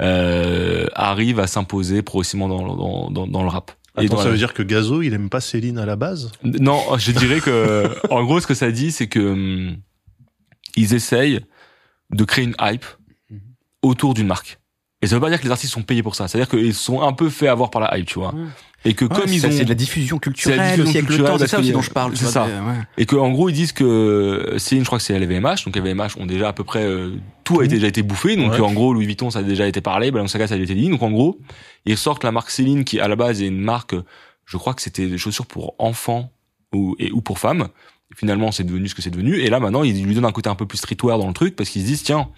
euh, arrivent à s'imposer progressivement dans, dans, dans, dans le rap. Et
Attends,
dans
ça
la-
veut dire que Gazo, il aime pas Céline à la base?
Non, je dirais que, *laughs* en gros, ce que ça dit, c'est que hum, ils essayent de créer une hype
Mhm.
autour d'une marque. Et ça veut pas dire que les artistes sont payés pour ça. C'est-à-dire qu'ils sont un peu fait avoir par la hype, tu vois. Et que comme ils ont,
c'est de la diffusion culturelle
diffusion
aussi avec le
culturelle,
temps. C'est ça dont je parle. tu
c'est ça.
des- ouais.
et que en gros ils disent que Céline, je crois que c'est LVMH, donc LVMH ont déjà à peu près euh, tout a été, déjà été bouffé. Donc
Ouais.
en gros Louis Vuitton ça a déjà été parlé, Balenciaga ça a déjà été dit. Donc en gros ils sortent la marque Céline qui à la base est une marque, je crois que c'était des chaussures pour enfants ou et ou pour femmes. Et finalement c'est devenu ce que c'est devenu. Et là maintenant ils lui donnent un côté un peu plus streetwear dans le truc parce qu'ils se disent tiens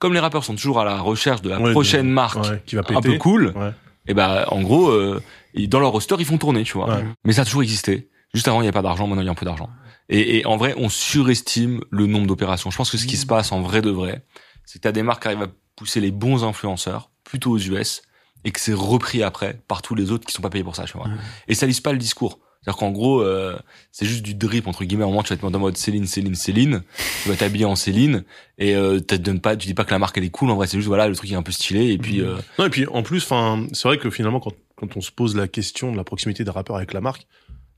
comme les rappeurs sont toujours à la recherche de la
Ouais, de-
prochaine marque
Ouais, qui va
un peu
péter.
cool,
Ouais.
et ben en gros euh, ils- dans leur roster ils font tourner tu vois. Mais ça a toujours existé. Juste avant il n'y avait pas d'argent maintenant il y a un peu d'argent. Et, et en vrai on surestime le nombre d'opérations. Je pense que ce qui se passe en vrai de vrai c'est que t'as des marques qui arrivent à pousser les bons influenceurs plutôt aux US et que c'est repris après par tous les autres qui sont pas payés pour ça tu vois. Et ça lise pas le discours c'est-à-dire qu'en gros, euh, c'est juste du drip entre guillemets. Au moment, tu vas te mettre en mode Céline, Céline, Céline. Tu vas t'habiller en Céline et euh, tu te donnes pas, tu dis pas que la marque elle est cool. En vrai, c'est juste voilà, le truc est un peu stylé et puis euh,
Non, et puis en plus, enfin, c'est vrai que finalement, quand, quand on se pose la question de la proximité des rappeurs avec la marque,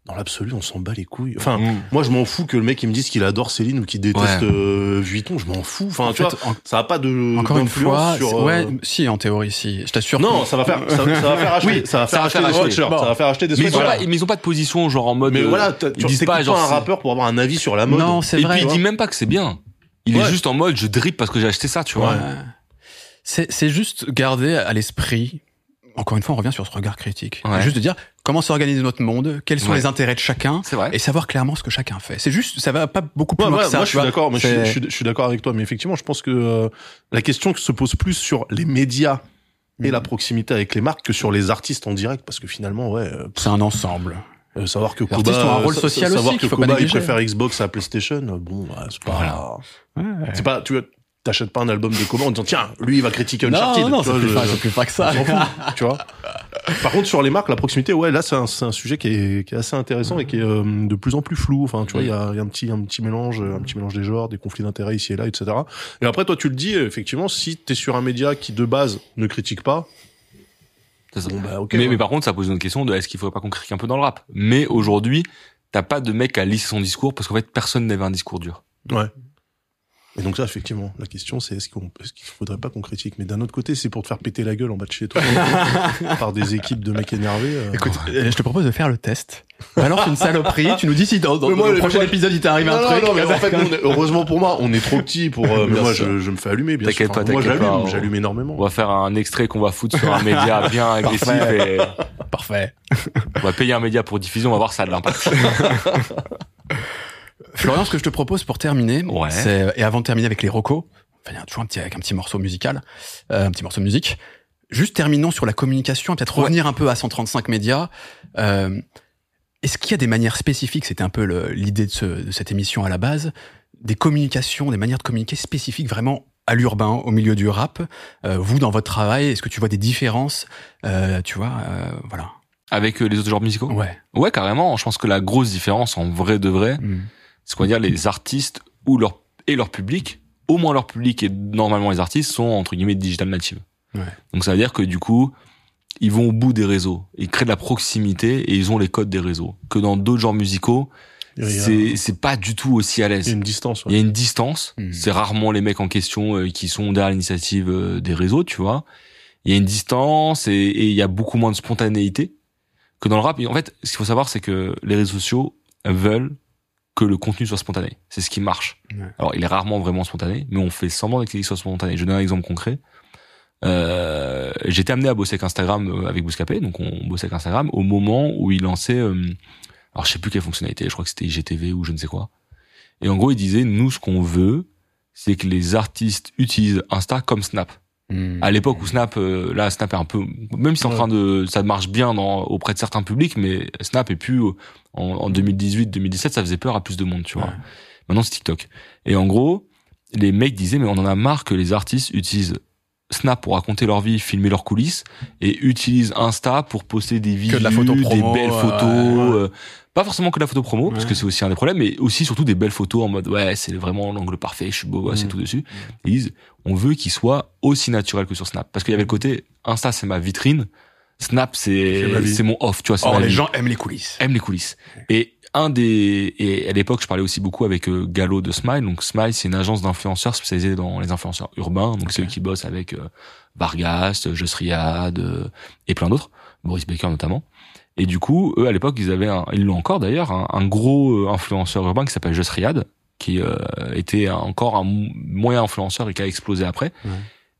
dans l'absolu, on s'en bat les couilles. Enfin,
mm.
moi, je m'en fous que le mec il me dise qu'il adore Céline ou qu'il déteste
Ouais.
euh, Vuitton. Je m'en fous. Enfin,
En
tu
fait,
vois,
en-
ça a pas de
Encore une fois,
sur. euh,
ouais, si en théorie, si. Je t'assure.
Non,
que-
ça va faire, ça, ça va faire *laughs* acheter,
Oui,
ça va
ça
faire
va
acheter
faire
des
acheter.
sweatshirts,
Bon.
ça va faire acheter des
Mais ils ont
sweatshirts.
pas, mais ils ont pas de position genre en mode.
Mais
euh,
voilà,
ils disent pas genre
un
c'est-
rappeur pour avoir un avis sur la mode.
Non, c'est
Et
vrai.
puis il dit même pas que c'est bien. Il
Ouais.
est juste en mode je drip parce que j'ai acheté ça, tu vois.
Ouais. C'est c'est juste garder à l'esprit. Encore une fois, on revient sur ce regard critique.
Ouais.
Juste de dire comment s'organise notre monde, quels sont
Ouais.
les intérêts de chacun,
vrai.
et savoir clairement ce que chacun fait. C'est juste, ça va pas beaucoup plus
Ouais,
loin
ouais,
que ça.
moi, je suis d'accord. Je, suis-
C'est-
je suis, je suis d'accord avec toi. Mais effectivement, je pense que euh, la question se pose plus sur les médias et la proximité avec les marques que sur les artistes en direct, parce que finalement, ouais, euh,
C'est un ensemble.
euh, savoir que
Les
Koba,
artistes ont un rôle social
savoir
aussi
que
faut pas
Koba il
négliger.
préfère Xbox à PlayStation, bon, ouais, c'est pas,
Ouais.
c'est pas, tu vois, t'achètes pas un album de Koba en disant tiens, lui il va critiquer
Non,
Uncharted.
non,
tu
c'est plus, plus fin que ça.
fout, tu vois. Par contre, sur les marques, la proximité, ouais, là, c'est un, c'est un sujet qui est, qui est assez intéressant et qui est euh, de plus en plus flou. Enfin, tu vois, il y a, il y a un petit, un petit mélange, un petit mélange des genres, des conflits d'intérêts ici et là, etc. Et après, toi, tu le dis, effectivement, si t'es sur un média qui de base ne critique pas,
ça.
bon bah
mais,
ouais.
mais par contre, ça pose une question de est-ce qu'il faudrait pas qu'on critique un peu dans le rap? Mais aujourd'hui, t'as pas de mec à lisser son discours parce qu'en fait, personne n'avait un discours dur.
Ouais. Et donc ça, effectivement, la question c'est est-ce qu'on, est-ce qu'il faudrait pas qu'on critique? Mais d'un autre côté, c'est pour te faire péter la gueule en bas de chez toi *laughs* par des équipes de mecs énervés. euh.
Écoute, euh, je te propose de faire le test. Balance une saloperie, tu nous dis si dans, dans,
moi,
dans le prochain
moi-
épisode il t'est arrivé
non,
un
non,
truc.
non, mais en fait, est- heureusement pour moi, on est trop petit pour. euh, mais moi, je, je me fais allumer, bien sûr.
T'inquiète pas,
moi,
t'inquiète pas,
j'allume,
on-
j'allume énormément.
On va faire un extrait qu'on va foutre sur un *laughs* média bien agressif
Parfait.
et
Parfait.
on va payer un média pour diffusion, on va voir ça a de l'impact. *laughs*
Florian, ce que je te propose pour terminer,
Ouais.
c'est et avant de terminer avec les rocos, enfin, il y a toujours un petit avec un petit morceau musical, euh, un petit morceau de musique. Juste terminons sur la communication, peut-être revenir un peu à 135 médias. Euh, Est-ce qu'il y a des manières spécifiques C'était un peu l'idée de, ce- de cette émission à la base, des communications, des manières de communiquer spécifiques vraiment à l'urbain, au milieu du rap. Euh, vous, dans votre travail, est-ce que tu vois des différences Euh, Tu vois, euh, voilà.
Avec euh, les autres genres musicaux?
Ouais.
Ouais, carrément. Je pense que la grosse différence, en vrai de vrai,
Mm.
C'est qu'on va dire les artistes ou leur et leur public, au moins leur public et normalement les artistes sont entre guillemets digital native.
Ouais.
Donc ça veut dire que du coup, ils vont au bout des réseaux, ils créent de la proximité et ils ont les codes des réseaux. Que dans d'autres genres musicaux, c'est c'est pas du tout aussi à
il y a
l'aise.
une distance.
Il y a une distance.
Mm.
C'est rarement les mecs en question euh, qui sont derrière l'initiative euh, des réseaux, tu vois. Il y a une distance et, et il y a beaucoup moins de spontanéité que dans le rap. Et en fait, ce qu'il faut savoir, c'est que les réseaux sociaux veulent que le contenu soit spontané. C'est ce qui marche.
Ouais.
Alors, il est rarement vraiment spontané, mais on fait semblant qu'il soit spontané. Je donne un exemple concret. Euh, J'étais amené à bosser avec Instagram euh, avec Bouscapé, donc on bossait avec Instagram au moment où il lançait, euh, alors je sais plus quelle fonctionnalité, je crois que c'était IGTV ou je ne sais quoi. Et en gros, il disait, nous, ce qu'on veut, c'est que les artistes utilisent Insta comme Snap. À l'époque où Snap, euh, là, Snap est un peu, même si en
Ouais.
train de, ça marche bien dans, auprès de certains publics, mais Snap est plus, en, en 2018, 2017, ça faisait peur à plus de monde, tu vois.
Ouais.
Maintenant, c'est TikTok. Et en gros, les mecs disaient, mais on en a marre que les artistes utilisent Snap pour raconter leur vie, filmer leurs coulisses, et utilisent Insta pour poster des vidéos,
de la photo promo,
des belles photos,
ouais.
euh, pas forcément que de la photo promo, parce que c'est aussi un des problèmes, mais aussi surtout des belles photos en mode, ouais, c'est vraiment l'angle parfait, je suis beau, ouais, c'est
Mm.
tout dessus. Ils disent, on veut qu'il soit aussi naturel que sur Snap. Parce qu'il y avait le côté, Insta, c'est ma vitrine, Snap,
C'est
c'est, mon off, tu vois,
Or,
ma
les
vie
gens aiment les coulisses.
aime les coulisses. Et un des et à l'époque je parlais aussi beaucoup avec euh, Gallo de Smile. Donc Smile c'est une agence d'influenceurs spécialisée dans les influenceurs urbains. Donc c'est eux qui bossent avec euh, Vargas, Just Riyad euh, et plein d'autres, Boris Baker notamment. Et du coup eux à l'époque ils avaient un, ils l'ont encore d'ailleurs un, un gros euh, influenceur urbain qui s'appelle Just Riyad qui euh, était encore un mo- moyen influenceur et qui a explosé après.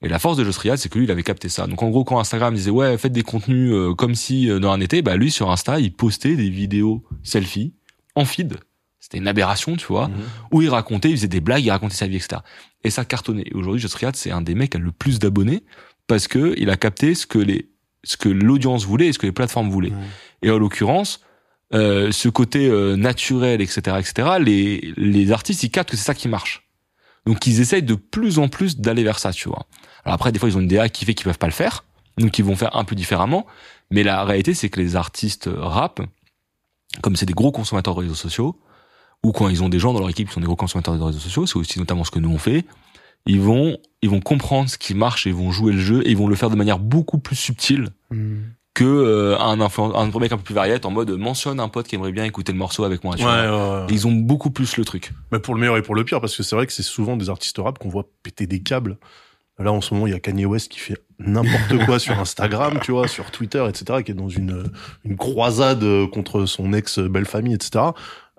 Et la force de Just Riyad, c'est que lui, il avait capté ça. Donc en gros, quand Instagram disait ouais, faites des contenus euh, comme si euh, dans un été, bah lui sur Insta, il postait des vidéos selfies en feed. C'était une aberration, tu vois,
Mhm.
où il racontait, il faisait des blagues, il racontait sa vie, etc. Et ça cartonnait. Et aujourd'hui, Just Riyad, c'est un des mecs qui a le plus d'abonnés parce que il a capté ce que les ce que l'audience voulait et ce que les plateformes voulaient.
Ouais.
Et en l'occurrence, euh, ce côté euh, naturel, etc., etc., les, les artistes, ils captent que c'est ça qui marche. Donc, ils essayent de plus en plus d'aller vers ça, tu vois. Alors après, des fois, ils ont une DA qui fait qu'ils peuvent pas le faire, donc ils vont faire un peu différemment. Mais la réalité, c'est que les artistes rap, comme c'est des gros consommateurs de réseaux sociaux, ou quand ils ont des gens dans leur équipe qui sont des gros consommateurs de réseaux sociaux, c'est aussi notamment ce que nous on fait, ils vont, ils vont comprendre ce qui marche et ils vont jouer le jeu et ils vont le faire de manière beaucoup plus subtile
Hmm.
que euh, un un mec un peu plus variette en mode mentionne un pote qui aimerait bien écouter le morceau avec moi. Tu
Ouais,
vois.
ouais, ouais.
Ils ont beaucoup plus le truc.
Mais pour le meilleur et pour le pire, parce que c'est vrai que c'est souvent des artistes rap qu'on voit péter des câbles. Là, en ce moment, il y a Kanye West qui fait n'importe quoi sur Instagram, tu vois, sur Twitter, etc., qui est dans une, une croisade contre son ex belle famille, etc.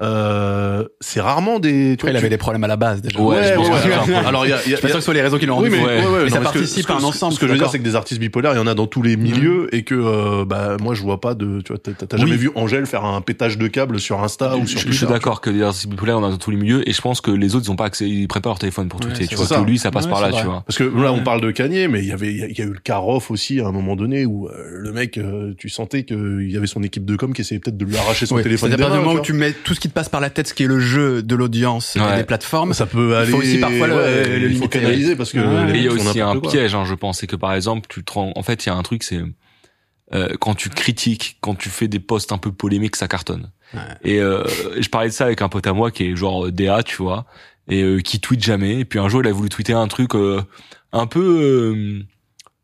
Euh, c'est rarement des. Tu
Après, il
vois,
avait des problèmes à la base déjà.
Ouais, je que c'est
alors, il y a, il y
Je
a-
suis pas sûr que ce soit les raisons qui l'ont
oui,
rendu
mais,
ouais.
ouais, ouais,
Mais
non,
ça participe à un ensemble.
Ce que je veux dire, c'est que des artistes bipolaires, il y en a dans tous les milieux et que euh, bah moi je vois pas de. Tu vois, t'as t'as jamais
Oui.
vu Angèle faire un pétage de câble sur Insta ou
je,
sur
je
Twitter.
suis d'accord que les artistes bipolaires on a dans tous les milieux et je pense que les autres ils ont pas accès, ils pas leur téléphone pour
Ouais,
tweeter.
c'est
tu vois que lui ça passe
Ouais,
par là,
c'est
tu vois.
Parce que là, on
Ouais.
parle de Kanye, mais il y avait, il y a- eu le Caroff aussi à un moment donné où euh, le mec, tu sentais qu'il y avait son équipe de com qui essayait peut-être de lui arracher son
Oui,
téléphone.
c'est-à-dire
des
à partir du moment où
tu
mets tout ce qui passe par la tête, ce qui est le jeu de l'audience et des plateformes.
ça peut aller.
faut aussi parfois le-
ouais,
le
il faut canaliser parce que.
Ouais.
les
Et il y a aussi un
quoi.
piège, hein, je pense, c'est que par exemple, tu te rends, en fait, il y a un truc, c'est euh, quand tu critiques, quand tu fais des posts un peu polémiques, ça cartonne.
Ouais.
Et euh, je parlais de ça avec un pote à moi qui est genre euh, DA, tu vois, et euh, qui tweet jamais. Et puis un jour, il a voulu tweeter un truc euh, un peu euh,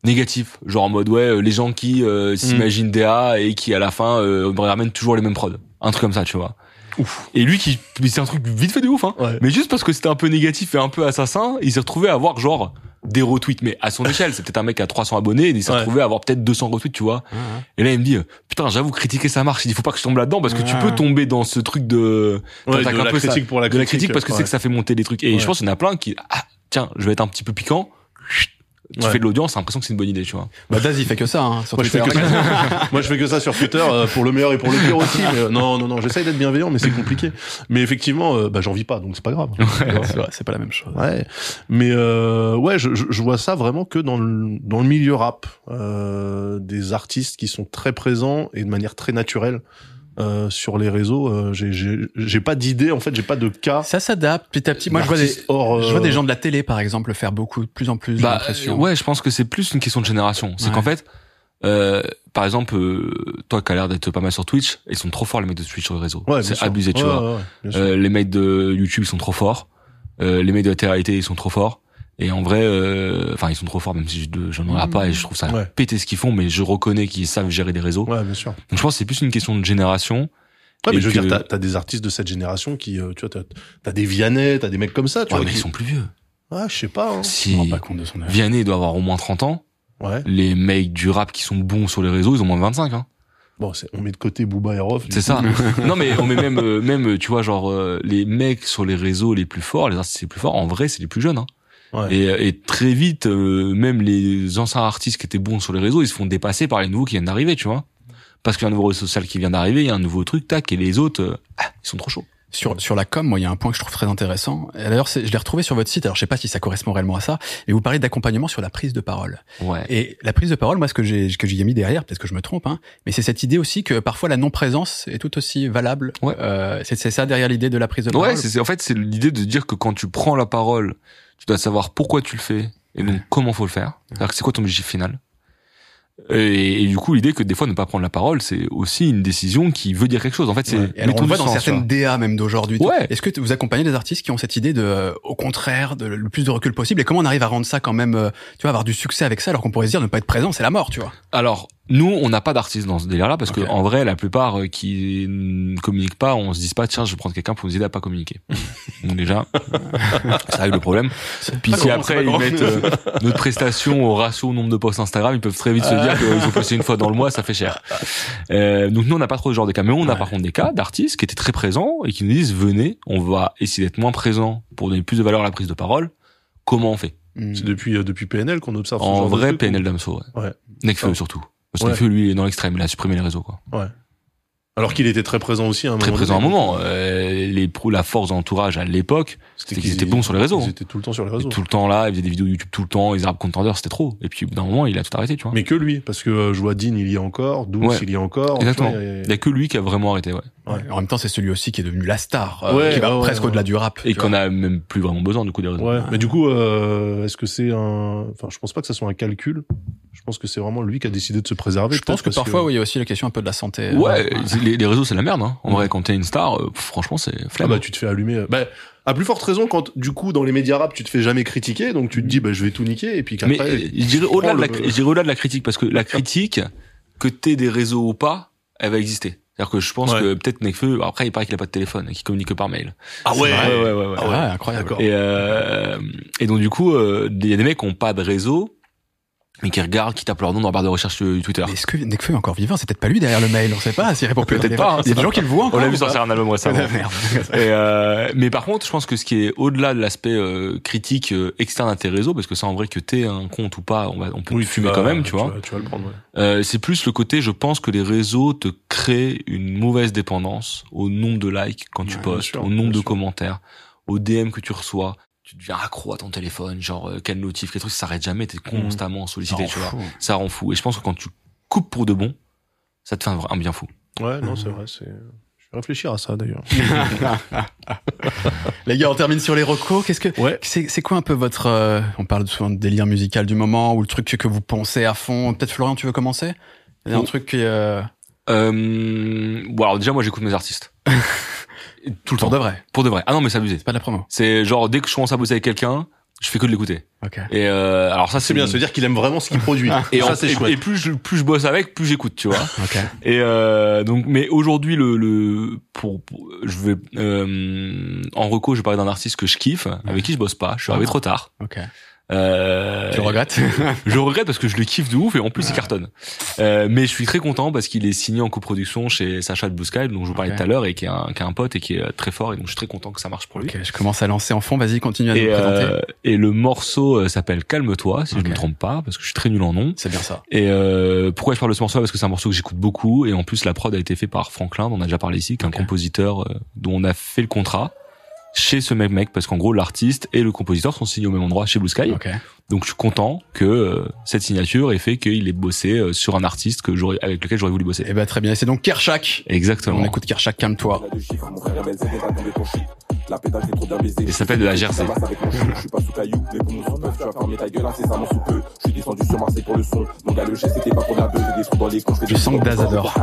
négatif, genre en mode ouais, euh, les gens qui euh, s'imaginent DA et qui à la fin euh, ramènent toujours les mêmes prods, un truc comme ça, tu vois. Et lui qui, c'est un truc vite fait de ouf, hein.
Ouais.
Mais juste parce que c'était un peu négatif et un peu assassin, il s'est retrouvé à avoir genre des retweets, mais à son *laughs* échelle. C'est peut-être un mec à 300 abonnés, et il s'est
Ouais.
retrouvé à avoir peut-être 200 retweets, tu vois. Et là, il me dit, putain, j'avoue, critiquer ça marche. Il dit, faut pas que je tombe là-dedans parce que tu peux tomber dans ce truc de,
Ouais, de
un
la
peu ça-
critique pour la
de la
critique.
parce que c'est que ça fait monter les trucs. Et je pense qu'il y en a plein qui, ah, tiens, je vais être un petit peu piquant. Tu
Ouais.
fais de l'audience, t'as l'impression que c'est une bonne idée, tu vois.
Bah, Daz, il fait que ça, hein, sur
Moi je, fais
Twitter.
que ça. *laughs* Moi je fais que ça sur Twitter euh, pour le meilleur et pour le pire aussi. Mais, euh, non non non, j'essaye d'être bienveillant, mais c'est compliqué. Mais effectivement, euh, bah j'en vis pas, donc c'est pas grave.
C'est vrai, c'est pas la même chose.
Ouais, mais euh, ouais, je, je, je vois ça vraiment que dans le dans le milieu rap, euh, des artistes qui sont très présents et de manière très naturelle euh, sur les réseaux. Euh, j'ai j'ai j'ai pas d'idée en fait, j'ai pas de cas.
Ça s'adapte petit à petit. Moi, je vois des,
hors,
je vois
euh,
des gens de la télé, par exemple, faire beaucoup, de plus en plus,
Bah, ouais, je pense que c'est plus une question de génération. C'est
Ouais.
qu'en fait, euh, par exemple, euh, toi qui as l'air d'être pas mal sur Twitch, ils sont trop forts les mecs de Twitch sur les réseaux.
Ouais, bien
c'est abusé, tu
Ouais,
vois.
ouais.
Euh, les mecs de YouTube, ils sont trop forts. Euh, les mecs de la télé ils sont trop forts. Et en vrai, euh, enfin, ils sont trop forts, même si je, je n'en ai pas et je trouve ça
Ouais.
péter ce qu'ils font, mais je reconnais qu'ils savent gérer des réseaux.
Ouais, bien sûr.
Donc je pense que c'est plus une question de génération.
Ouais, mais je veux
que-
dire, t'as, t'as des artistes de cette génération qui, euh, tu vois, t'as, t'as des Vianney, t'as des mecs comme ça, tu
Ouais,
vois.
mais
qui-
ils sont plus vieux.
Ah, je sais pas. Hein.
Si
rends pas compte de son âge.
Vianney doit avoir au moins 30 ans,
Ouais.
les mecs du rap qui sont bons sur les réseaux, ils ont moins de 25 hein.
Bon, c'est, on met de côté Booba et Rof.
C'est
coup.
ça. *laughs* non mais on met même euh, même tu vois genre euh, les mecs sur les réseaux les plus forts, les artistes les plus forts en vrai, c'est les plus jeunes hein.
Ouais.
Et, et très vite euh, même les anciens artistes qui étaient bons sur les réseaux, ils se font dépasser par les nouveaux qui viennent d'arriver, tu vois. Parce qu'il y a un nouveau réseau social qui vient d'arriver, il y a un nouveau truc tac et les autres euh, ah, ils sont trop chauds.
Sur, sur la com, moi, il y a un point que je trouve très intéressant. Et D'ailleurs, c'est- je l'ai retrouvé sur votre site. Alors, je sais pas si ça correspond réellement à ça, mais vous parlez d'accompagnement sur la prise de parole.
Ouais.
Et la prise de parole, moi, ce que j'ai, que j'y ai mis derrière, peut-être que je me trompe, hein, mais c'est cette idée aussi que parfois la non-présence est tout aussi valable.
Ouais.
Euh, c'est, ça derrière l'idée de la prise de parole?
Ouais, c'est c'est- en fait c'est l'idée de dire que quand tu prends la parole, tu dois savoir pourquoi tu le fais et donc comment faut le faire. C'est-à-dire que c'est quoi ton objectif final? Et, et du coup, l'idée que des fois ne pas prendre la parole, c'est aussi une décision qui veut dire quelque chose. En fait, c'est
Ouais. On le voit dans certaines DA même d'aujourd'hui.
Ouais.
Est-ce que vous accompagnez des artistes qui ont cette idée de, euh, au contraire, de le plus de recul possible? Et comment on arrive à rendre ça quand même, euh, tu vois, avoir du succès avec ça, alors qu'on pourrait se dire ne pas être présent, c'est la mort, tu vois?
Alors, nous, on n'a pas d'artistes dans ce délire-là parce
Ok.
que en vrai, la plupart euh, qui ne communiquent pas, on se dit pas tiens, je vais prendre quelqu'un pour nous aider à pas communiquer. *laughs* donc déjà, ça règle le problème. Puis si après ils mettent euh, notre prestation au ratio au nombre de posts Instagram, ils peuvent très vite se dire qu'ils ont posté une fois dans le mois, ça fait cher. Euh, donc nous, on n'a pas trop ce genre de cas, mais on a
Ouais.
par contre des cas d'artistes qui étaient très présents et qui nous disent venez, on va essayer d'être moins présent pour donner plus de valeur à la prise de parole. Comment on fait?
C'est depuis, euh, depuis PNL qu'on observe ce
En
genre de
vrai, PNL Damso, ouais.
Ouais.
Nekfeu
Ah.
surtout. Parce que
Ouais.
Lui, il est dans l'extrême, il a supprimé les réseaux, quoi.
Ouais. Alors qu'il était très présent aussi à un
très
moment
présent à un moment. Euh, les la force d'entourage à l'époque, c'était qu'ils étaient bons sur les réseaux.
Ils étaient tout le temps sur les réseaux.
tout le temps là, ils faisaient des vidéos YouTube tout le temps, ils arabes contenders, c'était trop. Et puis au bout d'un moment, il a tout arrêté, tu vois.
Mais que lui, parce que euh, je vois Dean, il y est encore, Douce,
Ouais.
il y est encore.
Exactement.
vois, et-
Il y a que lui qui a vraiment arrêté, ouais.
Ouais. En même temps, c'est celui aussi qui est devenu la star, euh,
Ouais,
qui va
ouais,
presque
ouais,
au-delà
ouais.
du rap.
Et qu'on a même plus vraiment besoin du coup des réseaux.
Ouais. Mais du coup, euh, est-ce que c'est un, enfin, je pense pas que ça soit un calcul. Je pense que c'est vraiment lui qui a décidé de se préserver.
Je pense que
parce
parfois, oui, il y a aussi la question un peu de la santé.
Ouais, les, les réseaux c'est la merde. Hein. En vrai, quand t'es une star, euh, franchement, c'est
Ah
flemme.
bah tu te fais allumer. Bah, à plus forte raison quand du coup dans les médias rap tu te fais jamais critiquer, donc tu te dis bah je vais tout niquer et puis
Mais
qu'après.
euh, je dirais au-delà de,
le-
au-delà de la critique, parce que la critique, que t'aies des réseaux ou pas, elle va exister. C'est-à-dire que je pense
Ouais.
que peut-être Nekfeu, après il paraît qu'il a pas de téléphone et qu'il communique que par mail.
Ah ouais.
ouais, ouais, ouais.
Ah ouais, incroyable.
Et, euh, et donc du coup, euh, il y a des mecs qui ont pas de réseau, mais qui regardent, qui tapent leur nom dans la barre de recherche sur Twitter.
Mais est-ce que Nekfeu est encore vivant? C'est peut-être pas lui derrière le mail, on sait pas s'il répond
Peut-être pas, hein,
Il y a des
c'est
gens qui le voient
On l'a vu sortir un album récemment. Et euh, mais par contre, je pense que ce qui est au-delà de l'aspect euh, critique euh, externe à tes réseaux, parce que ça en vrai que t'aies un compte ou pas, on, va, on peut
Oui, tu
fumer
vas-
quand même, tu vois.
vas- Tu vas le prendre. Ouais.
Euh, c'est plus le côté, je pense que les réseaux te créent une mauvaise dépendance au nombre de likes quand tu
Ouais,
postes,
sûr,
au nombre de
sûr.
commentaires, au DM que tu reçois. Tu deviens accro à ton téléphone, genre euh, quel notif, quel truc, ça s'arrête jamais, t'es
Mhm.
constamment sollicité,
Ça
tu
rend
vois.
fou.
Ça rend fou. Et je pense que quand tu coupes pour de bon, ça te fait un, bien fou.
Ouais, non, c'est vrai. C'est. Je vais réfléchir à ça d'ailleurs. *laughs*
Les gars, on termine sur les recos. Qu'est-ce que
Ouais.
c'est c'est quoi un peu votre euh, on parle souvent de délire musical du moment ou le truc que vous pensez à fond. Peut-être Florian, tu veux commencer? Il y a un
Oh.
truc qui euh,
Euh, bon alors déjà moi j'écoute mes artistes. *laughs* Tout le
pour
temps.
de vrai.
Pour de vrai. Ah non mais c'est abusé.
C'est pas de la promo.
C'est genre dès que je commence à bosser avec quelqu'un, je fais que de l'écouter.
OK.
Et euh, alors ça
C'est bien,
une-
se dire qu'il aime vraiment ce qu'il produit. *laughs*
Et,
ça
en-
c'est
et-
chouette.
et plus je plus je bosse avec, plus j'écoute, tu vois. *laughs*
OK.
Et euh, donc, mais aujourd'hui, le, le pour, pour- je vais euh, en reco, je vais parler d'un artiste que je kiffe, avec qui je bosse pas. Je suis arrivé
Ah.
trop tard.
OK.
Euh,
Tu regrettes *laughs*
Je regrette parce que je le kiffe de ouf et en plus il cartonne. Euh, mais je suis très content parce qu'il est signé en coproduction chez Sacha de Blue Sky, dont je vous parlais tout à l'heure et qui est, un, qui est un pote et qui est euh, très fort et donc je suis très content que ça marche pour lui.
OK, je commence à lancer en fond. Vas-y, continue à nous
Et,
présenter.
euh, et le morceau euh, s'appelle Calme-toi, si je me trompe pas, parce que je suis très nul en nom.
C'est bien ça.
Et euh, pourquoi je parle de ce morceau Parce que c'est un morceau que j'écoute beaucoup et en plus la prod a été fait par Franklin, dont on a déjà parlé ici, qui est un compositeur dont on a fait le contrat chez ce même mec parce qu'en gros l'artiste et le compositeur sont signés au même endroit chez Blue Sky.
OK.
Donc je suis content que euh, cette signature ait fait qu'il ait bossé euh, sur un artiste que j'aurais avec lequel j'aurais voulu bosser.
Eh ben très bien, c'est donc Kershak.
Exactement.
On écoute Kershak, calme-toi.
Il s'appelle de la Jersey.
Je suis pas sous caillou, mais pour mon sous tu vas fermer ta gueule incessamment sous peu. Je suis descendu sur Marseille pour le son. Mon gars, le geste c'était pas pour la beuh, j'ai des trous dans les couches.
Je sens que Daz adore.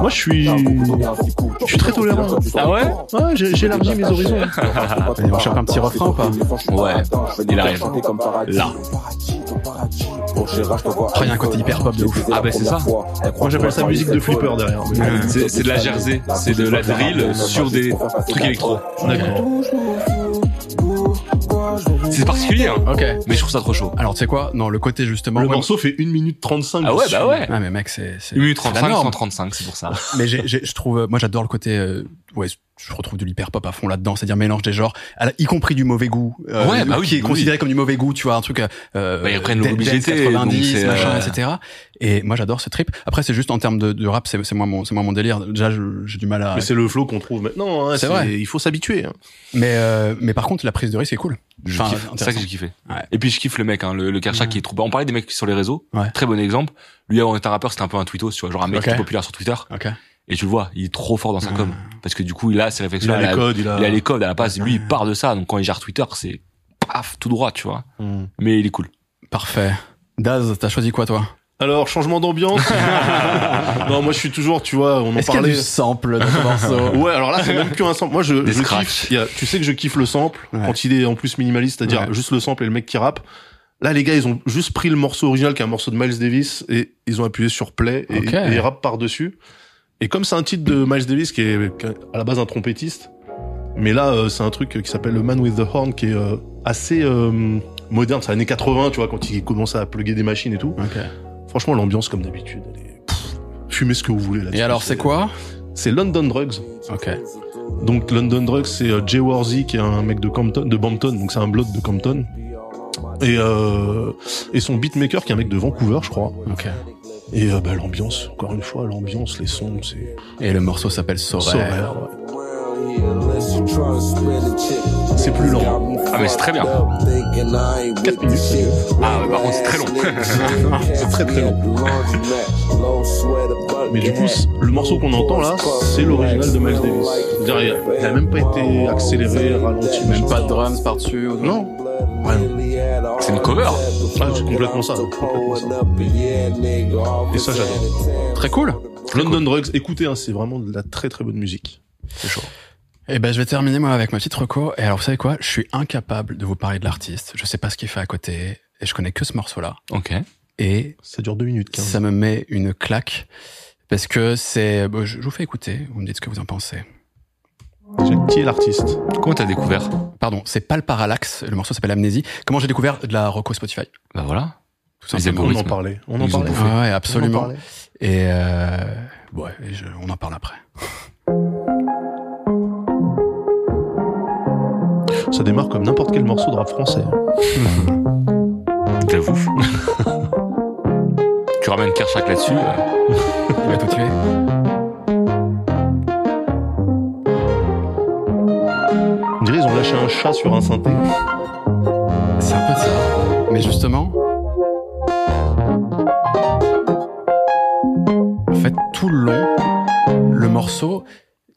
Moi, je suis- je suis très tolérant.
Ah ouais
Ouais, j'ai élargi mes horizons.
On chope un petit refrain ou pas
Ouais, il arrive. Là.
Oh,
il y a un côté hyper pop de ouf.
Ah, bah, c'est ça.
Moi, j'appelle ça musique de flipper derrière.
C'est c'est de la Jersey, c'est de la drill sur des trucs électro.
D'accord.
C'est particulier, hein,
Ok.
mais je trouve ça trop chaud.
Alors, tu sais quoi? Non, le côté justement.
Le
ouais,
morceau fait 1 minute 35.
Ah ouais, bah ouais.
Ah mais mec, c'est c'est
1 minute
c'est la
35,
norme.
135, c'est pour ça.
Mais j'ai, j'ai- je trouve, euh, moi j'adore le côté, euh, ouais, je retrouve de l'hyper pop à fond là-dedans, c'est-à-dire mélange des genres, y compris du mauvais goût, euh,
Ouais, bah oui,
qui est
oui.
considéré comme du mauvais goût, tu vois, un truc. Euh,
Bah, ils reprennent
dance 90,
donc c'est,
machin,
euh,
etc. Et moi, j'adore ce trip. Après, c'est juste en termes de, de rap, c'est c'est moi mon, c'est moi mon délire. Déjà, j'ai du mal à.
Mais c'est le flow qu'on trouve maintenant. Hein,
C'est vrai.
Il faut s'habituer. hein.
Mais euh, mais par contre, la prise de risque est cool. Enfin.
C'est ça que j'ai kiffé.
Ouais.
Et puis je kiffe le mec, hein, le, le Kershaw
Ouais.
qui est trop. On parlait des mecs sur les réseaux.
Ouais.
Très bon exemple. Lui avant d'être un rappeur, c'était un peu un tweetos, tu vois, genre un mec
Ok.
qui est populaire sur Twitter.
Ok.
Et tu le vois, il est trop fort dans sa com. Parce que du coup, il a ses
Il
réflexions.
a
il
les
a-
codes, il a.
il a les codes à la base. Lui, il part de ça. Donc quand il gère Twitter, c'est paf, tout droit, tu vois.
Hmm.
Mais il est cool.
Parfait. Daz, t'as choisi quoi toi?
Alors, changement d'ambiance. *laughs* non, moi, je suis toujours, tu vois, on en
qu'il y a
parlait.
du sample dans ce morceau?
Ouais, alors là, c'est même plus un sample. Moi, je,
Des
je kiffe. il y a- tu sais que je kiffe le sample
Ouais.
quand il est en plus minimaliste, c'est-à-dire
Ouais.
juste le sample et le mec qui rappe. Là, les gars, ils ont juste pris le morceau original, qui est un morceau de Miles Davis, et ils ont appuyé sur play et,
Ok.
et ils rappent par-dessus. Et comme c'est un titre de Miles Davis, qui est à la base un trompettiste, mais là, euh, c'est un truc qui s'appelle le Man with the Horn, qui est euh, assez euh, moderne. C'est années 80, tu vois, quand il commençait à plugger des machines et tout.
Ok.
Franchement, l'ambiance, comme d'habitude, elle est... pff, fumez ce que vous voulez là
Et alors, c'est quoi
C'est London Drugs.
Ok.
Donc London Drugs, c'est Jay Warzy qui est un mec de Compton, de Bampton, donc c'est un blood de Compton. Et euh, et son beatmaker qui est un mec de Vancouver, je crois.
Ok.
Et euh, bah, l'ambiance, encore une fois, l'ambiance, les sons, c'est
Et le morceau s'appelle Sorare.
Sorare, ouais. C'est plus lent.
Ah, mais c'est très bien.
4 minutes.
Ah, ouais, par contre, c'est très long. *laughs*
C'est très très long. Mais du coup, le morceau qu'on entend là, c'est l'original de Miles Davis. Il a- il a même pas été accéléré, ralenti,
Même pas de drums par-dessus ou
Non.
C'est une cover.
Ah, c'est complètement ça. complètement ça. Et ça, j'adore.
Très cool.
London Drugs, écoutez, hein, c'est vraiment de la très très bonne musique. C'est chaud.
Et ben, je vais terminer moi avec ma petite reco. Et alors, vous savez quoi? Je suis incapable de vous parler de l'artiste. Je sais pas ce qu'il fait à côté. Et je connais que ce morceau-là.
Ok.
Et
Ça dure 2 minutes 15.
ça me met une claque. Parce que c'est... bon, je vous fais écouter. Vous me dites ce que vous en pensez.
Déjà, qui est l'artiste
Comment t'as découvert
Pardon, c'est pas le parallaxe. Le morceau s'appelle Amnésie. Comment j'ai découvert de la reco Spotify
Bah voilà.
Tout
Les
simplement.
On en parlait. On en
Ils ont
parlait.
Ouais,
On en
absolument. Et euh, ouais, et je- on en parle après.
Ça démarre comme n'importe quel morceau de rap français. *laughs*
J'avoue. *laughs* tu ramènes Kershak là-dessus. euh,
Il va tout tuer.
Un chat sur un synthé.
C'est un peu ça. Mais justement, en fait, tout le long, le morceau,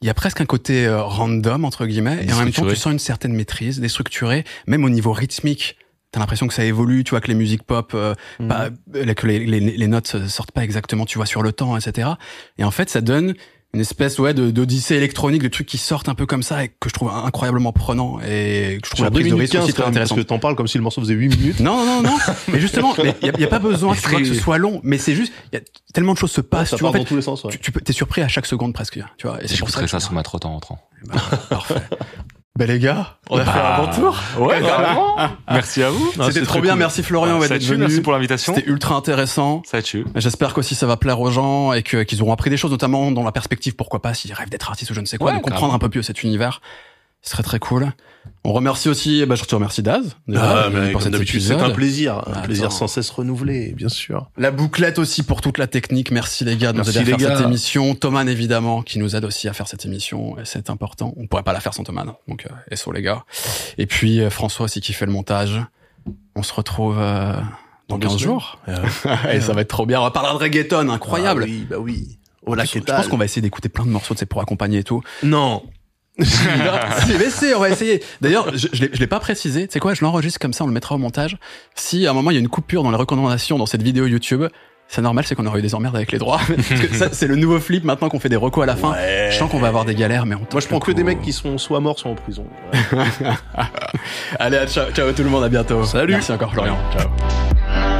il y a presque un côté euh, random entre guillemets, et en même temps, tu sens une certaine maîtrise, déstructuré, même au niveau rythmique. T'as l'impression que ça évolue, tu vois que les musiques pop, euh,
Mhm.
pas- euh, que les, les, les notes sortent pas exactement, tu vois, sur le temps, etc. Et en fait, ça donne une espèce ouais de d'odyssée électronique, de trucs qui sortent un peu comme ça et que je trouve incroyablement prenant et que je trouve la
2
prise de
minutes
risque
15
aussi
quand
très
parce
intéressante.
que t'en parles comme si le morceau faisait 8 minutes.
Non, non, non. *laughs* mais justement, il n'y a, y a pas besoin tu vois, que ce soit long. Mais c'est juste, il y a tellement de choses se passent.
ça
tu vois,
part
en
dans
fait,
tous les sens, ouais.
tu, tu peux, t'es surpris à chaque seconde presque. Tu vois, et c'est pour ça. Que
ça sur ma trotte en rentrant.
Bah, parfait. Ben les gars, on a fait un bon tour.
Ouais, carrément. Merci à vous.
C'était trop bien.
cool.
Merci Florian ouais, d'être venu.
merci pour l'invitation.
C'était ultra intéressant.
Ça tue.
J'espère qu'aussi ça va plaire aux gens et qu'ils auront appris des choses, notamment dans la perspective, pourquoi pas, s'ils rêvent d'être artistes ou je ne sais quoi,
Ouais,
de comprendre un peu mieux cet univers. Ce serait très cool. On remercie aussi, bah, je te remercie Daz
Ah, mais
pour cet
c'est un plaisir. Un
Attends.
plaisir sans cesse renouvelé, bien sûr.
La bouclette aussi pour toute la technique. Merci les gars de nous aider à faire
gars.
cette émission. Thomas évidemment qui nous aide aussi à faire cette émission. Et C'est important. On pourrait pas la faire sans Thomas. Donc euh, SO les gars. Et puis euh, François aussi qui fait le montage. On se retrouve euh, dans
Dans deux
15
semaines.
jours. *laughs* et ça va être trop bien. On va parler de reggaeton, incroyable.
Ah oui, bah oui. Oh
plus, je pense qu'on va essayer d'écouter plein de morceaux de ces pour accompagner et tout.
Non.
Si, mais c'est, on va essayer. D'ailleurs, je, je l'ai- je l'ai pas précisé. Tu sais quoi, je l'enregistre comme ça, on le mettra au montage. Si à un moment il y a une coupure dans les recommandations dans cette vidéo YouTube, c'est normal, c'est qu'on aurait eu des emmerdes avec les droits. *laughs* Parce que ça, c'est le nouveau flip maintenant qu'on fait des recos à la fin.
Ouais.
Je sens qu'on va avoir des galères, mais on
Moi, je prends que des mecs qui sont soit morts, soit en prison. Ouais. *laughs*
Allez, ciao, ciao tout le monde, à bientôt.
Salut.
Merci encore Florian. Ciao.